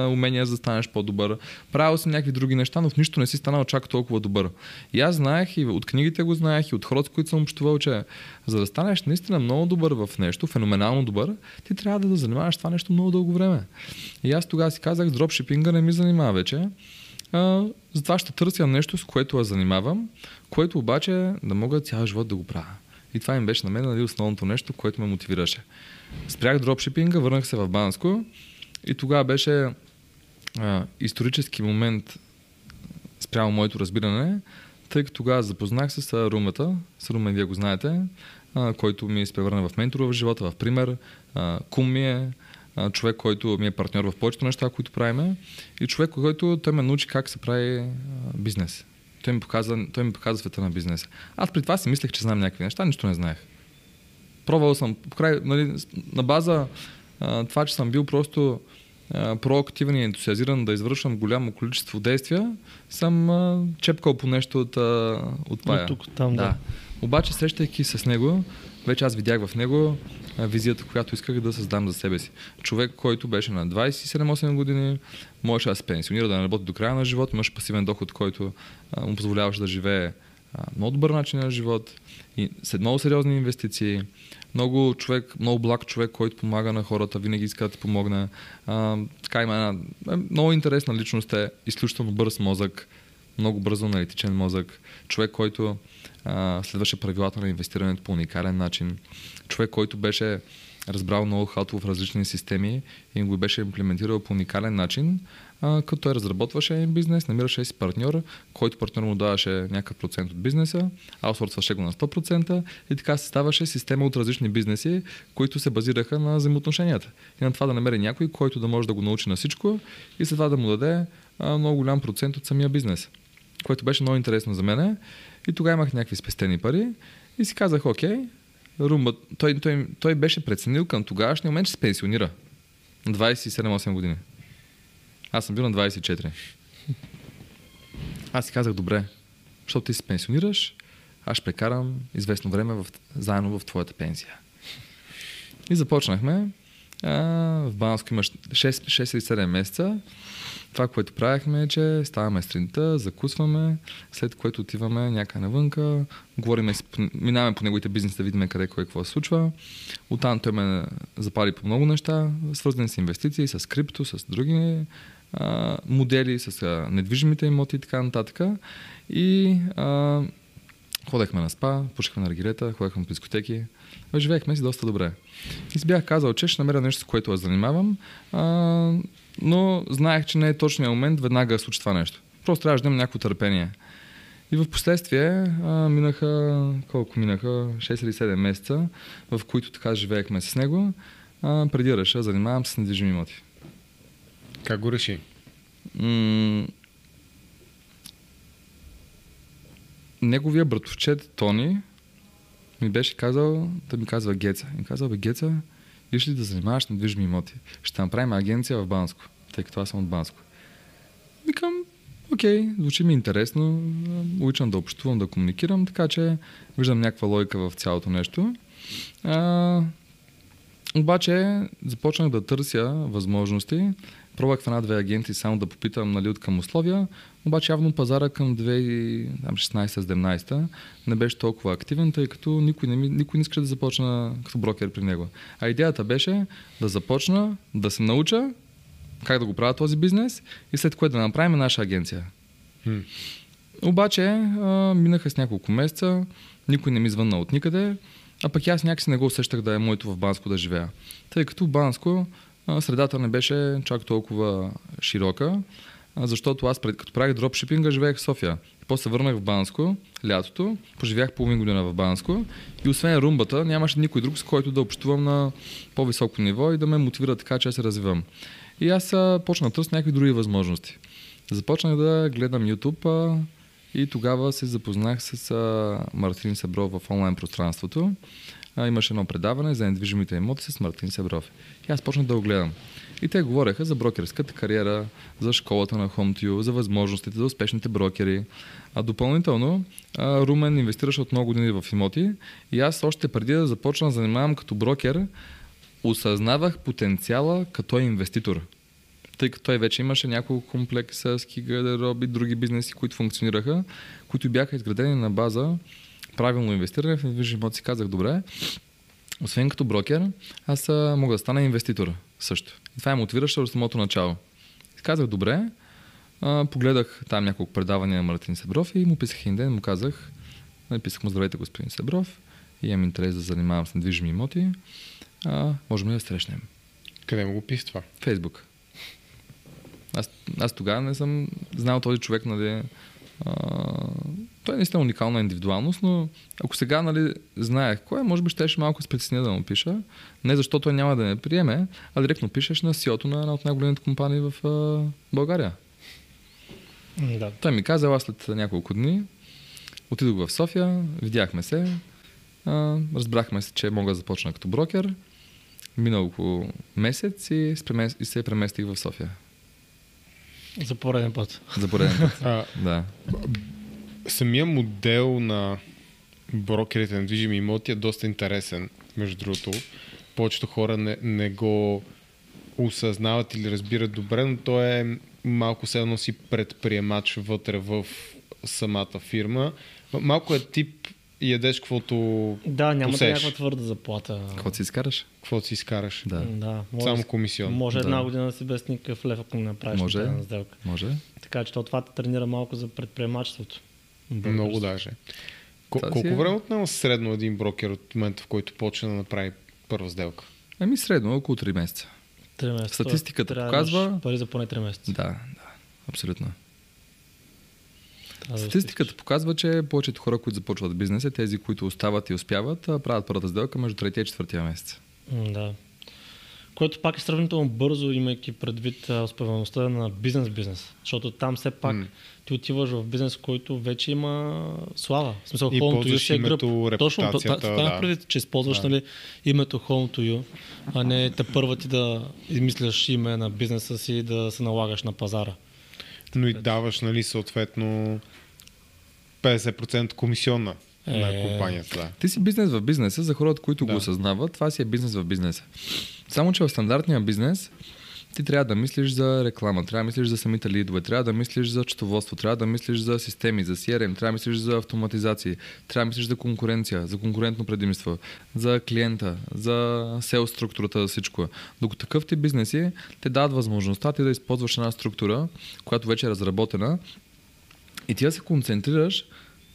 умения, за да станеш по-добър. Правил си някакви други неща, но в нищо не си станал чак толкова добър. И аз знаех, и от книгите го знаех, и от хората, които съм общувал, че за да станеш наистина много добър в нещо, феноменално добър, ти трябва да, занимаваш това нещо много дълго време. И аз тогава си казах, дропшипинга не ми занимава вече. А, затова ще търся нещо, с което я занимавам, което обаче да мога цял живот да го правя. И това им беше на мен нали, основното нещо, което ме мотивираше. Спрях дропшипинга, върнах се в Банско и тогава беше а, исторически момент спрямо моето разбиране, тъй като тогава запознах се с Румата, с Румен, вие го знаете, а, който ми се превърна в ментор в живота, в пример, а, кум ми е, а, човек, който ми е партньор в повечето неща, които правиме и човек, който той ме научи как се прави а, бизнес. Той ми, показа, той ми показа света на бизнеса. Аз при това си мислех, че знам някакви неща, нищо не знаех. Пробвал съм, покрай, нали, на база а, това, че съм бил просто а, проактивен и ентусиазиран да извършвам голямо количество действия, съм а, чепкал по нещо от, а, от пая. От тук, там, да. Обаче, срещайки се с него, вече аз видях в него визията, която исках да създам за себе си. Човек, който беше на 27-8 години, можеше да се пенсионира, да не работи до края на живота, имаше пасивен доход, който а, му позволяваше да живее а, много добър начин на живот и след много сериозни инвестиции, много човек, много благ човек, който помага на хората, винаги иска да ти помогне. А, така има една е, много интересна личност е, изключително бърз мозък, много бързо аналитичен мозък, човек, който следваше правилата на инвестирането по уникален начин, човек, който беше разбрал ноу-хауто в различни системи и го беше имплементирал по уникален начин, а, като той разработваше един бизнес, намираше си партньор, който партньор му даваше някакъв процент от бизнеса, аутсорсваше го на 100% и така се ставаше система от различни бизнеси, които се базираха на взаимоотношенията. И на това да намери някой, който да може да го научи на всичко и след това да му даде а, много голям процент от самия бизнес. Което беше много интересно за мен. И тогава имах някакви спестени пари и си казах, окей, Румба, той, той, той беше преценил към тогавашния момент, че се пенсионира. На 27-8 години. Аз съм бил на 24. Аз си казах, добре, защото ти се пенсионираш, аз ще прекарам известно време в, заедно в твоята пенсия. И започнахме. А, в Банско имаш 6, 6 или 7 месеца. Това, което правихме е, че ставаме стринта, закусваме, след което отиваме някъде навънка, говорим, минаваме по неговите бизнеси да видим къде кой какво се случва. Оттам той ме запали по много неща, свързани с инвестиции, с крипто, с други а, модели, с а, недвижимите имоти и така нататък. И а, ходехме на спа, пушихме на регирета, ходехме по дискотеки. Живеехме си доста добре. И си бях казал, че ще намеря нещо, с което аз занимавам, а, но знаех, че не е точният момент веднага да случи това нещо. Просто трябваше да имам някакво търпение. И в последствие а, минаха, колко минаха, 6 или 7 месеца, в които така живеехме с него, а, преди да реша, занимавам се с недвижими имоти. Как го реши? М- неговия братовчет Тони ми беше казал, да ми казва Геца. И ми казал, бе Геца, виж ли да занимаваш на движими имоти? Ще направим агенция в Банско, тъй като аз съм от Банско. Викам, окей, звучи ми интересно, обичам да общувам, да комуникирам, така че виждам някаква логика в цялото нещо. А, обаче започнах да търся възможности Пробвах в една-две агенции само да попитам нали, от към условия, обаче явно пазара към 2016-17 не беше толкова активен, тъй като никой не, никой не искаше да започна като брокер при него. А идеята беше да започна, да се науча как да го правя този бизнес и след което да направим наша агенция. Хм. Обаче а, минаха с няколко месеца, никой не ми звънна от никъде, а пък аз някакси не го усещах да е моето в Банско да живея. Тъй като Банско средата не беше чак толкова широка, защото аз пред, като правих дропшипинга живеех в София. После върнах в Банско лятото, поживях половин година в Банско и освен румбата нямаше никой друг, с който да общувам на по-високо ниво и да ме мотивира така, че се развивам. И аз почнах да търся някакви други възможности. Започнах да гледам YouTube и тогава се запознах с Мартин Себров в онлайн пространството а, имаше едно предаване за недвижимите имоти с Мартин Себров. И аз почнах да го гледам. И те говореха за брокерската кариера, за школата на HomeTU, за възможностите за успешните брокери. А допълнително а, Румен инвестираше от много години в имоти и аз още преди да започна да занимавам като брокер, осъзнавах потенциала като инвеститор. Тъй като той вече имаше няколко комплекса, ски гардероби, други бизнеси, които функционираха, които бяха изградени на база правилно инвестиране в недвижими имоти, си казах, добре, освен като брокер, аз мога да стана инвеститор също. И това е мотивиращо от самото начало. И казах, добре, а, погледах там няколко предавания на Мартин Себров и му писах един ден, му казах, написах му здравейте господин Себров, имам интерес да занимавам с недвижими имоти, а, можем ли да срещнем? Къде му го писа това? Фейсбук. Аз, аз тогава не съм знал този човек, нали, а, той е наистина уникална индивидуалност, но ако сега нали, знаех кой е, може би щеше малко с притесня да му пиша. Не защото той няма да ме приеме, а директно пишеш на CEO-то на една от най-големите компании в а, България. Да. Той ми каза, аз след няколко дни отидох в София, видяхме се, а, разбрахме се, че мога да започна като брокер. Мина около месец и се преместих в София. За пореден път. За пореден път. а, да. Самия модел на брокерите на движими имоти е доста интересен, между другото. Повечето хора не, не го осъзнават или разбират добре, но то е малко се носи предприемач вътре в самата фирма. Малко е тип ядеш каквото Да, няма да някаква твърда заплата. Какво си изкараш? Какво си изкараш. Да. да може, Само комисион. Може да. една година да си без никакъв лев, ако не направиш може, на сделка. Може. Така че това те тренира малко за предприемачеството. Много даже. Кол- колко е... време отнема средно един брокер от момента, в който почне да направи първа сделка? Ами средно, около 3 месеца. 3 месеца. Статистиката Трябва показва- Пари за поне 3 месеца. Да, да, абсолютно. Статистиката показва, че повечето хора, които започват бизнес, е тези, които остават и успяват, правят първата сделка между третия и четвъртия месец. Да. Което пак е сравнително бързо, имайки предвид а, успеваемостта на бизнес-бизнес. Защото там все пак М. ти отиваш в бизнес, който вече има слава. В смисъл, И Home to You си е гръб. Точно, това това да. е предвид, че използваш Да. нали, името Home to You, а не те първа ти да измисляш име на бизнеса си и да се налагаш на пазара. Но и даваш, нали, съответно 50% комисионна на Е. компанията. Да. Ти си бизнес в бизнеса, за хората, които Да. го осъзнават, това си е бизнес в бизнеса. Само, че в стандартния бизнес ти трябва да мислиш за реклама, трябва да мислиш за самите лидове, трябва да мислиш за счетоводство, трябва да мислиш за системи, за CRM, трябва да мислиш за автоматизации, трябва да мислиш за конкуренция, за конкурентно предимство, за клиента, за сел структурата, за всичко. Докато такъв ти бизнеси те дават възможността ти да използваш една структура, която вече е разработена и ти да се концентрираш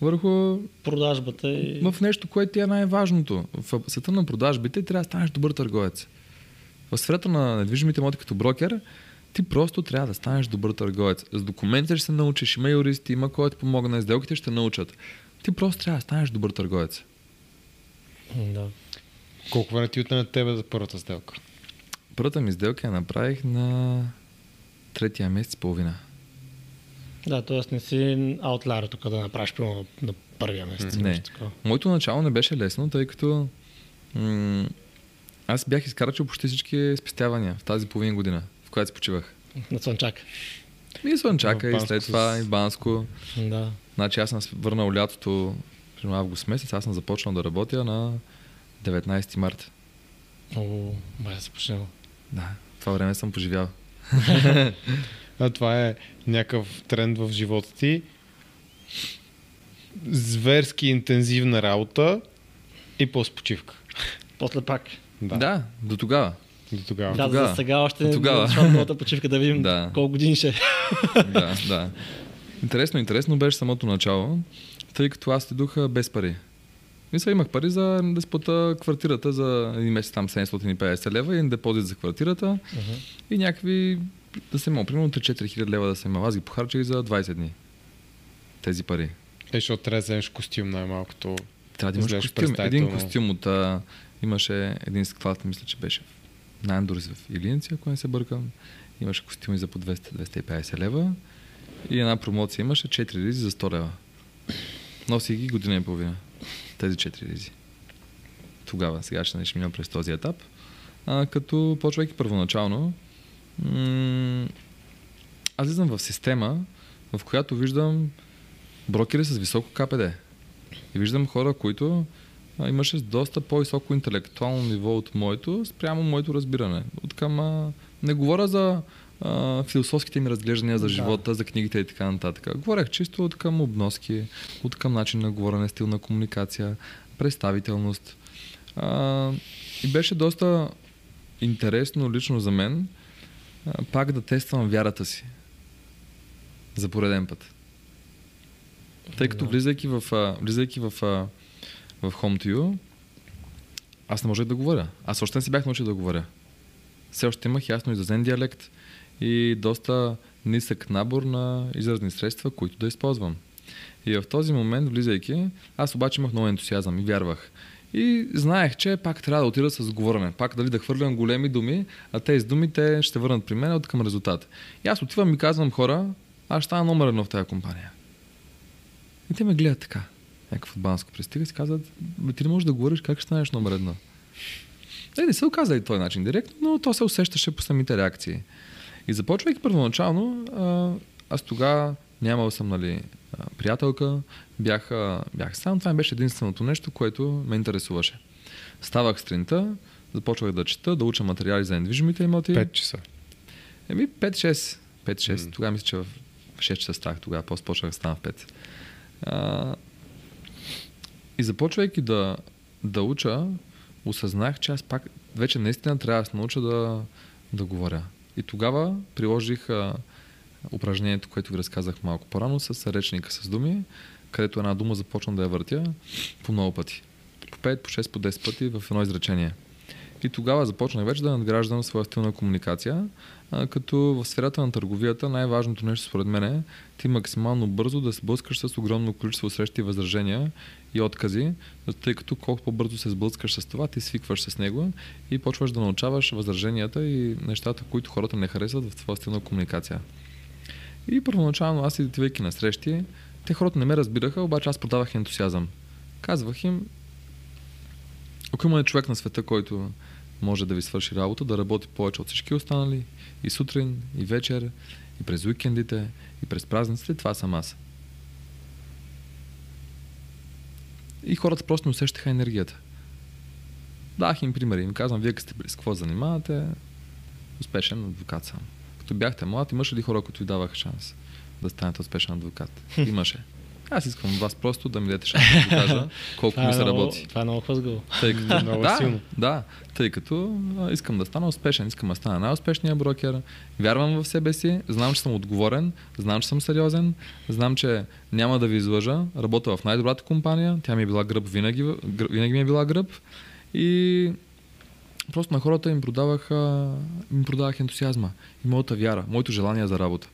върху Продажбата и... в нещо, което ти е най-важното. В света на продажбите трябва да станеш добър търговец. В сферата на недвижимите имоти като брокер, ти просто трябва да станеш добър търговец. С документите ще се научиш, има юристи, има кой да ти помогне, сделките ще научат. Ти просто трябва да станеш добър търговец. Да. Колко време ти отне на тебе за първата сделка? Първата ми сделка я направих на третия месец и половина. Да, т.е. не си аутлайер тук да направиш примерно на първия месец. Не. Моето начало не беше лесно, тъй като м- аз бях изкарачил почти всички спестявания в тази половин година, в която си почивах. На Слънчак. И Слънчака, и след с- това и Банско. Да. Значи аз съм с- върнал лятото, примерно август месец, аз съм започнал да работя на 19 марта. О, бая се почнемо. Да, това време съм поживял. А това е някакъв тренд в живота ти. Зверски интензивна работа и после почивка. После пак. Да, Да, до тогава. до тогава. Да, тогава. за сега още не Тогава. моята почивка да видим Да. колко години ще е. да, да. Интересно, интересно беше самото начало, тъй като аз идох без пари. Мисля, имах пари за да сплата квартирата за един месец там 750 лева, един депозит за квартирата и някакви да се имал, примерно 3-4 хиляди лева да се имал. Аз ги похарчих за 20 дни. Тези пари. Е, защото трябва да вземеш костюм най-малкото. Трябва да имаш костюм. Един костюм от... А, имаше един склад, мисля, че беше в Нандорс в Илинци, ако не се бъркам. Имаше костюми за по 200-250 лева. И една промоция имаше 4 ризи за 100 лева. Носи ги година и половина. Тези 4 ризи. Тогава, сега ще ще минем през този етап. А, като почвайки първоначално, м- аз влизам в система, в която виждам брокери с високо КПД. И виждам хора, които а, имаше доста по-високо интелектуално ниво от моето, спрямо моето разбиране. От към, а, не говоря за а, философските ми разглеждания за Да. живота, за книгите и така нататък. Говорех чисто от към обноски, от към начин на говорене, стил на комуникация, представителност. А, и беше доста интересно лично за мен а, пак да тествам вярата си. За пореден път. Тъй като Да. влизайки в, а, влизайки в, а, в Home to You, аз не можех да говоря. Аз още не си бях научил да говоря. Все още имах ясно изразен диалект и доста нисък набор на изразни средства, които да използвам. И в този момент, влизайки, аз обаче имах много ентусиазъм и вярвах. И знаех, че пак трябва да отида с говорене. Пак дали да хвърлям големи думи, а тези думи те ще върнат при мен от към резултат. И аз отивам и казвам хора, аз ще стана номер едно в тази компания. И те ме гледат така. Някакъв от Банско пристига и си казват, «Бе, ти не можеш да говориш как ще станеш номер едно. Е, не се оказа и този начин директно, но то се усещаше по самите реакции. И започвайки първоначално, а, аз тогава нямал съм, нали, приятелка, бях, бях сам. Това беше единственото нещо, което ме интересуваше. Ставах сутринта, започвах да чета, да уча материали за недвижимите имоти. 5 часа. Еми 5-6. 5-6. М. Тогава мисля, че в 6 часа ставах, тогава после почнах да стана в 5. А, и започвайки да, да уча, осъзнах, че аз пак вече наистина трябва да се науча да, да говоря. И тогава приложих а, упражнението, което ви разказах малко по-рано с речника с думи, където една дума започна да я въртя по много пъти. По 5, по 6, по 10 пъти в едно изречение. И тогава започнах вече да надграждам своя стил на комуникация, а, като в сферата на търговията най-важното нещо според мен е ти максимално бързо да се сблъскаш с огромно количество срещи и възражения и откази, тъй като колко по-бързо се сблъскаш с това, ти свикваш с него и почваш да научаваш възраженията и нещата, които хората не харесват в твоя стил комуникация. И първоначално аз идвайки на срещи, те хората не ме разбираха, обаче аз продавах ентусиазъм. Казвах им, ако има човек на света, който може да ви свърши работа, да работи повече от всички останали, и сутрин, и вечер, и през уикендите, и през празниците, това съм аз. И хората просто не усещаха енергията. Дах им примери. Им казвам, вие сте с какво занимавате, успешен адвокат съм. Като бяхте млад, имаше ли хора, които ви даваха шанс да станете успешен адвокат? Имаше. Аз искам вас просто да ми дадете шанс да кажа колко ми е се много, работи. Това е много хлъзгаво. Тъй като, Много да, силно. да, тъй като а, искам да стана успешен, искам да стана най-успешния брокер, вярвам в себе си, знам, че съм отговорен, знам, че съм сериозен, знам, че няма да ви излъжа, работя в най-добрата компания, тя ми е била гръб, винаги, гръб, винаги ми е била гръб и просто на хората им продавах, им продавах ентусиазма и моята вяра, моето желание за работа.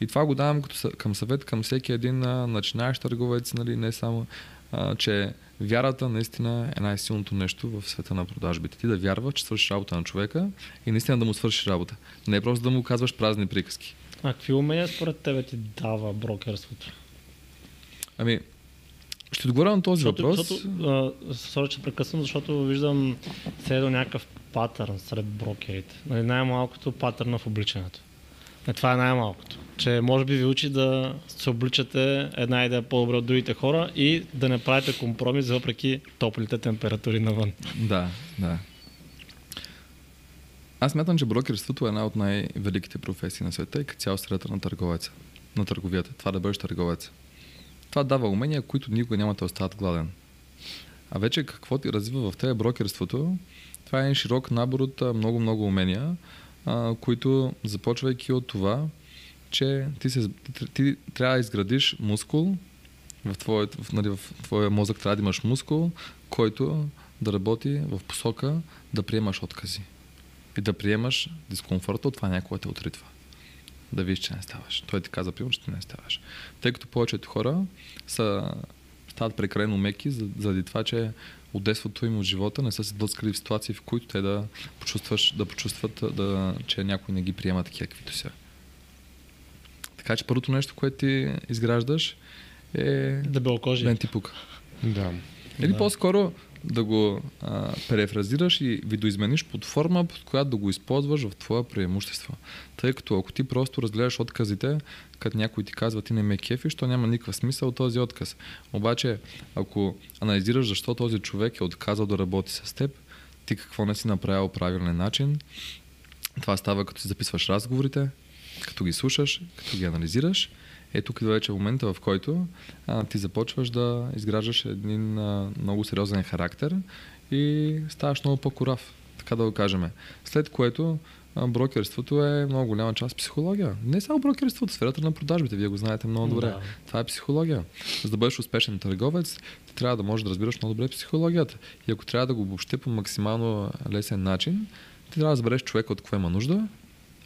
И това го давам като, към съвет към всеки един а, начинаещ търговец, нали, не само, а, че вярата наистина е най-силното нещо в света на продажбите. Ти да вярваш, че свършиш работа на човека и наистина да му свършиш работа. Не е просто да му казваш празни приказки. А какви умения според тебе ти дава брокерството? Ами, ще отговоря на този Защото, въпрос. защото сори, че прекъсвам, защото виждам следва някакъв патърн сред брокерите. Нали, най-малкото патърна в обличането. Е, това е най-малкото. Че може би ви учи да се обличате една идея по-добре от другите хора и да не правите компромис въпреки топлите температури навън. Да, да. Аз мятам, че брокерството е една от най-великите професии на света и като цяло средата на търговеца. На търговията. Това да бъдеш търговец. Това дава умения, които никога няма да остават гладен. А вече какво ти развива в тебе брокерството, това е широк набор от много-много умения, които започвайки от това, че ти, се, ти, трябва да изградиш мускул, в, твоя, в, нали, в твоя мозък трябва да имаш мускул, който да работи в посока да приемаш откази. И да приемаш дискомфорта от това някой те отритва. Да видиш, че не ставаш. Той ти каза, примерно, че не ставаш. Тъй като повечето хора са, стават прекалено меки, за- заради това, че от детството им от живота не са се блъскали в ситуации, в които те да, почувстваш, да почувстват, да, че някой не ги приема такива, каквито са. Така че първото нещо, което ти изграждаш е Дебелокожие. да не ти пука. Да. Или Да. по-скоро да го а, префразираш и видоизмениш под форма, под която да го използваш в твое преимущество. Тъй като ако ти просто разгледаш отказите, като някой ти казва ти не ме кефиш, то няма никакъв смисъл от този отказ. Обаче, ако анализираш защо този човек е отказал да работи с теб, ти какво не си направил правилен начин, това става като си записваш разговорите, като ги слушаш, като ги анализираш. Е тук идва вече момента, в който а, ти започваш да изграждаш един а, много сериозен характер и ставаш много по-корав, така да го кажем. След което а, брокерството е много голяма част психология. Не само брокерството, сферата на продажбите, вие го знаете много добре. Да. Това е психология. За да бъдеш успешен търговец, ти трябва да можеш да разбираш много добре психологията. И ако трябва да го обобщи по максимално лесен начин, ти трябва да разбереш човека от какво има нужда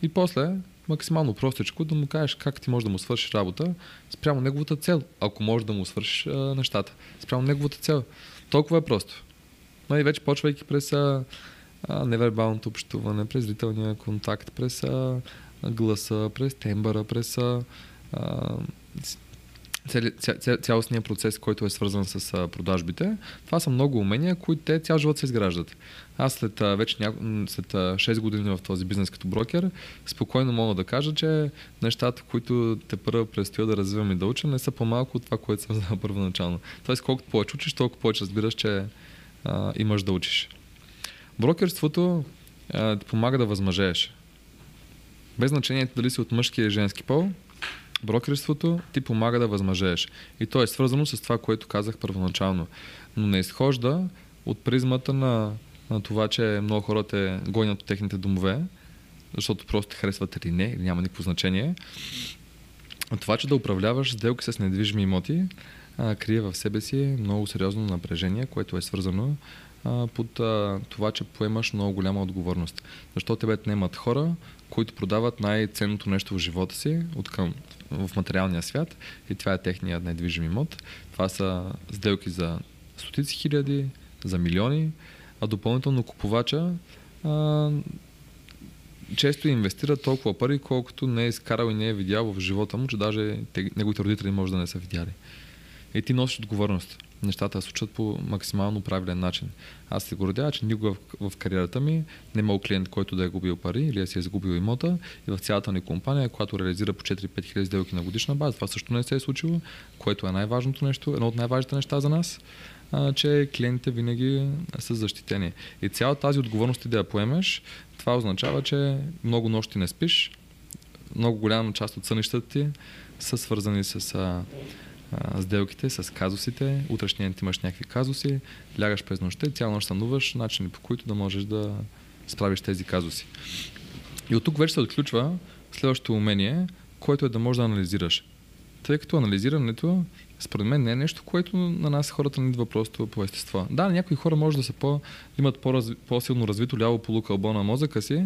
и после максимално простичко да му кажеш как ти можеш да му свършиш работа спрямо неговата цел, ако можеш да му свършиш а, нещата. Спрямо неговата цел. Толкова е просто. Но и вече почвайки през а, а, невербалното общуване, през зрителния контакт, през а, гласа, през тембъра, през а, а, с- цели, ця, ця, цялостния процес, който е свързан с продажбите. Това са много умения, които те цял живот се изграждат. Аз след вече няко, след а, 6 години в този бизнес като брокер, спокойно мога да кажа, че нещата, които те първо предстои да развивам и да уча, не са по-малко от това, което съм знал първоначално. Тоест, колкото повече учиш, толкова повече разбираш, че а, имаш да учиш. Брокерството а, ти помага да възмъжееш. Без значение дали си от мъжки или женски пол, брокерството ти помага да възмъжееш. И то е свързано с това, което казах първоначално. Но не изхожда от призмата на, на това, че много хора те гонят от техните домове, защото просто харесват или не, или няма никакво значение. Това, че да управляваш сделки с недвижими имоти, крие в себе си много сериозно напрежение, което е свързано а, под а, това, че поемаш много голяма отговорност. Защото тебе не имат хора, които продават най-ценното нещо в живота си от към, в материалния свят и това е техният недвижим имот. Това са сделки за стотици хиляди, за милиони, а допълнително купувача а, често инвестира толкова пари, колкото не е изкарал и не е видял в живота му, че даже те, неговите родители може да не са видяли. И ти носиш отговорност. Нещата случат по максимално правилен начин. Аз се гордя, че никога в, в кариерата ми не имал клиент, който да е губил пари или да си е загубил имота. И в цялата ни компания, която реализира по 4-5 хиляди сделки на годишна база, това също не се е случило, което е най-важното нещо, едно от най-важните неща за нас а, че клиентите винаги са защитени. И цялата тази отговорност ти да я поемеш, това означава, че много нощи не спиш, много голяма част от сънищата ти са свързани с а, сделките, с казусите. Утрешния ден имаш някакви казуси, лягаш през нощта и цяла нощ сънуваш начини по които да можеш да справиш тези казуси. И от тук вече се отключва следващото умение, което е да можеш да анализираш. Тъй като анализирането според мен не е нещо, което на нас хората не идва просто по естество. Да, някои хора може да са по, имат по-силно развито ляво полукълбо на мозъка си,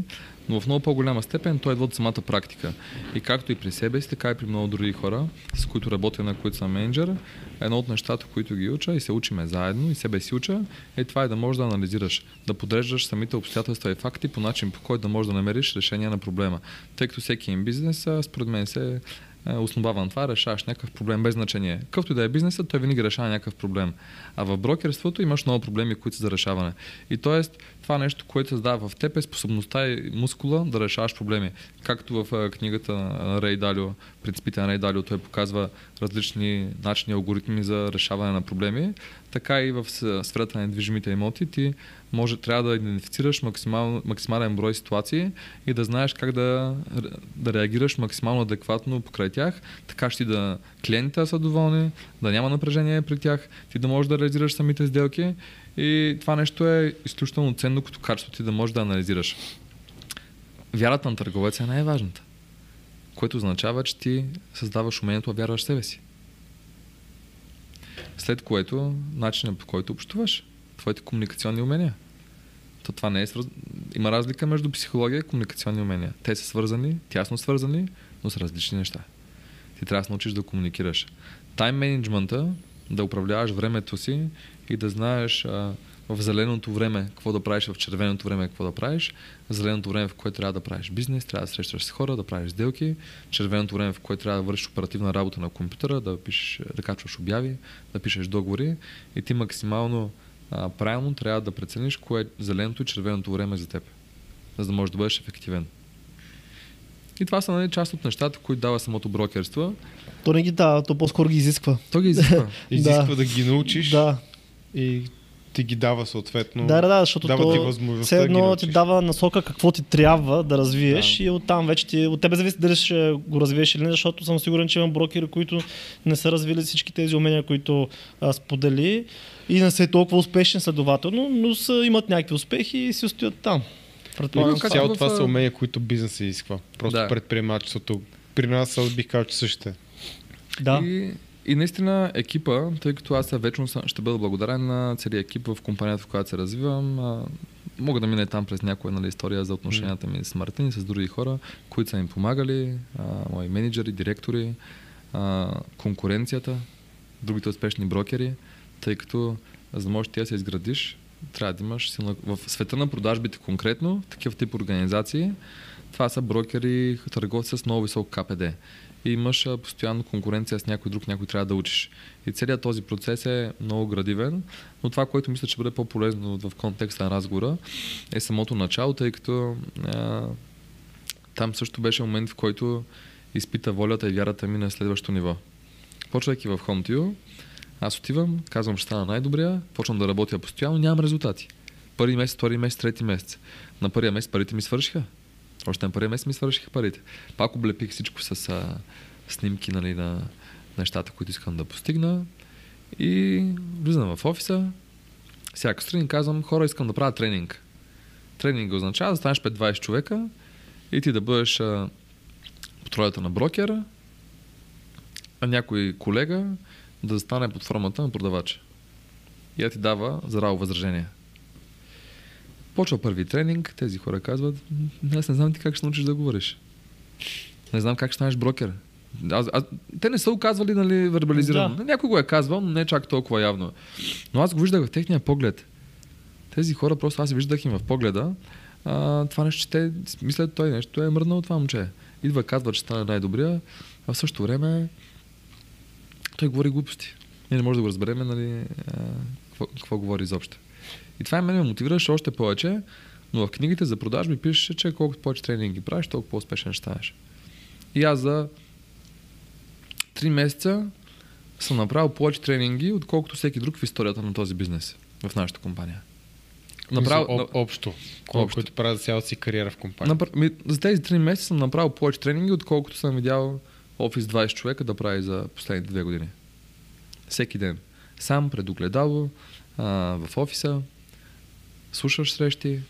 но в много по-голяма степен той идва от самата практика. И както и при себе си, така и при много други хора, с които работя, на които съм менеджер, едно от нещата, които ги уча и се учиме заедно и себе си уча, е това е да можеш да анализираш, да подреждаш самите обстоятелства и факти по начин, по който да можеш да намериш решение на проблема. Тъй като всеки им бизнес, според мен, се е, основава на това, решаваш някакъв проблем без значение. Какъвто и да е бизнесът, той винаги решава някакъв проблем. А в брокерството имаш много проблеми, които са за решаване. И т.е. това нещо, което създава в теб е способността и мускула да решаваш проблеми. Както в книгата на Рей Далио, принципите на Рей Далио, той показва различни начини, алгоритми за решаване на проблеми, така и в сферата на недвижимите имоти ти може, трябва да идентифицираш максимал, максимален брой ситуации и да знаеш как да, да реагираш максимално адекватно покрай тях, така ще да клиентите са доволни, да няма напрежение при тях, ти да можеш да реализираш самите сделки и това нещо е изключително ценно като качество ти да можеш да анализираш. Вярата на търговеца е най-важната, което означава, че ти създаваш умението да вярваш в себе си. След което начинът по който общуваш твоите комуникационни умения. То това не е свърз... Има разлика между психология и комуникационни умения. Те са свързани, тясно свързани, но с различни неща. Ти трябва да се научиш да комуникираш. Тайм менеджмента, да управляваш времето си и да знаеш а, в зеленото време какво да правиш, в червеното време какво да правиш, в зеленото време, в което трябва да правиш бизнес, трябва да срещаш с хора, да правиш сделки, червеното време, в което трябва да вършиш оперативна работа на компютъра, да, пишеш, да качваш обяви, да пишеш договори и ти максимално а, правилно трябва да прецениш кое е зеленото и червеното време за теб, за да можеш да бъдеш ефективен. И това са нали, част от нещата, които дава самото брокерство. То не ги дава, то по-скоро ги изисква. То ги изисква. изисква да. да ги научиш. Да. И ти ги дава съответно. Да, да, да, защото дава то ти възможността все едно да ти дава насока какво ти трябва да развиеш да. и оттам вече ти, от тебе зависи дали ще го развиеш или не, защото съм сигурен, че има брокери, които не са развили всички тези умения, които а, сподели и не са толкова успешни следователно, но са, имат някакви успехи и си остоят там. Предполагам, цялото това са умения, които бизнес изисква. Просто да. предприемачеството. При нас аз бих казал, че същите. Да. И, и наистина екипа, тъй като аз вечно ще бъда благодарен на целият екип в компанията, в която се развивам, мога да мина там през някоя нали, история за отношенията ми с Мартин и с други хора, които са им помагали, а, мои менеджери, директори, а, конкуренцията, другите успешни брокери тъй като за да можеш ти да се изградиш, трябва да имаш силна... В света на продажбите конкретно, такива тип организации, това са брокери, търговци с много висок КПД. И имаш постоянно конкуренция с някой друг, някой трябва да учиш. И целият този процес е много градивен, но това, което мисля, че бъде по-полезно в контекста на разговора, е самото начало, тъй като а, там също беше момент, в който изпита волята и вярата ми на следващото ниво. Почвайки в HomeTio, аз отивам, казвам, ще стана най-добрия, почвам да работя постоянно, нямам резултати. Първи месец, втори месец, трети месец. На първия месец парите ми свършиха. Още на първия месец ми свършиха парите. Пак облепих всичко с а, снимки нали, на нещата, които искам да постигна. И влизам в офиса. Всяка сутрин казвам, хора, искам да правя тренинг. Тренинг означава да станеш пред 20 човека и ти да бъдеш а, под на брокера, а някой колега да застане под формата на продавача. И да ти дава за рао възражение. Почва първи тренинг, тези хора казват, «М, аз не знам ти как ще научиш да говориш. Не знам как ще станеш брокер. Аз, аз, те не са го казвали, нали, вербализирано. Да. Някой го е казвал, но не чак толкова явно. Но аз го виждах в техния поглед. Тези хора, просто аз виждах им в погледа. А, това нещо, че те мислят, той нещо е мръднал това момче. Идва, казва, че стане най-добрия, а в същото време той говори глупости. Ние не можем да го разберем, нали, какво, какво говори изобщо. И това и мен ме мотивираше още повече, но в книгите за продажби пише, че колкото повече тренинги правиш, толкова по-успешен ще станеш. И аз за 3 месеца съм направил повече тренинги, отколкото всеки друг в историята на този бизнес, в нашата компания. Направо, об, общо. Колко, Общо. които правят цялата си кариера в компания. Напр... ми, за тези 3 месеца съм направил повече тренинги, отколкото съм видял офис 20 човека да прави за последните две години. Всеки ден. Сам, пред огледало, в офиса, слушаш срещи,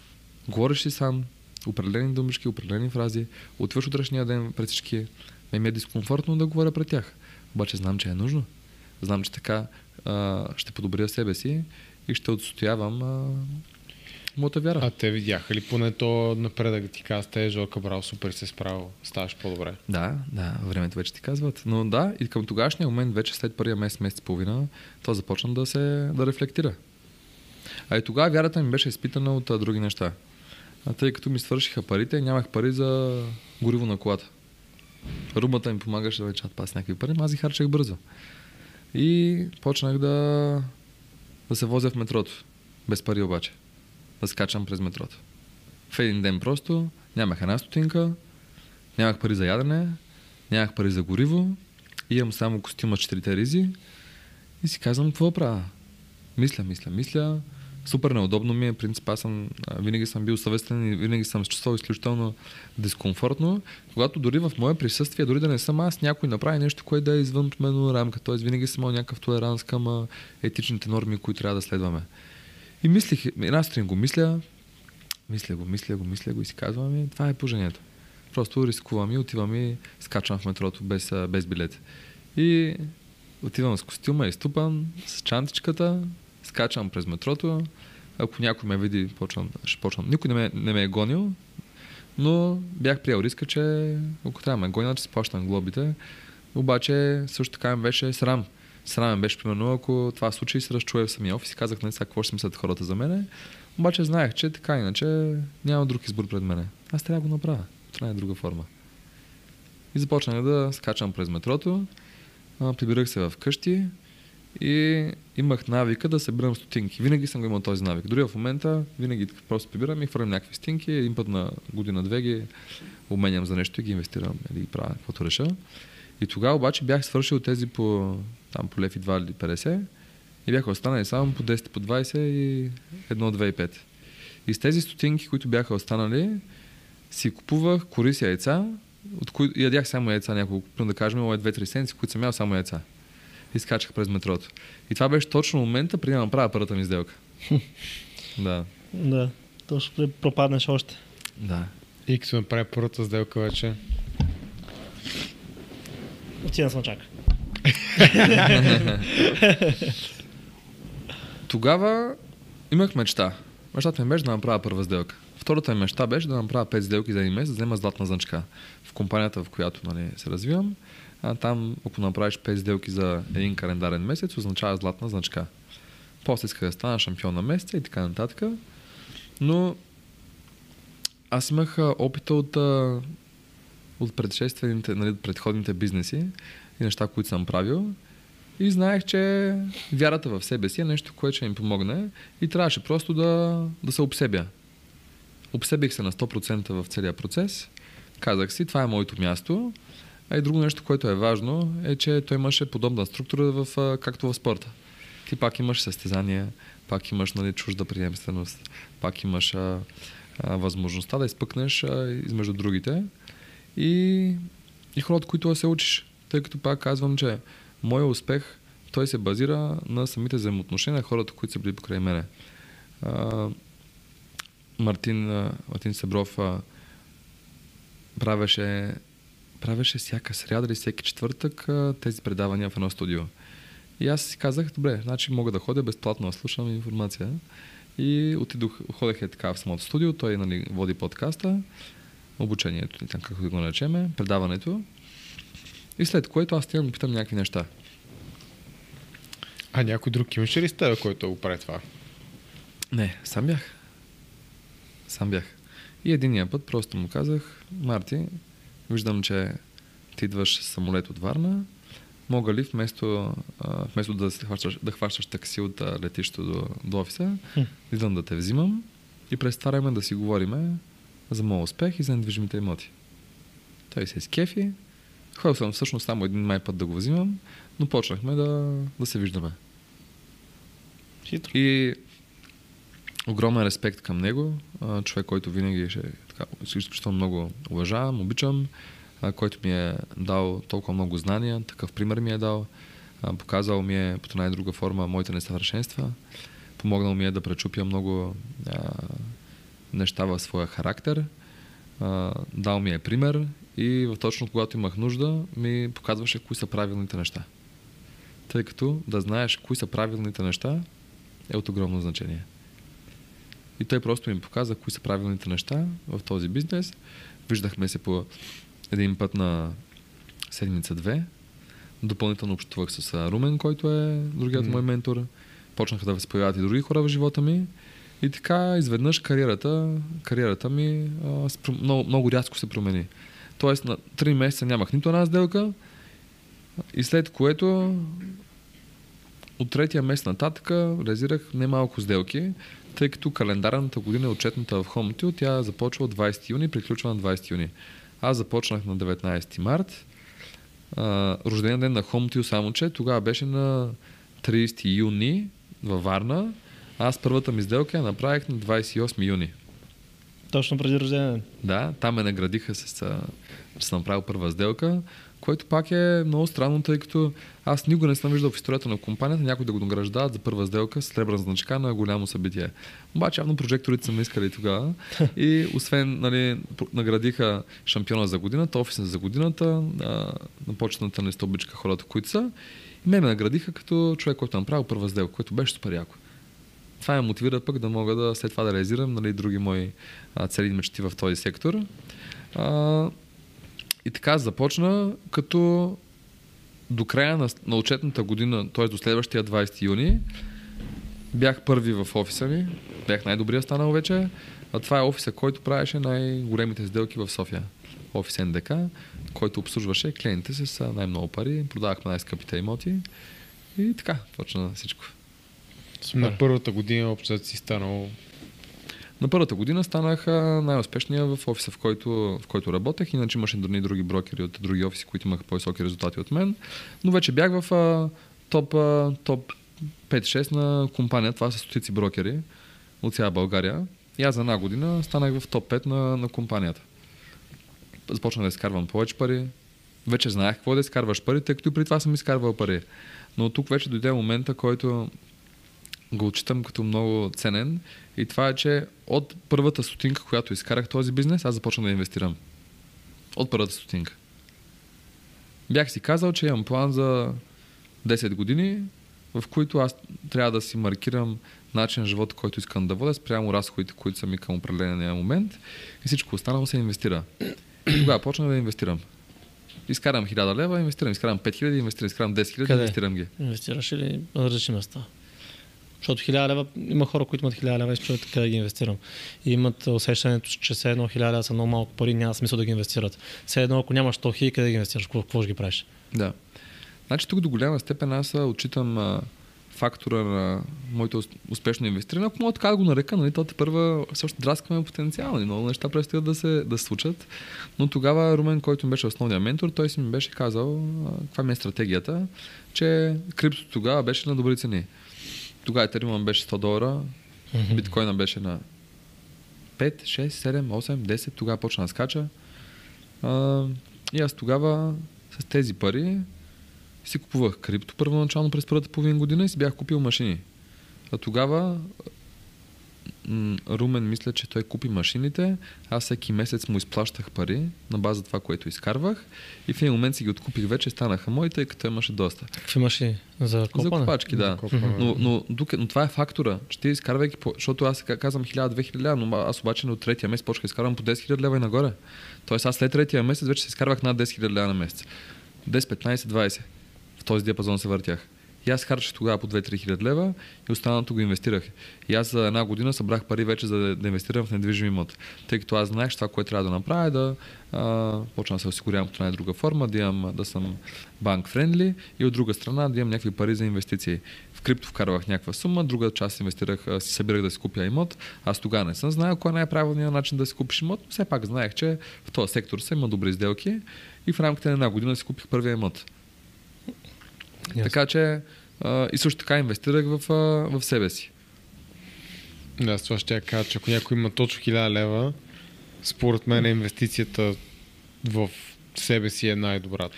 говориш си сам, определени думички, определени фрази, отиваш утрешния ден пред всички. Ме ми е дискомфортно да говоря пред тях. Обаче знам, че е нужно. Знам, че така а, ще подобря себе си и ще отстоявам а, моята вяра. А те видяха ли поне то напредък ти казват, те Жо Кабрал супер се справил, ставаш по-добре. Да, да, времето вече ти казват. Но да, и към тогашния момент, вече след първия месец, месец и половина, то започна да се да рефлектира. А и тогава вярата ми беше изпитана от други неща. А тъй като ми свършиха парите, нямах пари за гориво на колата. Румата ми помагаше да чат пас някакви пари, но аз ги харчах бързо. И почнах да, да се возя в метрото. Без пари обаче. Да скачам през метрото. В един ден просто нямах една стотинка, Нямах пари за ядене, нямах пари за гориво, имам само костюма с четирите ризи и си казвам какво правя. Мисля, мисля, мисля. Супер неудобно ми е, принцип, аз съм, винаги съм бил съвестен и винаги съм се чувствал изключително дискомфортно, когато дори в мое присъствие, дори да не съм аз, някой направи нещо, което да е извън мен рамка. Тоест винаги съм имал някакъв толеранс към етичните норми, които трябва да следваме. И мислих, една сутрин го мисля, мисля го, мисля го, мисля го и си казвам, ами, това е положението. Просто рискувам и отивам и скачам в метрото без, без билет. И отивам с костюма, изтупан, с чантичката, скачам през метрото. Ако някой ме види, почвам, ще почвам. Никой не ме, не ме е гонил, но бях приел риска, че ако трябва ме гонят, ще си плащам глобите. Обаче също така ми беше срам. Срам ме беше, примерно, ако това случи се разчуя в самия офис и казах, не сега какво ще мислят хората за мене. Обаче знаех, че така иначе няма друг избор пред мене. Аз трябва да го направя. Това е друга форма. И започнах да скачам през метрото, прибирах се в къщи и имах навика да събирам стотинки. Винаги съм го имал този навик. Дори в момента винаги просто прибирам и хвърлям някакви стинки, един път на година-две ги обменям за нещо и ги инвестирам или ги правя каквото реша. И тогава обаче бях свършил тези по, там, по лев и 2 или 50 и бяха останали само по 10, по 20 и 1, 2 и 5. И с тези стотинки, които бяха останали, си купувах кориси яйца, от които ядях само яйца няколко, да кажем, имало 2-3 седмици, в които съм ял само яйца. И скачах през метрото. И това беше точно момента, преди да направя първата ми сделка. да. Да, точно пропаднеш още. Да. И като направи първата сделка вече. Отивам съм чак. Тогава имах мечта. Мечтата ми беше да направя първа сделка. Втората ми мечта беше да направя 5 сделки за един месец, да взема златна значка. В компанията, в която нали, се развивам, а там, ако направиш 5 сделки за един календарен месец, означава златна значка. После исках да стана шампион на месеца и така нататък. Но аз имах опита от, от предшествените, нали, предходните бизнеси и неща, които съм правил. И знаех, че вярата в себе си е нещо, което ще ми помогне и трябваше просто да, да се обсебя. Обсебих се на 100% в целия процес. Казах си, това е моето място. А и друго нещо, което е важно, е, че той имаше подобна структура, в, както в спорта. Ти пак имаш състезания, пак имаш нали, чужда приемственост, пак имаш а, а, възможността да изпъкнеш а, измежду другите и, и хората, които се учиш. Тъй като пак казвам, че моят успех, той се базира на самите взаимоотношения на хората, които са били покрай мене. А, Мартин, Мартин Себров а, правеше, правеше всяка сряда или всеки четвъртък тези предавания в едно студио. И аз си казах, добре, значи мога да ходя безплатно да слушам информация. И отидох, ходех е така в самото студио, той нали, води подкаста, обучението, там, както да го наречеме, предаването. И след което аз стигам да питам някакви неща. А някой друг имаше ли с теб, който го прави това? Не, сам бях. Сам бях. И единия път просто му казах, Марти, виждам, че ти идваш с самолет от Варна, мога ли вместо, а, вместо да, се хващаш, да хващаш такси от летището до, до офиса, Хм. идвам да те взимам и през това време да си говориме за моят успех и за недвижимите имоти. Той се изкефи. Ходил съм всъщност само един май път да го взимам, но почнахме да, да се виждаме. Хитро. И огромен респект към него. Човек, който винаги ще така, изключително много уважавам, обичам, който ми е дал толкова много знания, такъв пример ми е дал, показал ми е по една и друга форма моите несъвършенства, помогнал ми е да пречупя много а, неща в своя характер, а, дал ми е пример и точно когато имах нужда ми показваше кои са правилните неща. Тъй като да знаеш кои са правилните неща е от огромно значение. И той просто ми показа кои са правилните неща в този бизнес. Виждахме се по един път на седмица-две. Допълнително общувах с Румен, който е другият Мгм. мой ментор. Почнаха да се появяват и други хора в живота ми. И така, изведнъж кариерата, кариерата ми а, много, много рязко се промени. Тоест, на 3 месеца нямах нито една сделка. И след което от третия месец нататък реализирах немалко сделки, тъй като календарната година е отчетната в Хомтил, тя започва от 20 юни, приключва на 20 юни. Аз започнах на 19 март, рождения ден на Хомтил, само че тогава беше на 30 юни във Варна, аз първата ми сделка я направих на 28 юни. Точно преди рождение. ден. Да, там ме наградиха с, съм направил първа сделка, което пак е много странно, тъй като аз никога не съм виждал в историята на компанията някой да го награждават за първа сделка с сребърна значка на голямо събитие. Обаче явно прожекторите са ме искали тогава и освен нали, наградиха шампиона за годината, офиса за годината, на почетната не стълбичка хората, които са, и ме ме наградиха като човек, който е направил първа сделка, което беше супер яко. Това ме мотивира пък да мога да след това да реализирам нали, други мои цели и мечти в този сектор. А, и така започна, като до края на, на отчетната година, т.е. до следващия 20 юни, бях първи в офиса ми, бях най-добрия станал вече, а това е офиса, който правеше най-големите сделки в София. Офис НДК, който обслужваше клиентите с най-много пари, продавахме най-скъпите имоти и така почна всичко. На първата година общо си станал На първата година станах най-успешния в офиса, в който, в който работех. Иначе имаше дори други брокери от други офиси, които имаха по-високи резултати от мен. Но вече бях в а, топ, а, топ 5-6 на компания. Това са стотици брокери от цяла България. И аз за една година станах в топ 5 на, на компанията. Започнах да изкарвам повече пари. Вече знаех какво е да изкарваш пари, тъй като и преди това съм изкарвал пари. Но тук вече дойде момента, който го отчитам като много ценен и това е, че от първата стотинка, която изкарах този бизнес, аз започнах да инвестирам. От първата стотинка. Бях си казал, че имам план за 10 години, в които аз трябва да си маркирам начин на живота, който искам да водя, спрямо разходите, които са ми към определения момент и всичко останало се инвестира. И тогава почнах да инвестирам. Изкарам 1000 лева, инвестирам, изкарам 5000, инвестирам, изкарам 10 000, Къде? инвестирам ги. Инвестираш или на различни места? Защото 1000 лева, има хора, които имат 1000 лева и чудят къде да ги инвестирам. И имат усещането, че все едно 1000 лева са много малко пари, няма смисъл да ги инвестират. Все едно, ако нямаш 100 хиляди, къде да ги инвестираш, какво, какво ще ги правиш? Да. Значи тук до голяма степен аз отчитам а, фактора на моето ус- успешно инвестиране. Ако мога така да го нарека, нали, то те първа също драскаме потенциал. нали, Много неща предстоят да се, да случат. Но тогава Румен, който ми беше основният ментор, той си ми беше казал а, каква ми е стратегията, че криптото тогава беше на добри цени. Тогава Ethereum беше 100 долара, биткоина беше на 5, 6, 7, 8, 10, тогава почна да скача. А, и аз тогава с тези пари си купувах крипто първоначално през първата половин година и си бях купил машини. А тогава Румен мисля, че той купи машините, аз всеки месец му изплащах пари на база това, което изкарвах и в един момент си ги откупих вече, станаха мои, тъй като имаше доста. Какви машини? За копане? За копачки, да. Копане. Но, но, дук- но, това е фактора, че ти изкарвайки, защото аз ка- казвам 1000-2000 лева, но аз обаче от третия месец почнах да изкарвам по 10 000 лева и нагоре. Тоест аз след третия месец вече се изкарвах над 10 000 лева на месец. 10, 15, 20. В този диапазон се въртях. И аз харчах тогава по 2-3 хиляди лева и останалото го инвестирах. И аз за една година събрах пари вече за да, инвестирам в недвижим имот. Тъй като аз знаех, че това, което трябва да направя е да а, почна да се осигурявам по една и друга форма, да, имам, да съм банк френдли и от друга страна да имам някакви пари за инвестиции. В крипто вкарвах някаква сума, друга част инвестирах, си събирах да си купя имот. Аз тогава не съм знаел кой е най-правилният начин да си купиш имот, но все пак знаех, че в този сектор са има добри сделки и в рамките на една година си купих първия имот. Ясно. Така че а, и също така инвестирах в, а, в себе си. Да, с това ще я кажа, че ако някой има точно 1000 лева, според мен инвестицията в себе си е най-добрата.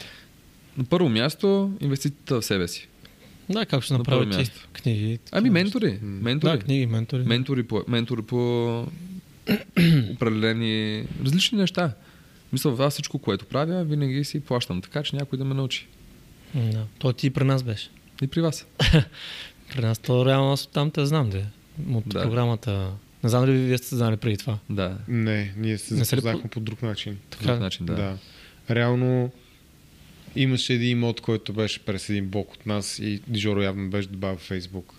На първо място инвестицията в себе си. Да, как ще На направи първо ти място. книги? Ами ментори. ментори. Да, книги, ментори. Ментори по, ментори по определени различни неща. Мисля, аз всичко, което правя, винаги си плащам, така че някой да ме научи. Да. Той ти и при нас беше. И при вас. При нас то реално аз там те знам, де. От Да. програмата. Не знам дали вие сте знали преди това. Да. Не, ние се Не се ли запознахме по друг начин. По Така. друг начин, да. Да. Реално имаше един имот, който беше през един блок от нас и Жоро явно беше добавил в Фейсбук.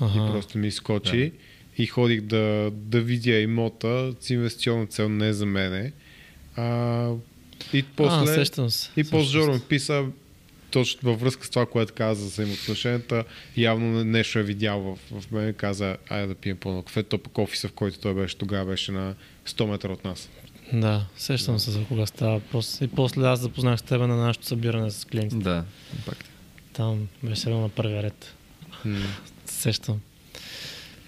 И Ага. просто ми изкочи и ходих да, да видя имота с инвестиционна цел не за мене. А, и после, А, сещам се. и после Жоро ми писа точно във връзка с това, което каза за взаимоотношенията, явно нещо е видял в, в мен, каза, айде да пием по-много кафе, то пък офиса, в който той беше тогава, беше на 100 метра от нас. Да, сещам се за кога става въпрос. И после аз запознах с тебе на нашето събиране с клиентите. Да. Пак. Там беше седел на първия ред. М. Сещам.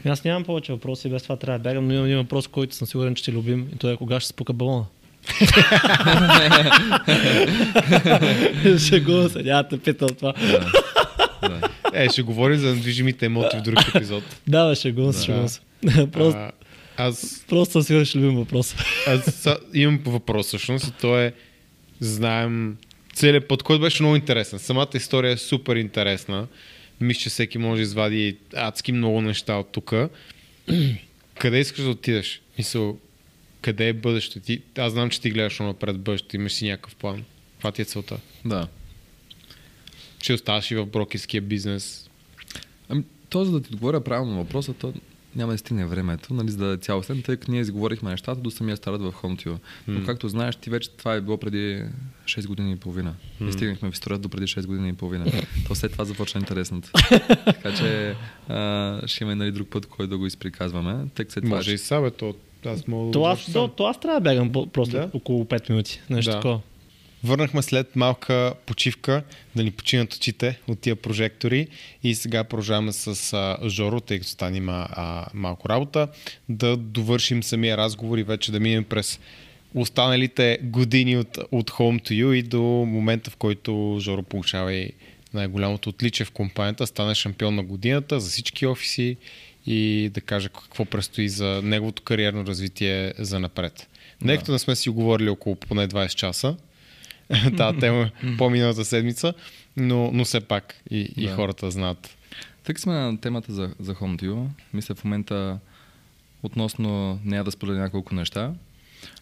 Аз нямам повече въпроси, без това трябва да бягам, но имам един въпрос, който съм сигурен, че ще любим и той е кога ще спука балона. Шегувам се, няма да те питам това. Да. да. Е, ще говорим за недвижимите имоти в друг епизод. Да, бе, шегувам се, Да. шегувам се. Просто, А, аз просто съм сигурен, че любим въпрос. Аз имам въпрос всъщност и то е, знаем целият път, който беше много интересен. Самата история е супер интересна. Мисля, че всеки може да извади адски много неща от тук. къде искаш да отидеш? Мисъл, къде е бъдещето ти? Аз знам, че ти гледаш напред бъдещето, имаш си някакъв план. Това ти е целта. да. Ще оставаш и в брокерския бизнес. Ами, то, за да ти отговоря правилно на въпроса, то няма да стигне времето, нали, за да е цялостен, тъй като ние изговорихме нещата до самия старт в Home Но както знаеш, ти вече това е било преди 6 години и половина. И стигнахме в историята до преди 6 години и половина. То след това започна интересното. така че а, ще има нали, друг път, който да го изприказваме. Като след това Може и ще- са, бе, то аз мога То аз, завърша то, аз трябва да бягам просто Да. около 5 минути. Нещо Да. такова. Върнахме след малка почивка да ни починат очите от тия прожектори и сега продължаваме с а, Жоро, тъй като стане има а, малко работа, да довършим самия разговор и вече да минем през останалите години от, от Home to You и до момента, в който Жоро получава и най-голямото отличие в компанията, стане шампион на годината за всички офиси и да каже какво предстои за неговото кариерно развитие за напред. Не като не сме си говорили около поне 20 часа, тази тема по-миналата седмица, но, но все пак и, и Да. хората знаят. Като сме на темата за, за Home to You, мисля в момента относно нея да споделя няколко неща.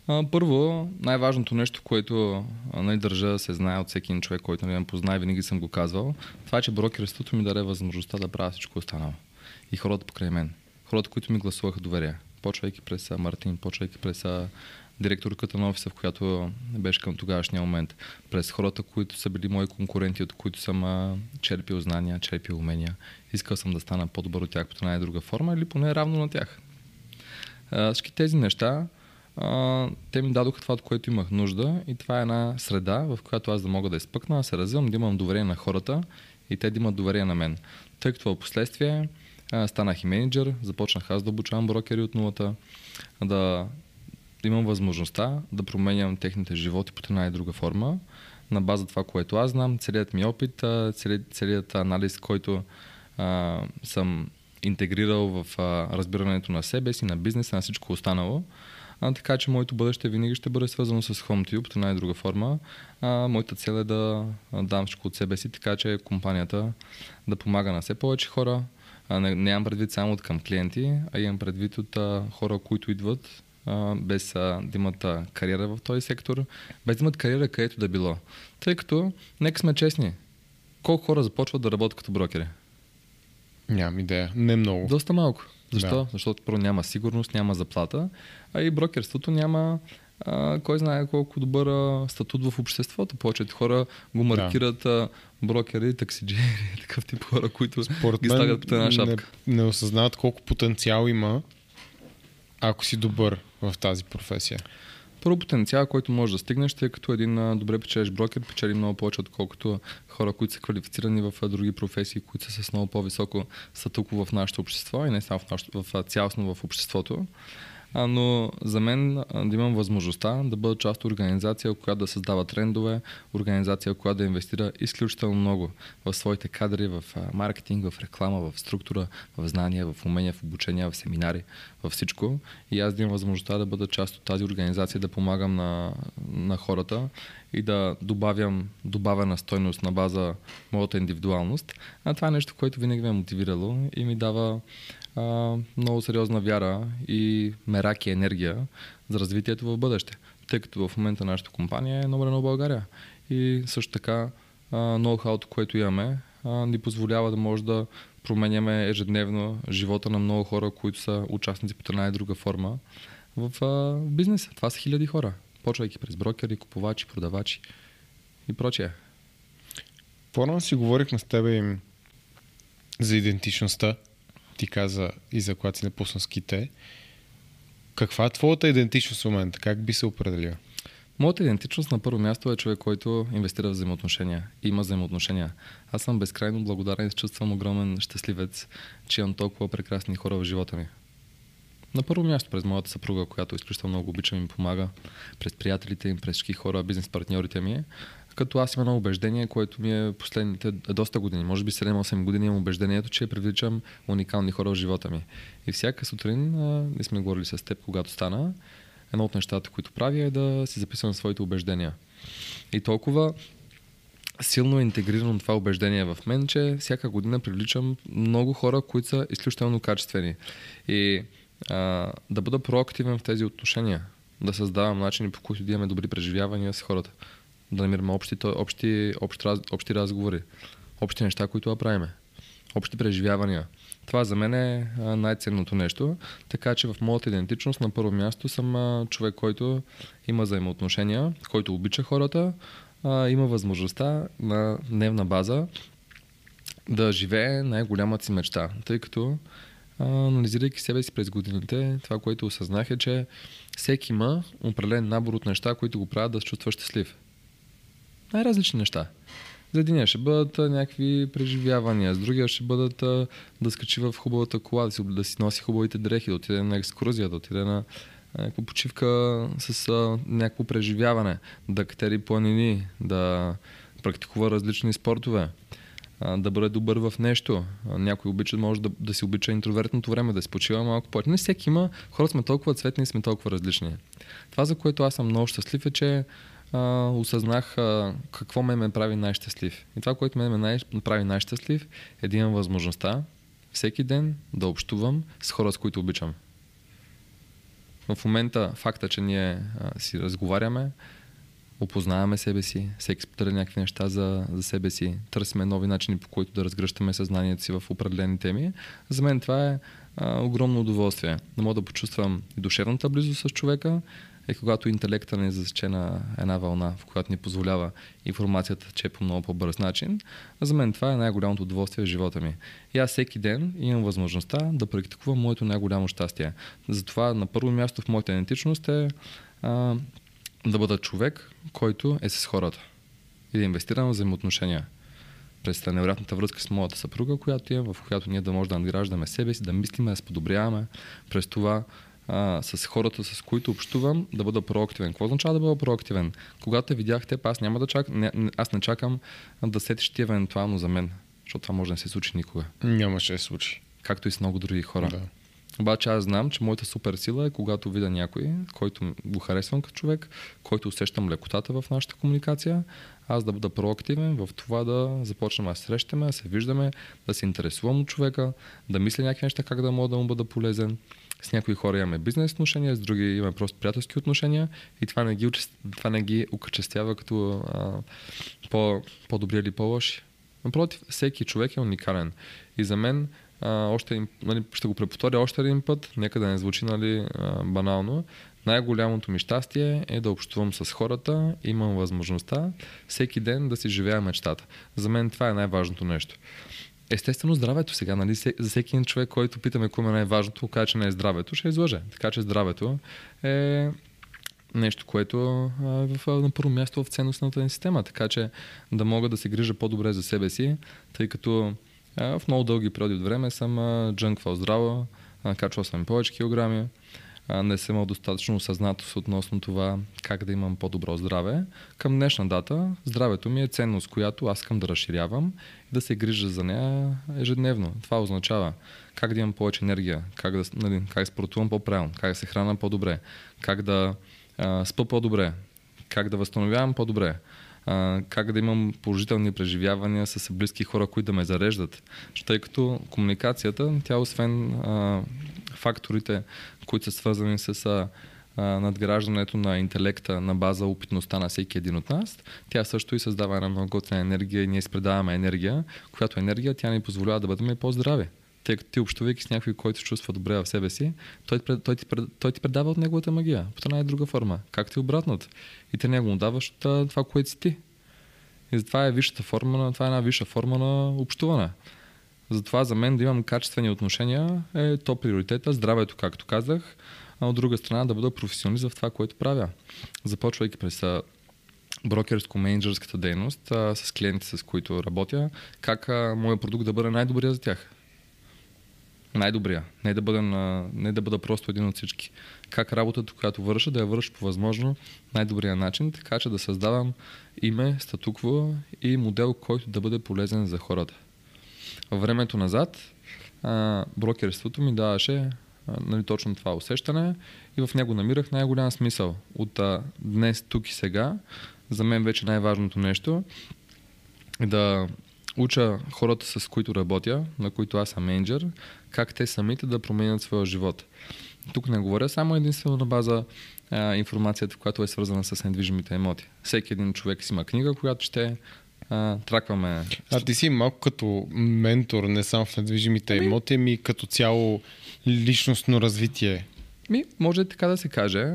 А, първо, най-важното нещо, което нали, държа да се знае от всеки един човек, който не ме познае, винаги съм го казвал, това е, че брокерството ми даде възможността да правя всичко останало. И хората покрай мен. Хората, които ми гласуваха доверие. Почвайки през Мартин, почвайки през директорката на офиса, в която беше към тогавашния момент. През хората, които са били мои конкуренти, от които съм черпил знания, черпил умения. Искал съм да стана по-добър от тях по най-друга форма или поне равно на тях. Всички тези неща, те ми дадоха това, от което имах нужда и това е една среда, в която аз да мога да изпъкна, да се развивам, да имам доверие на хората и те да имат доверие на мен. Тъй като в последствие а, станах и менеджер, започнах аз да обучавам брокери от нулата, да имам възможността да променям техните животи по една и друга форма, на база това, което аз знам, целият ми опит, а, цели, целият анализ, който а, съм интегрирал в а, разбирането на себе си, на бизнеса, на всичко останало. А, така че моето бъдеще винаги ще бъде свързано с HomeTube, по една и друга форма. А, моята цел е да дам всичко от себе си, така че компанията да помага на все повече хора. А, не, имам предвид само от към клиенти, а имам предвид от а, хора, които идват а, без а, да имат а, кариера в този сектор, без да имат кариера където да било. Тъй като, нека сме честни, колко хора започват да работят като брокери? Нямам идея. Не много. Доста малко. Защо? Да. Защото първо няма сигурност, няма заплата, а и брокерството няма а, кой знае колко добър а, статут в обществото. Повечето хора го маркират да. Брокери, таксиджери, такъв тип хора, които Според ги слагат под една шапка. Не, не осъзнават колко потенциал има, ако си добър в тази професия. Първо потенциал, който може да стигнеш, тъй като един добре печелиш брокер, печели много повече, отколкото хора, които са квалифицирани в други професии, които са с много по-високо статуко в нашето общество и не само в, нашото, в цялостно в обществото. А, но за мен да имам възможността да бъда част от организация, която да създава трендове, организация, която да инвестира изключително много в своите кадри, в маркетинг, в реклама, в структура, в знания, в умения, в обучение, в семинари, във всичко. И аз да имам възможността да бъда част от тази организация, да помагам на, на хората и да добавям добавена стойност на база моята индивидуалност. А това е нещо, което винаги ме е мотивирало и ми дава а, много сериозна вяра и мерак и енергия за развитието в бъдеще. Тъй като в момента нашата компания е номер на България. И също така ноу-хауто, което имаме, а, ни позволява да може да променяме ежедневно живота на много хора, които са участници по една и друга форма в а, бизнеса. Това са хиляди хора, почвайки през брокери, купувачи, продавачи и прочее. По-рано си говорихме с тебе за идентичността. Ти каза и за когато си напусна ските. Каква е твоята идентичност в момента? Как би се определила? Моята идентичност на първо място е човек, който инвестира в взаимоотношения. Има взаимоотношения. Аз съм безкрайно благодарен и чувствам огромен щастливец, че имам толкова прекрасни хора в живота ми. На първо място през моята съпруга, която изключително много обичам и помага, през приятелите им, през всички хора, бизнес партньорите ми, като аз имам едно убеждение, което ми е последните доста години, може би 7-8 години имам убеждението, че привличам уникални хора в живота ми. И всяка сутрин, не сме говорили с теб, когато стана, едно от нещата, които правя е да си записвам своите убеждения. И толкова силно е интегрирано това убеждение в мен, че всяка година привличам много хора, които са изключително качествени. И а, да бъда проактивен в тези отношения, да създавам начини по които да имаме добри преживявания с хората, да намираме общи, общи, общи, общи разговори, общи неща, които правиме, общи преживявания. Това за мен е най-ценното нещо. Така че в моята идентичност на първо място съм човек, който има взаимоотношения, който обича хората, има възможността на дневна база да живее най-голямата си мечта. Тъй като анализирайки себе си през годините, това, което осъзнах е, че всеки има определен набор от неща, които го правят да се чувства щастлив. Най-различни неща. За единия ще бъдат някакви преживявания, с другия ще бъдат да скачи в хубавата кола, да си, да си носи хубавите дрехи, да отиде на екскурзия, да отиде на някаква почивка с някакво преживяване, да катери планини, да практикува различни спортове, да бъде добър в нещо. Някой обича, може да, да си обича интровертното време, да си почива малко повече. Не всеки има, хората сме толкова цветни и сме толкова различни. Това, за което аз съм много щастлив е, че а, осъзнах а, какво ме ме прави най-щастлив. И това, което ме ме най- прави най-щастлив е да имам възможността всеки ден да общувам с хора, с които обичам. В момента факта, че ние а, си разговаряме, опознаваме себе си, всеки споделя някакви неща за, за себе си, търсиме нови начини по които да разгръщаме съзнанието си в определени теми. За мен това е а, огромно удоволствие. Да мога да почувствам и душевната близост с човека, е когато интелекта не засече на една вълна, в която ни позволява информацията че е по много по-бърз начин. За мен това е най-голямото удоволствие в живота ми. И аз всеки ден имам възможността да практикувам моето най-голямо щастие. Затова на първо място в моята идентичност е а, да бъда човек, който е с хората и да инвестирам в взаимоотношения през невероятната връзка с моята съпруга, която е, в която ние да може да надграждаме себе си, да мислиме, да сподобряваме, през това а, с хората, с които общувам, да бъда проактивен. Какво означава да бъда проактивен? Когато те видях теб, аз няма да чакам, не, аз не чакам да сетиш ти евентуално за мен, защото това може да не се случи никога. Нямаше да се случи. както и с много други хора. Да. Обаче аз знам, че моята супер сила е когато видя някой, който го харесвам като човек, който усещам лекотата в нашата комуникация, аз да бъда проактивен в това да започнем да срещаме, да се виждаме, да се интересувам от човека, да мисля някакви неща как да мога да му бъда полезен. С някои хора имаме бизнес отношения, с други имаме просто приятелски отношения и това не ги, това не ги окачествява като а, по, по-добри или по-лоши. Напротив, всеки човек е уникален. И за мен а, още, нали, ще го преповторя още един път, нека да не звучи нали, а, банално. Най-голямото ми щастие е да общувам с хората, имам възможността всеки ден да си живея мечтата. За мен това е най-важното нещо. Естествено, здравето сега, нали, за всеки един човек, който питаме кое е най-важното, каже, че не е здравето, ще излъже. Така че здравето е нещо, което е в, на първо място в ценностната ни система. Така че да мога да се грижа по-добре за себе си, тъй като в много дълги периоди от време съм джънквал здраво, качвал съм повече килограми, не съм имал достатъчно осъзнатост относно това как да имам по-добро здраве. Към днешна дата здравето ми е ценност, която аз искам да разширявам и да се грижа за нея ежедневно. Това означава как да имам повече енергия, как да, нали, как спортувам по-правилно, как да се храна по-добре, как да а, спа по-добре, как да възстановявам по-добре, как да имам положителни преживявания с близки хора, които да ме зареждат. Тъй като комуникацията, тя освен а, факторите, които са свързани с а, надграждането на интелекта на база опитността на всеки един от нас, тя също и създава една много готина енергия и ние изпредаваме енергия, която енергия тя ни позволява да бъдем по-здрави. Тъй като ти общувайки с някой, който се чувства добре в себе си, той, той, ти, той ти предава от неговата магия, по една и друга форма, както и обратното. И ти него му даваш от това, което си ти. И затова е висшата форма на, това е една висша форма на общуване. Затова за мен да имам качествени отношения е то приоритета, здравето, както казах, а от друга страна да бъда професионалист в това, което правя. Започвайки през брокерско-менеджерската дейност а, с клиенти, с които работя, как а, моят продукт да бъде най-добрия за тях. Най-добрия. Не да, бъда на, не да бъда просто един от всички. Как работата, която върша, да я върша по възможно най-добрия начин, така че да създавам име, статукво и модел, който да бъде полезен за хората. Във времето назад брокерството ми даваше нали, точно това усещане и в него намирах най-голям смисъл. От днес, тук и сега, за мен вече най-важното нещо е да уча хората, с които работя, на които аз съм менеджер, как те самите да променят своя живот. Тук не говоря само единствено на база информацията, която е свързана с недвижимите имоти. Всеки един човек си има книга, която ще а, тракваме. А ти си малко като ментор, не само в недвижимите ами... имоти, ами като цяло личностно развитие. Ми, може така да се каже,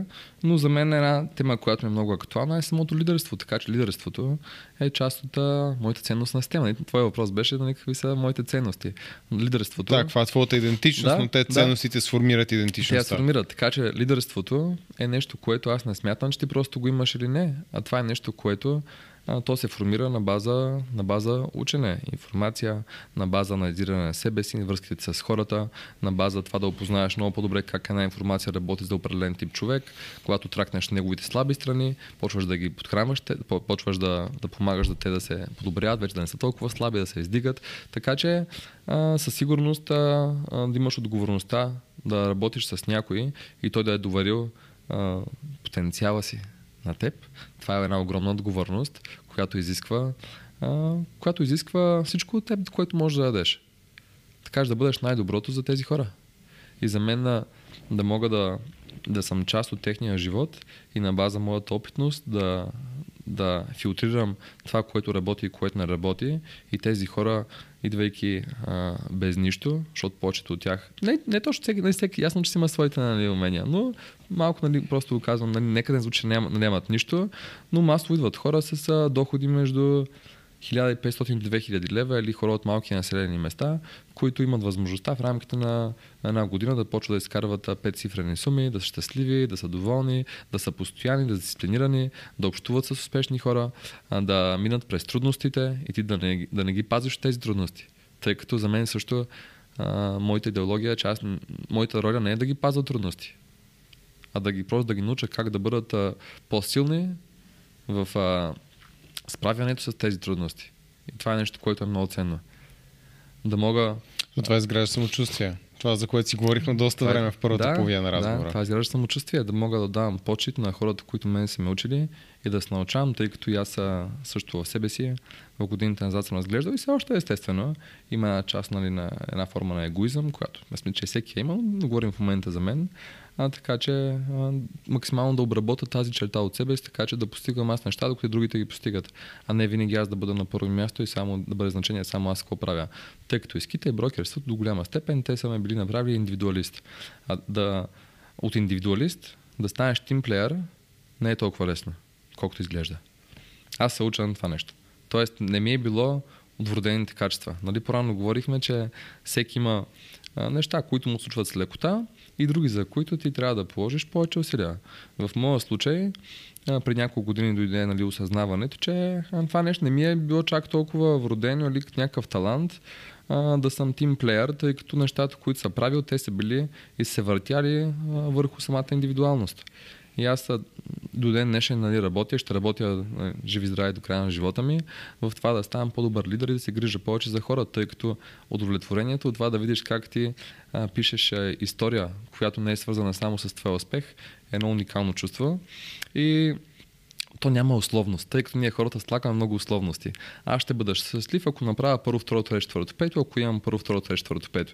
но за мен една тема, която е много актуална е самото лидерство. Така че лидерството е част от а, моята ценностна система. Нали, твой въпрос беше да нали, какви са моите ценности. Лидерството. Да, каква е твоята идентичност, да, но те ценностите да. сформират идентичността. Те сформират. Така че лидерството е нещо, което аз не смятам, че ти просто го имаш или не. А това е нещо, което то се формира на база, на база учене, информация, на база анализиране на себе си, връзките с хората, на база това да опознаеш много по-добре как една информация работи за определен тип човек, когато тракнеш неговите слаби страни, почваш да ги подхранваш, почваш да, да помагаш да те да се подобряват, вече да не са толкова слаби, да се издигат. Така че а, със сигурност а, а, да имаш отговорността да работиш с някой и той да е доверил а, потенциала си на теб. Това е една огромна отговорност, която изисква, а, която изисква всичко от теб, което можеш да дадеш. Така да бъдеш най-доброто за тези хора. И за мен да, да мога да, да съм част от техния живот и на база моята опитност да, да филтрирам това, което работи и което не работи и тези хора, идвайки а, без нищо, защото повечето от тях, не, не точно всеки, не всеки, ясно, че си има своите нали, умения, но малко нали, просто го казвам, нали, нека не звучи, ням, нямат нищо, но масово идват хора с доходи между 1500-2000 лева или хора от малки населени места, които имат възможността в рамките на една година да почват да изкарват пет цифрени суми, да са щастливи, да са доволни, да са постоянни, да са дисциплинирани, да общуват с успешни хора, да минат през трудностите и ти да не, да не ги пазиш тези трудности. Тъй като за мен също а, моята идеология, че аз, моята роля не е да ги пазя трудности, а да ги просто да ги науча как да бъдат а, по-силни в а, справянето с тези трудности. И това е нещо, което е много ценно. Да мога. Но това изгражда самочувствие. Това, за което си говорихме доста Това е- време в първата да, половина на разговора. Да, това изгражда самочувствие, да мога да давам почет на хората, които мен са ме учили и да се научавам, тъй като и аз също в себе си в годините назад съм разглеждал и все още естествено има една част нали, на една форма на егоизъм, която мисля, че всеки е имал, но говорим в момента за мен. А, така че а, максимално да обработя тази черта от себе си, така че да постигам аз неща, докато другите ги постигат. А не винаги аз да бъда на първо място и само да бъде значение само аз какво правя. Тъй като изките и брокерството до голяма степен те са ме били направили индивидуалист. А да, от индивидуалист да станеш тимплеер не е толкова лесно, колкото изглежда. Аз се уча на това нещо. Тоест не ми е било от вродените качества. Нали, по-рано говорихме, че всеки има а, неща, които му случват с лекота и други, за които ти трябва да положиш повече усилия. В моя случай, при няколко години дойде нали, осъзнаването, че това нещо не ми е било чак толкова вродено или някакъв талант а, да съм тимплеер, тъй като нещата, които са правил, те са били и се въртяли а, върху самата индивидуалност. И аз до ден днешен нали, работя, ще работя а, живи здрави до края на живота ми, в това да ставам по-добър лидер и да се грижа повече за хората, тъй като удовлетворението от това да видиш как ти а, пишеш история, която не е свързана само с твоя успех, е едно уникално чувство. И то няма условност, тъй като ние хората слагаме много условности. Аз ще бъда щастлив, ако направя първо, второ, трето, четвърто, пето, ако имам първо, второ, трето, четвърто, пето.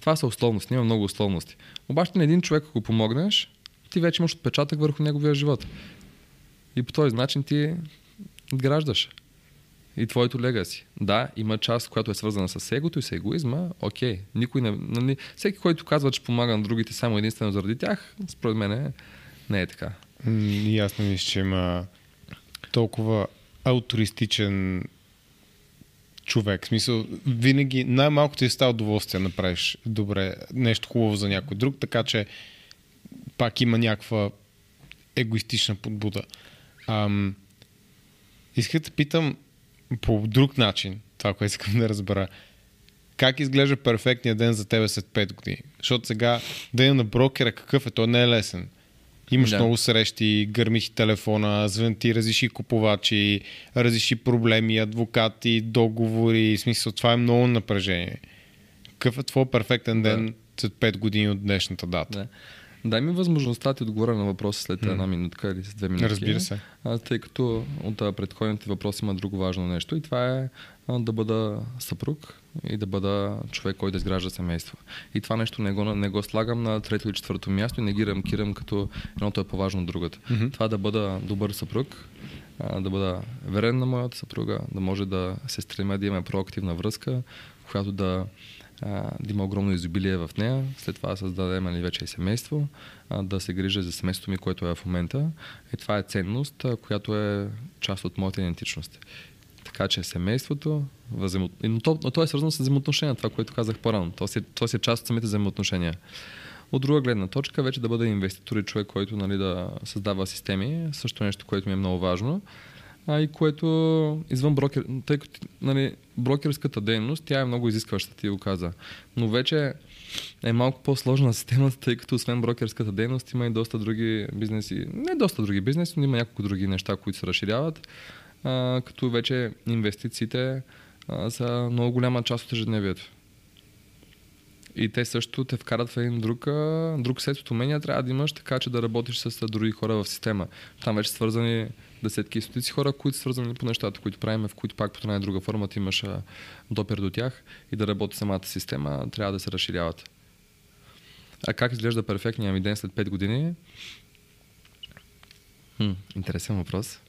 Това са условности, има много условности. Обаче на един човек, ако помогнеш, ти вече имаш отпечатък върху неговия живот. И по този начин ти граждаш и твоето легаси. Да, има част, която е свързана с егото и с егоизма. Окей, никой не, нали, всеки, който казва, че помага на другите само единствено заради тях, според мен е, не е така. И аз не мисля, че има толкова алтруистичен човек. В смисъл, винаги най-малко ти става удоволствие да направиш добре, нещо хубаво за някой друг, така че пак има някаква егоистична подбуда. Ам, исках да питам по друг начин, това, което искам да разбера. Как изглежда перфектният ден за тебе след 5 години? Защото сега ден на брокера какъв е? Той не е лесен. Имаш Да. да. много срещи, гърми ти телефона, звън ти, разреши купувачи, разреши проблеми, адвокати, договори. В смисъл, това е много напрежение. Какъв е твой перфектен Да. ден след 5 години от днешната дата? Да. Дай ми възможността ти отговоря на въпроса след една минутка или с две минути. Разбира се. А, тъй като от предходните въпроси има друго важно нещо и това е а, да бъда съпруг и да бъда човек, който да изгражда семейство. И това нещо не го, не го слагам на трето или четвърто място и не ги рамкирам като едното е по-важно от другото. Mm-hmm. Това да бъда добър съпруг, а, да бъда верен на моята съпруга, да може да се стремя да имаме проактивна връзка, в която да а, да има огромно изобилие в нея, след това да създадем нали, вече и семейство, а, да се грижа за семейството ми, което е в момента. И това е ценност, а, която е част от моята идентичност. Така че семейството, но, то, но то е свързано с взаимоотношения, това, което казах по-рано. То си, то си е част от самите взаимоотношения. От друга гледна точка, вече да бъда инвеститор и човек, който нали, да създава системи, също нещо, което ми е много важно а и което извън брокер, тъй като нали, брокерската дейност, тя е много изискваща, ти го каза. Но вече е малко по-сложна системата, тъй като освен брокерската дейност има и доста други бизнеси, не доста други бизнеси, но има няколко други неща, които се разширяват, а, като вече инвестициите а, са много голяма част от ежедневието. И те също те вкарат в един друг, друг сет от умения, трябва да имаш така, че да работиш с други хора в система. Там вече свързани десетки и стотици хора, които са свързани по нещата, които правим, в които пак по една или друга форма ти имаш допир до тях и да работи самата система, трябва да се разширяват. А как изглежда перфектният ми ден след 5 години? Хм, интересен въпрос.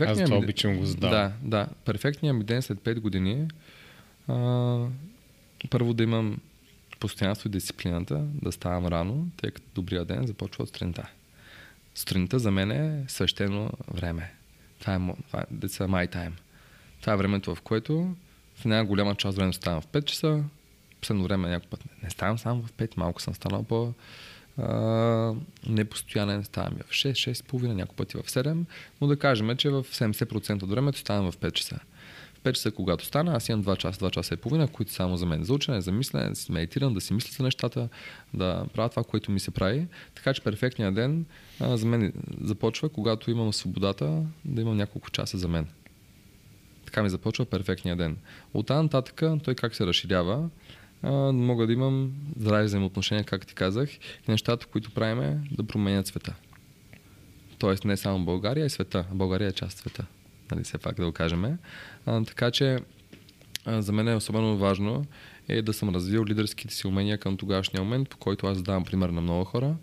Аз това ми- обичам го задавам. Да, да. Перфектният ми ден след 5 години а, първо да имам постоянство и дисциплината, да ставам рано, тъй като добрия ден започва от сутринта. Сутринта за мен е свещено време. Това е, това е деца my time. Това е времето, в което в една голяма част от времето ставам в 5 часа, последно време някой път не, ставам само в 5, малко съм станал по а, непостоянен, ставам и в 6, 6 половина, някой пъти в 7, но да кажем, че в 70% от времето ставам в 5 часа. В 5 часа, когато стана, аз имам 2 часа, 2 часа и половина, които са само за мен за учене, за мислене, да си медитирам, да си мисля за нещата, да правя това, което ми се прави. Така че перфектният ден а, за мен започва, когато имам свободата да имам няколко часа за мен. Така ми започва перфектния ден. От там нататък той как се разширява, а, мога да имам здрави взаимоотношения, как ти казах, и нещата, които правиме, да променят света. Тоест не само България, и света. България е част от света. Нали, все пак да го кажем. А, така че а, за мен е особено важно е да съм развил лидерските си умения към тогашния момент, по който аз давам пример на много хора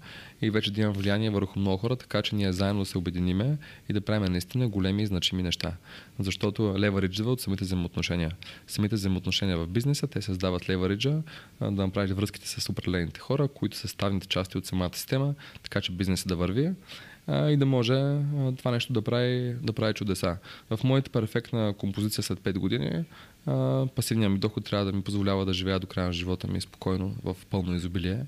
и вече да имам влияние върху много хора, така че ние заедно да се обединиме и да правим наистина големи и значими неща. Защото левариджа от самите взаимоотношения. Самите взаимоотношения в бизнеса, те създават левариджа да направиш връзките с определените хора, които са ставните части от самата система, така че бизнесът да върви а, и да може а, това нещо да прави, да прави чудеса. В моята перфектна композиция след 5 години а, пасивният ми доход трябва да ми позволява да живея до края на живота ми спокойно, в пълно изобилие,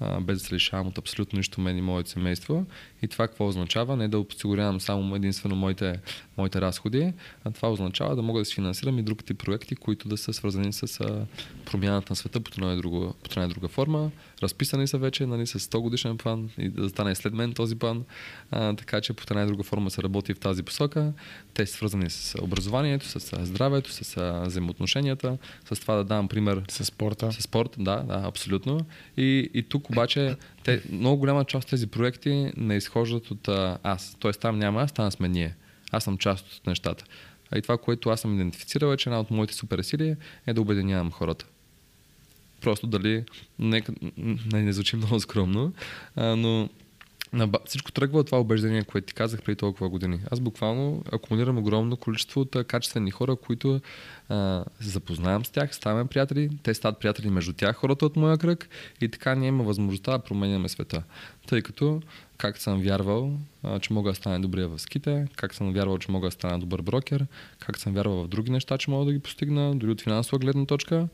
а, без да се лишавам от абсолютно нищо мен и моето семейство. И това какво означава? Не да осигурявам само единствено моите, моите разходи, а това означава да мога да си финансирам и другите проекти, които да са свързани с а, промяната на света по една, една друга форма. Разписани са вече нали, с 100 годишен план и да стане след мен този план. А, така че по една друга форма се работи в тази посока. Те са свързани с образованието, с здравето, с взаимоотношенията, с това да давам пример. С спорта. С спорт, да, да, абсолютно. И, и тук обаче те, много голяма част от тези проекти не изхождат от а, аз. Тоест там няма аз, там сме ние. Аз съм част от нещата. А и това, което аз съм идентифицирал е, че една от моите суперсили е да обединявам хората. Просто дали, не, не, не звучи много скромно, а, но на, всичко тръгва от това убеждение, което ти казах преди толкова години. Аз буквално акумулирам огромно количество от качествени хора, които се запознавам с тях, ставаме приятели, те стават приятели между тях, хората от моя кръг и така ние има възможността да променяме света. Тъй като как съм вярвал, а, че мога да стане добрия в ските, как съм вярвал, че мога да стана добър брокер, как съм вярвал в други неща, че мога да ги постигна, дори от финансова гледна точка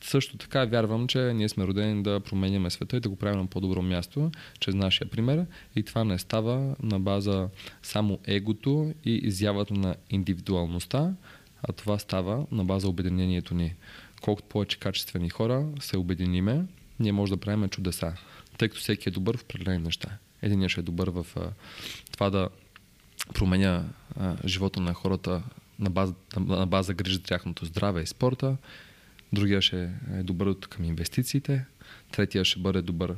също така вярвам, че ние сме родени да променяме света и да го правим на по-добро място, чрез нашия пример. И това не става на база само егото и изявата на индивидуалността, а това става на база обединението ни. Колкото повече качествени хора се обединиме, ние може да правим чудеса, тъй като всеки е добър в определени неща. Единият ще е добър в а, това да променя а, живота на хората на база, на, база грижа за тяхното здраве и спорта другия ще е добър към инвестициите, третия ще бъде добър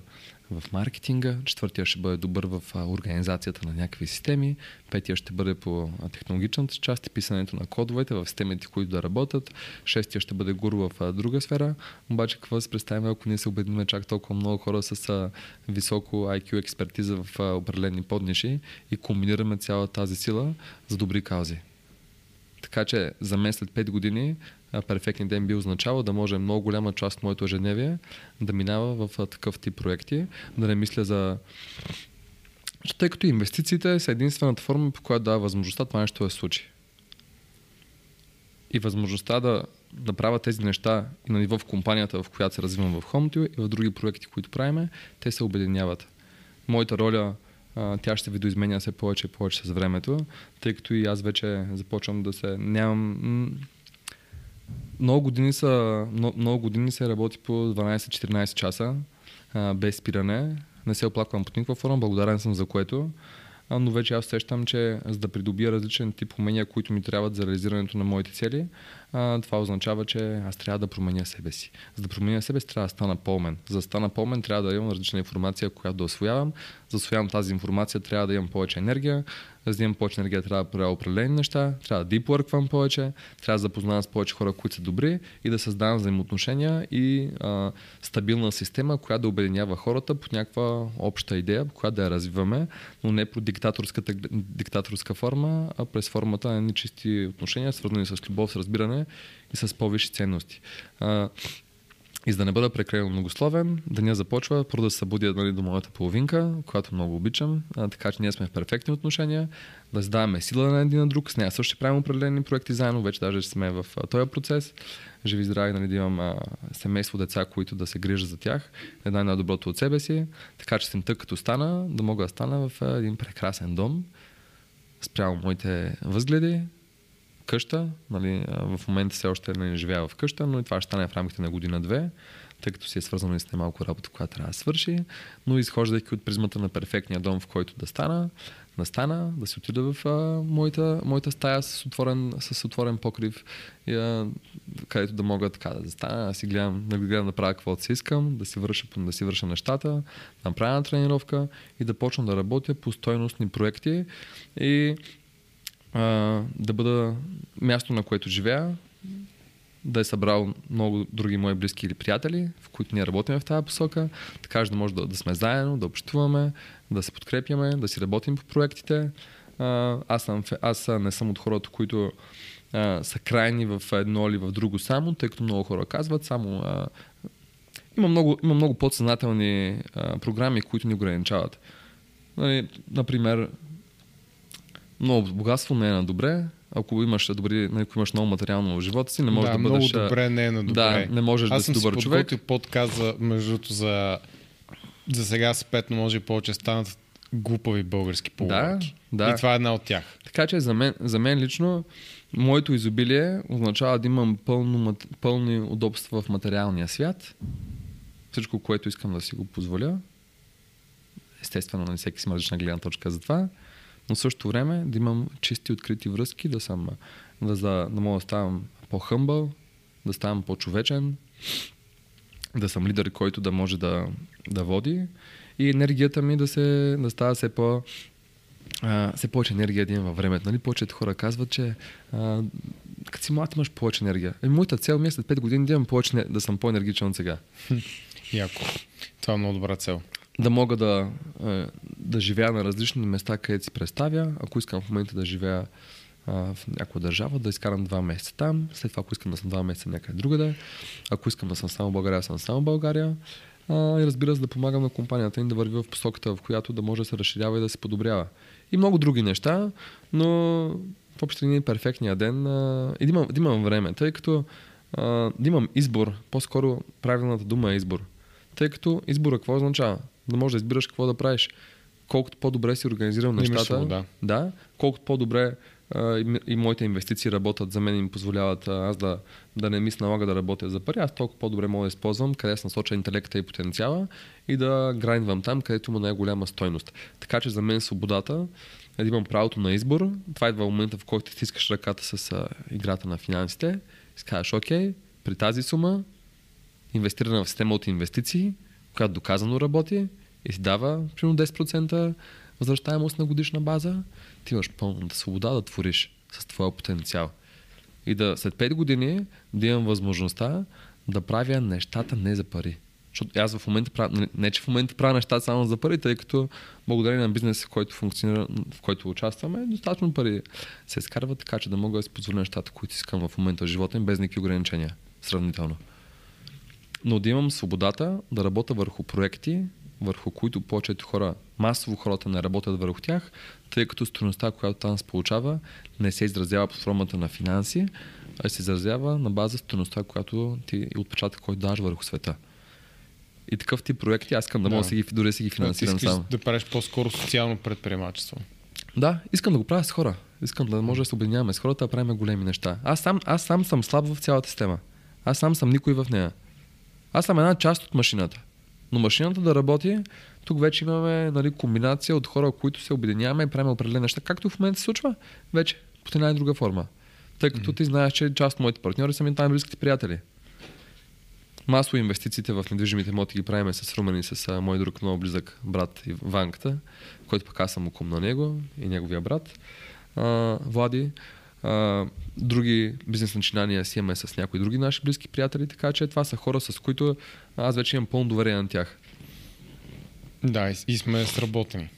в маркетинга, четвъртия ще бъде добър в организацията на някакви системи, петия ще бъде по технологичната част и писането на кодовете в системите, които да работят, шестия ще бъде гуру в друга сфера, обаче какво се представим, ако ние се обединим чак толкова много хора с високо IQ експертиза в определени подниши и комбинираме цяла тази сила за добри каузи. Така че за мен след 5 години перфектният ден би означавал да може много голяма част от моето ежедневие да минава в такъв тип проекти, да не мисля за тъй като инвестициите са единствената форма, по която дава възможността това нещо да се случи. И възможността да направя тези неща и на ниво в компанията, в която се развивам в HomeTio и в други проекти, които правиме, те се обединяват. Моята роля тя ще видоизменя все повече и повече с времето, тъй като и аз вече започвам да се... Нямам... Много години, са, много, години се работи по 12-14 часа а, без спиране. Не се оплаквам по никаква форма, благодарен съм за което но вече аз усещам, че за да придобия различен тип умения, които ми трябват за реализирането на моите цели, това означава, че аз трябва да променя себе си. За да променя себе си, трябва да стана по-мен. За да стана по-мен, трябва да имам различна информация, която да освоявам. За да освоявам тази информация, трябва да имам повече енергия. За да имам повече енергия, трябва да правя определени неща, трябва да дипворквам повече, трябва да запознавам с повече хора, които са добри и да създавам взаимоотношения и а, стабилна система, която да обединява хората по някаква обща идея, която да я развиваме, но не по диктаторската, диктаторска форма, а през формата на чисти отношения, свързани с любов, с разбиране и с по-висши ценности. А, и за да не бъда прекалено многословен, деня започва, първо да се събудя нали, до моята половинка, която много обичам, а, така че ние сме в перфектни отношения, да задаваме сила на един на друг, с нея също ще правим определени проекти заедно, вече даже сме в този процес. Живи здрави, нали, да имам а, семейство, деца, които да се грижат за тях, да дай най-доброто от себе си, така че съм тък като стана, да мога да стана в а, един прекрасен дом, спрямо моите възгледи, къща. Нали, в момента все още не живея в къща, но и това ще стане в рамките на година-две, тъй като си е свързано и с немалко работа, която трябва да свърши. Но изхождайки от призмата на перфектния дом, в който да стана, настана, да си отида в а, моята, моята стая с отворен, с отворен покрив, и, а, където да мога така да застана, да си гледам, да гледам да правя каквото си искам, да си върша, да си върша нещата, да направя тренировка и да почна да работя по стойностни проекти и а, да бъда място, на което живея, да е събрал много други мои близки или приятели, в които ние работим в тази посока, така че да може да, да сме заедно, да общуваме, да се подкрепяме, да си работим по проектите. А, аз, съм, аз не съм от хората, които а, са крайни в едно или в друго само, тъй като много хора казват само а, има много, има много подсъзнателни а, програми, които ни ограничават. Нали, например, много богатство не е на добре, ако имаш, добри, нали, ако имаш много материално в живота си, не можеш да, да бъдеш... много добре не е на добре. Да, не можеш Аз да си добър човек. Аз подказа, между другото, за, за сега с пет, но може и повече станат глупави български поговорки. Да, да. И това е една от тях. Така че за мен, за мен лично моето изобилие означава да имам пълно, пълни удобства в материалния свят. Всичко, което искам да си го позволя. Естествено, на всеки си различна гледна точка за това но в същото време да имам чисти открити връзки, да, съм, да, да, да мога да ставам по-хъмбъл, да ставам по-човечен, да съм лидер, който да може да, да води и енергията ми да, се, да става все по а, все повече енергия да имам във времето. Нали? Повечето хора казват, че а, като си млад имаш повече енергия. И моята цел ми е след 5 години да имам повече, да съм по-енергичен от сега. Яко. Това е много добра цел да мога да, е, да живея на различни места, където си представя. Ако искам в момента да живея в някоя държава, да изкарам два месеца там, след това ако искам да съм два месеца някъде другаде, ако искам да съм само в България, съм само в България. А, и разбира се да помагам на компанията ни да върви в посоката, в която да може да се разширява и да се подобрява. И много други неща, но в общи линии перфектния ден а, и да имам, да имам време, тъй като а, да имам избор, по-скоро правилната дума е избор. Тъй като избора какво означава? Да можеш да избираш какво да правиш. Колкото по-добре си организирал нещата, да. да, колкото по-добре а, и, и моите инвестиции работят за мен и ми позволяват а, аз да, да не ми се налага да работя за пари, аз толкова по-добре мога да използвам къде се насоча интелекта и потенциала и да грайндвам там, където има най-голяма стойност. Така че за мен свободата е да имам правото на избор. Това идва в момента, в който ти искаш ръката с а, играта на финансите кажеш, окей, при тази сума, инвестирана в система от инвестиции, която доказано работи и си дава примерно 10% възвръщаемост на годишна база, ти имаш пълната свобода да твориш с твоя потенциал. И да след 5 години да имам възможността да правя нещата не за пари. Защото аз в момента правя, не че в момента правя нещата само за пари, тъй като благодарение на бизнеса, който функционира, в който участваме, достатъчно пари се изкарват, така че да мога да си позволя нещата, които искам в момента в живота им, без никакви ограничения. Сравнително но да имам свободата да работя върху проекти, върху които повечето хора, масово хората не работят върху тях, тъй като стоеността, която там се получава, не се изразява под формата на финанси, а се изразява на база стоеността, която ти и отпечатък, който даваш върху света. И такъв тип проекти, аз искам да, да. мога да си ги, дори да си ги финансирам сам. да правиш по-скоро социално предприемачество. Да, искам да го правя с хора. Искам да може да се обединяваме с хората, да правим големи неща. Аз сам, аз сам съм слаб в цялата система. Аз сам съм никой в нея. Аз съм една част от машината. Но машината да работи, тук вече имаме нали, комбинация от хора, които се обединяваме и правим определени неща, както в момента се случва, вече по една и друга форма. Тъй като mm-hmm. ти знаеш, че част от моите партньори са ми най-близките приятели. Масово инвестициите в недвижимите имоти ги правиме с Румен и с а, мой друг много близък брат Ванката, който пък аз съм окум на него и неговия брат а, Влади а, други бизнес начинания си имаме с някои други наши близки приятели, така че това са хора, с които аз вече имам пълно доверие на тях. Да, и сме сработени.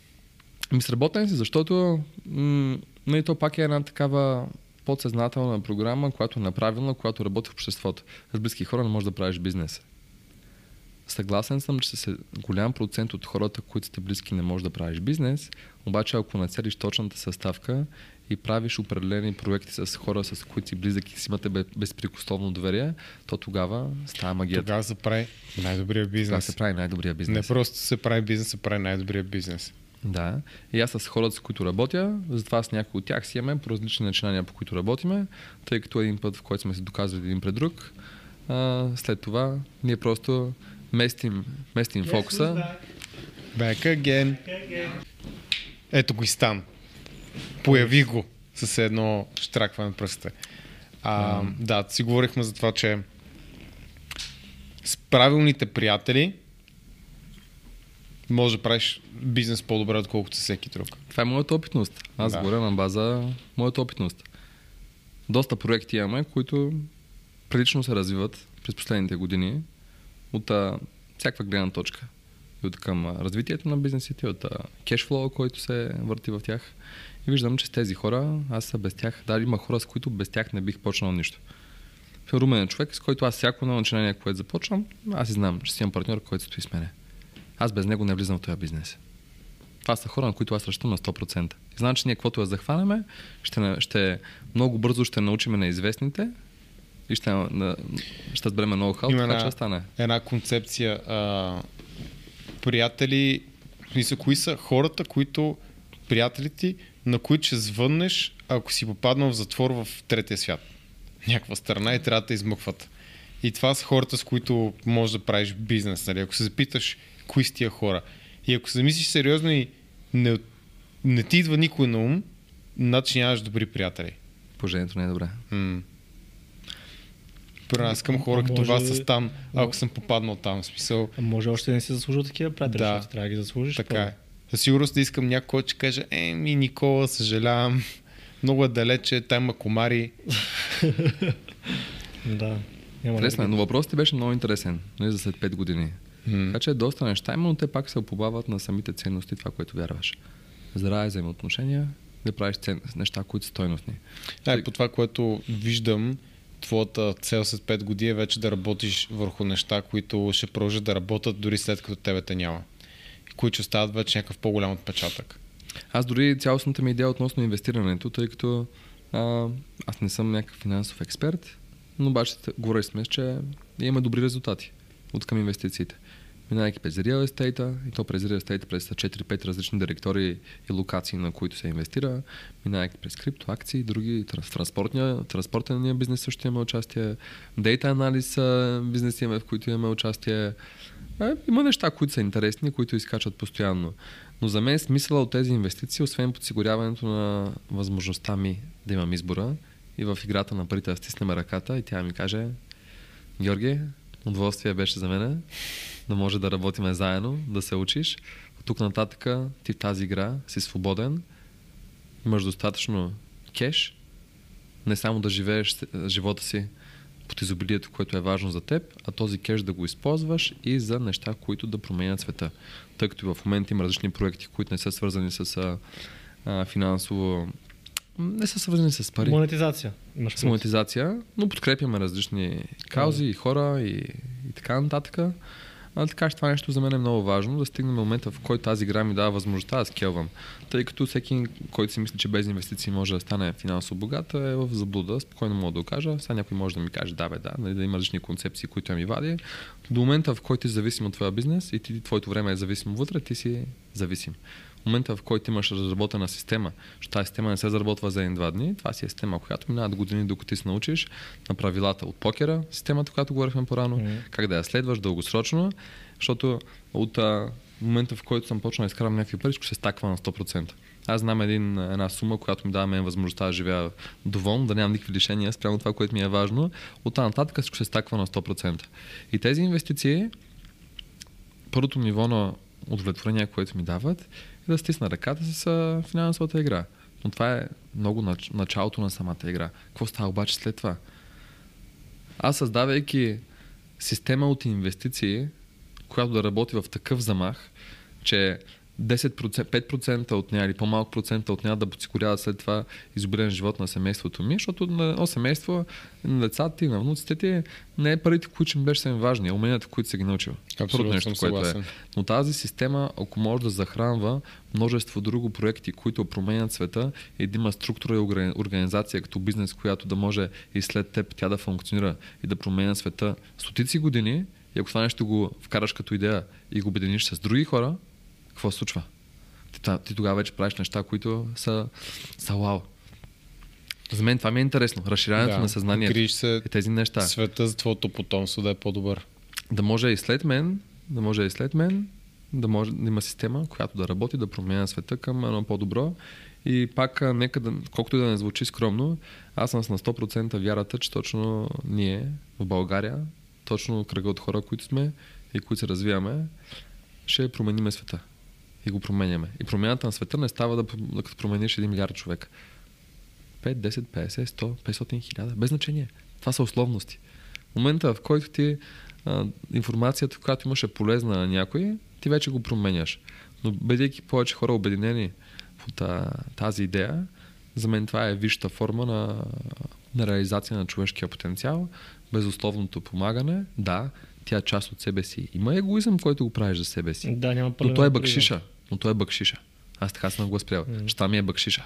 Ми сработени си, защото м- нали, то пак е една такава подсъзнателна програма, която е направилна, която работи в обществото. С близки хора не можеш да правиш бизнес. Съгласен съм, че с голям процент от хората, които сте близки, не можеш да правиш бизнес, обаче ако нацелиш точната съставка и правиш определени проекти с хора, с които си близък и си имате безпрекословно доверие, то тогава става магията. Тогава се прави най-добрия бизнес. Тогава се прави най-добрия бизнес. Не просто се прави бизнес, се прави най-добрия бизнес. Да. И аз с хората, с които работя, затова с някои от тях си имаме по различни начинания, по които работиме, тъй като един път, в който сме се доказали един пред друг, а, след това ние просто местим, местим yes, фокуса. Back again. Ето го и стан. Появи го с едно штракване на пръстите. А, да, си говорихме за това, че с правилните приятели може да правиш бизнес по-добре, отколкото с всеки друг. Това е моята опитност. Аз Да. говоря на база моята опитност. Доста проекти имаме, които прилично се развиват през последните години от а, всякаква гледна точка. И от към развитието на бизнесите, от кешфлоу, който се върти в тях. И виждам, че с тези хора, аз без тях, да, има хора, с които без тях не бих почнал нищо. Румен е човек, с който аз всяко едно начинание, което започвам, аз и знам, че си имам партньор, който стои с мене. Аз без него не влизам в този бизнес. Това са хора, на които аз разчитам на 100%. И знам, че ние каквото я захванеме, ще, на- ще, много бързо ще научим неизвестните и ще, на, ще сбереме много Има така една- че стане. Една концепция. А, приятели, кои са хората, които приятели ти, на които ще звъннеш, ако си попаднал в затвор в третия свят. Някаква страна и трябва да те измъкват. И това са хората, с които можеш да правиш бизнес. Нали? Ако се запиташ кои са тия хора. И ако се замислиш сериозно и не, не ти идва никой на ум, значи нямаш добри приятели. Положението не е добре. М. При аз искам хора като вас с там, ако съм попаднал там. В смисъл, А може още да не си заслужил такива приятели, Да. защото трябва да ги заслужиш. така е. Със сигурност да искам някой, който ще каже, е, ми Никола, съжалявам, много е далече, там има комари. Да. Интересно е, да но въпросът ти беше много интересен, нали, за след 5 години. М. Така че доста неща има, но те пак се оповават на самите ценности, това, което вярваш. Здраве взаимоотношения, да правиш цен... неща, които са стойностни. Да, и по това, което виждам, твоята цел след 5 години е вече да работиш върху неща, които ще продължат да работят дори след като тебе те няма. Които ще остават вече някакъв по-голям отпечатък. Аз дори цялостната ми идея относно инвестирането, тъй като а, аз не съм някакъв финансов експерт, но обаче говорили сме, че имаме добри резултати от към инвестициите. Минайки през real estate, и то през real estate през 4-5 различни директори и локации, на които се инвестира, минайки през криптоакции, други, транс- транспортния, транспортния бизнес също имаме участие, дейта анализ бизнес имаме, в които имаме участие. Е, има неща, които са интересни, които изкачат постоянно. Но за мен смисъла от тези инвестиции, освен подсигуряването на възможността ми да имам избора и в играта на парите да стиснем ръката и тя ми каже Георги, удоволствие беше за мен да може да работим заедно, да се учиш. От тук нататък ти в тази игра си свободен, имаш достатъчно кеш, не само да живееш с- живота си под изобилието, което е важно за теб, а този кеш да го използваш и за неща, които да променят света. Тъй като в момента има различни проекти, които не са свързани с а, финансово, не са свързани с пари, Монетизация. Имаш с монетизация, но подкрепяме различни каузи и хора и, и така нататък. А, така че това нещо за мен е много важно, да стигнем до момента, в който тази игра ми дава възможността да скелвам. Тъй като всеки, който си мисли, че без инвестиции може да стане финансово богат, е в заблуда. Спокойно мога да го кажа. Сега някой може да ми каже, да, бе, да, нали, да има различни концепции, които ми вади. До момента, в който ти зависим от твоя бизнес и ти, твоето време е зависимо вътре, ти си зависим. В момента, в който имаш разработена система, защото тази система не се заработва за един-два дни, това си е система, която минават години, докато ти се научиш на правилата от покера, системата, която говорихме по-рано, Мгм. как да я следваш дългосрочно, защото от а, момента, в който съм почнал да изкарам някакви пари, всичко се стаква на 100%. Аз знам един, една сума, която ми дава мен възможността да живея доволно, да нямам никакви лишения спрямо това, което ми е важно. От тази нататък всичко се стаква на 100%. И тези инвестиции, първото ниво на удовлетворение, което ми дават, да стисна ръката с финансовата игра. Но това е много нач- началото на самата игра. Какво става обаче след това? Аз създавайки система от инвестиции, която да работи в такъв замах, че 10%, 5% от нея или по-малко процента от нея да подсигуряват след това изобилен живот на семейството ми, защото на едно семейство, на децата ти, на внуците ти, не е парите, които им беше им важни, а уменията, които са ги научил. Абсолютно съм съгласен. е. Но тази система, ако може да захранва множество друго проекти, които променят света и да има структура и органи- организация като бизнес, която да може и след теб тя да функционира и да променя света стотици години, и ако това нещо го вкараш като идея и го обединиш с други хора, какво се случва? Ти, ти тогава вече правиш неща, които са, са вау. За мен това ми е интересно. Разширяването Да, на съзнанието грижиш се е тези неща. света за твоето потомство да е по-добър. Да може и след мен, да може и след мен, да може да има система, която да работи, да променя света към едно по-добро. И пак, нека да, колкото и да не звучи скромно, аз съм с на 100% вярата, че точно ние в България, точно кръга от хора, които сме и които се развиваме, ще промениме света. И го променяме. И промяната на света не става да, да като промениш 1 милиард човек. 5, 10, 50, 100, 500, 1000, без значение. Това са условности. В момента, в който ти а, информацията, която имаше полезна на някой, ти вече го променяш. Но бъдейки повече хора обединени по тази идея, за мен това е висшата форма на, на реализация на човешкия потенциал, безусловното помагане. Да, тя част от себе си. Има егоизъм, който го правиш за себе си. Да, няма Но той е бъкшиша. Но той е бъкшиша. Аз така съм го възприел. Mm. Това ми е бъкшиша.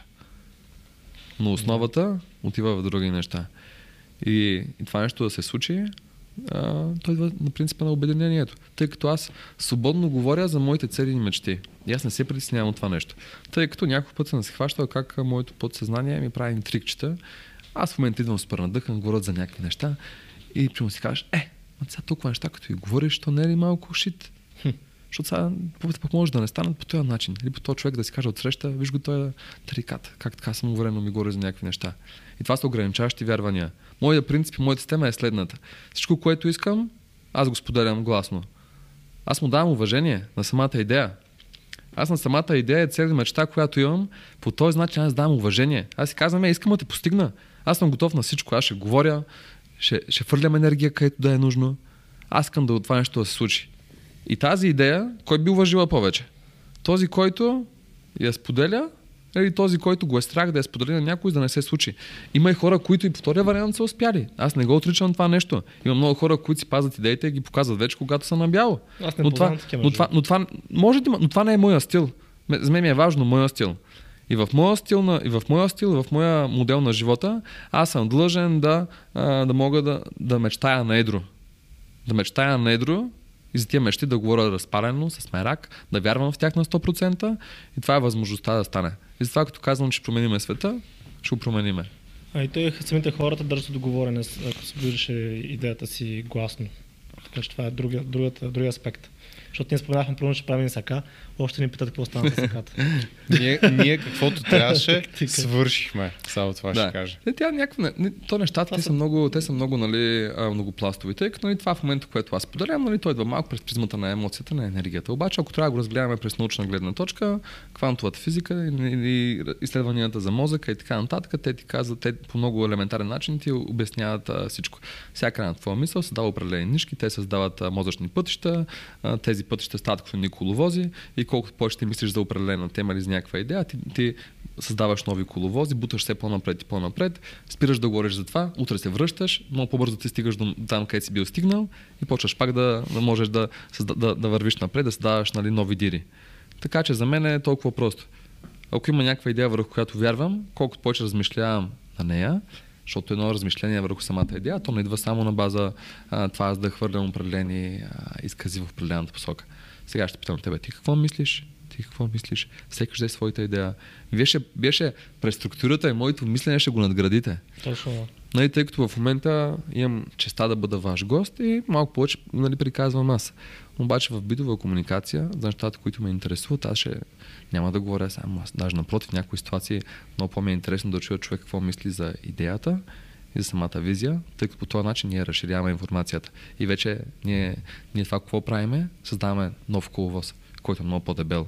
Но основата отива в други неща. И, и това нещо да се случи, а, той идва на принципа на обединението. Тъй като аз свободно говоря за моите цели и мечти. И аз не се притеснявам от това нещо. Тъй като няколко път съм се хващал как моето подсъзнание ми прави трикчета. Аз в момента идвам супер надъхан, говорят за някакви неща и му си кажеш, е, а сега толкова неща, като и говориш, то не е ли малко шит? Защото сега пък може да не станат по този начин. Или по този човек да си каже от среща, виж го той е тарикат, как така самоуверено ми говори за някакви неща. И това са ограничаващи вярвания. Моя принцип и моята система е следната. Всичко, което искам, аз го споделям гласно. Аз му давам уважение на самата идея. Аз на самата идея, цел и мечта, която имам, по този начин аз давам уважение. Аз си казвам, е, искам да те постигна. Аз съм готов на всичко. Аз ще говоря, ще, ще фърлям енергия, където да е нужно. Аз искам да това нещо да се случи. И тази идея, кой би уважила повече? Този, който я споделя или този, който го е страх да я сподели на някой, за да не се случи. Има и хора, които и по втория вариант са успяли. Аз не го отричам това нещо. Има много хора, които си пазят идеите и ги показват вече, когато са набяло. Аз не но, това, но, това, но, това, може да, но това не е моя стил. За мен ми е важно моя стил. И в моя стил, на, и в моя стил, в моя модел на живота, аз съм длъжен да, да мога да, да мечтая на едро. Да мечтая на едро и за тия мечти да говоря разпалено, с мерак, да вярвам в тях на 100% и това е възможността да стане. И затова, като казвам, че промениме света, ще го промениме. А и той самите хората държат договорене, ако се виждаше идеята си гласно. Така че това е другия, другия, другия аспект. Защото ние споменахме, първо, че правим сака, още ни питат какво стана с саката. ние, ние каквото трябваше, свършихме. Само това да. ще кажа. Не, тя някаква, не, то нещата те са, много, те са много нали, многопластови, тъй като нали, това в момента, което аз поделям, нали, той идва малко през призмата на емоцията, на енергията. Обаче, ако трябва да го разгледаме през научна гледна точка, квантовата физика или изследванията за мозъка и така нататък, те ти казват, те по много елементарен начин ти обясняват а, всичко. Всяка една твоя мисъл създава определени нишки, те създават а, мозъчни пътища, а, тези пътища стават като коловози и колкото повече ти мислиш за определена тема или за някаква идея, ти, ти създаваш нови коловози, буташ все по-напред и по-напред, спираш да говориш за това, утре се връщаш, много по-бързо ти стигаш до там, където си бил стигнал и почваш пак да, да можеш да, да, да вървиш напред, да създаваш нали, нови дири. Така че за мен е толкова просто. Ако има някаква идея, върху която вярвам, колкото повече размишлявам на нея, защото едно размишление върху самата идея, то не идва само на база а, това, за да хвърлям определени а, изкази в определената посока. Сега ще питам тебе, ти какво мислиш? Ти какво мислиш? Всеки ще е своята идея. Вие ще, вие ще през структурата и моето мислене ще го надградите. Точно. Нали, тъй като в момента имам честа да бъда ваш гост и малко повече нали, приказвам аз. Обаче в бидова комуникация, за нещата, които ме интересуват, аз ще няма да говоря само аз. Даже напротив, в някои ситуации много по-ми е интересно да чуя човек какво мисли за идеята и за самата визия, тъй като по този начин ние разширяваме информацията. И вече ние, ние това какво правиме, създаваме нов коловоз, който е много по-дебел.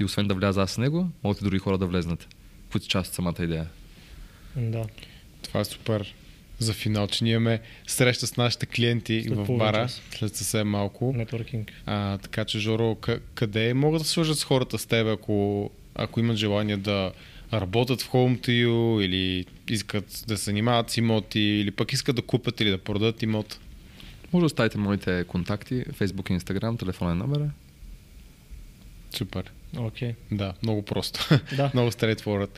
И освен да вляза аз с него, могат и други хора да влезнат, които част от самата идея. Да. Това е супер за финал, че ние имаме среща с нашите клиенти след в бара след съвсем малко. Нетворкинг. А, така че, Жоро, къде могат да свържат с хората с теб, ако, ако имат желание да работят в Home to You или искат да се занимават с имоти или пък искат да купят или да продадат имот? Може да оставите моите контакти, Facebook, Instagram, телефонен номер. Супер. Окей. Okay. Да, много просто. Да. много straightforward.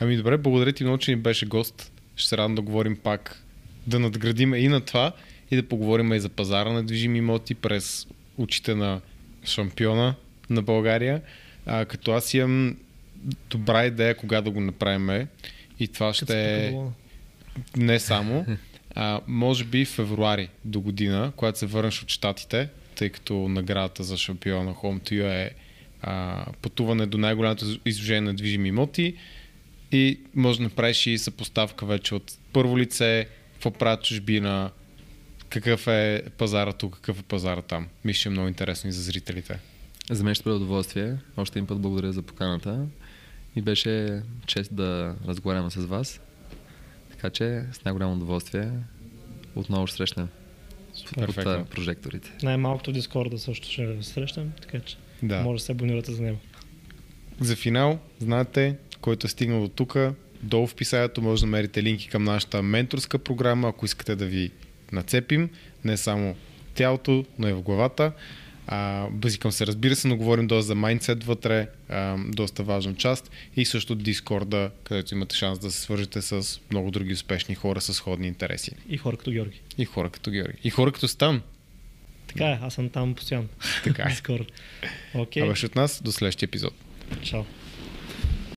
Ами добре, благодаря ти много, че ни беше гост. Ще се радвам да говорим пак, да надградим и на това и да поговорим и за пазара на движими имоти през очите на шампиона на България. А, като аз имам добра идея кога да го направим и това ще е не само, а, може би февруари до година, когато се върнеш от щатите, тъй като наградата за шампиона на Home to You е а, пътуване до най-голямото изложение на движими имоти и може да направиш и съпоставка вече от първо лице, какво правят чужбина, какъв е пазара тук, какъв е пазара там. Мисля, е много интересно и за зрителите. За мен ще бъде удоволствие. Още един път благодаря за поканата. И беше чест да разговаряме с вас. Така че с най-голямо удоволствие отново ще срещнем Перфектно. от прожекторите. Най-малкото Дискорда също ще срещам, така че Да. може да се абонирате за него. За финал, знаете, който е стигнал до тук, долу в писанието може да намерите линки към нашата менторска програма, ако искате да ви нацепим, не само тялото, но и в главата. А, базикам се, разбира се, но говорим доста за майндсет вътре, а, доста важна част и също Дискорда, където имате шанс да се свържете с много други успешни хора с сходни интереси. И хора като Георги. И хора като Георги. И хора като Стан. Така е, аз съм там постоянно. Така е. Скоро. Окей, А беше от нас до следващия епизод. чао.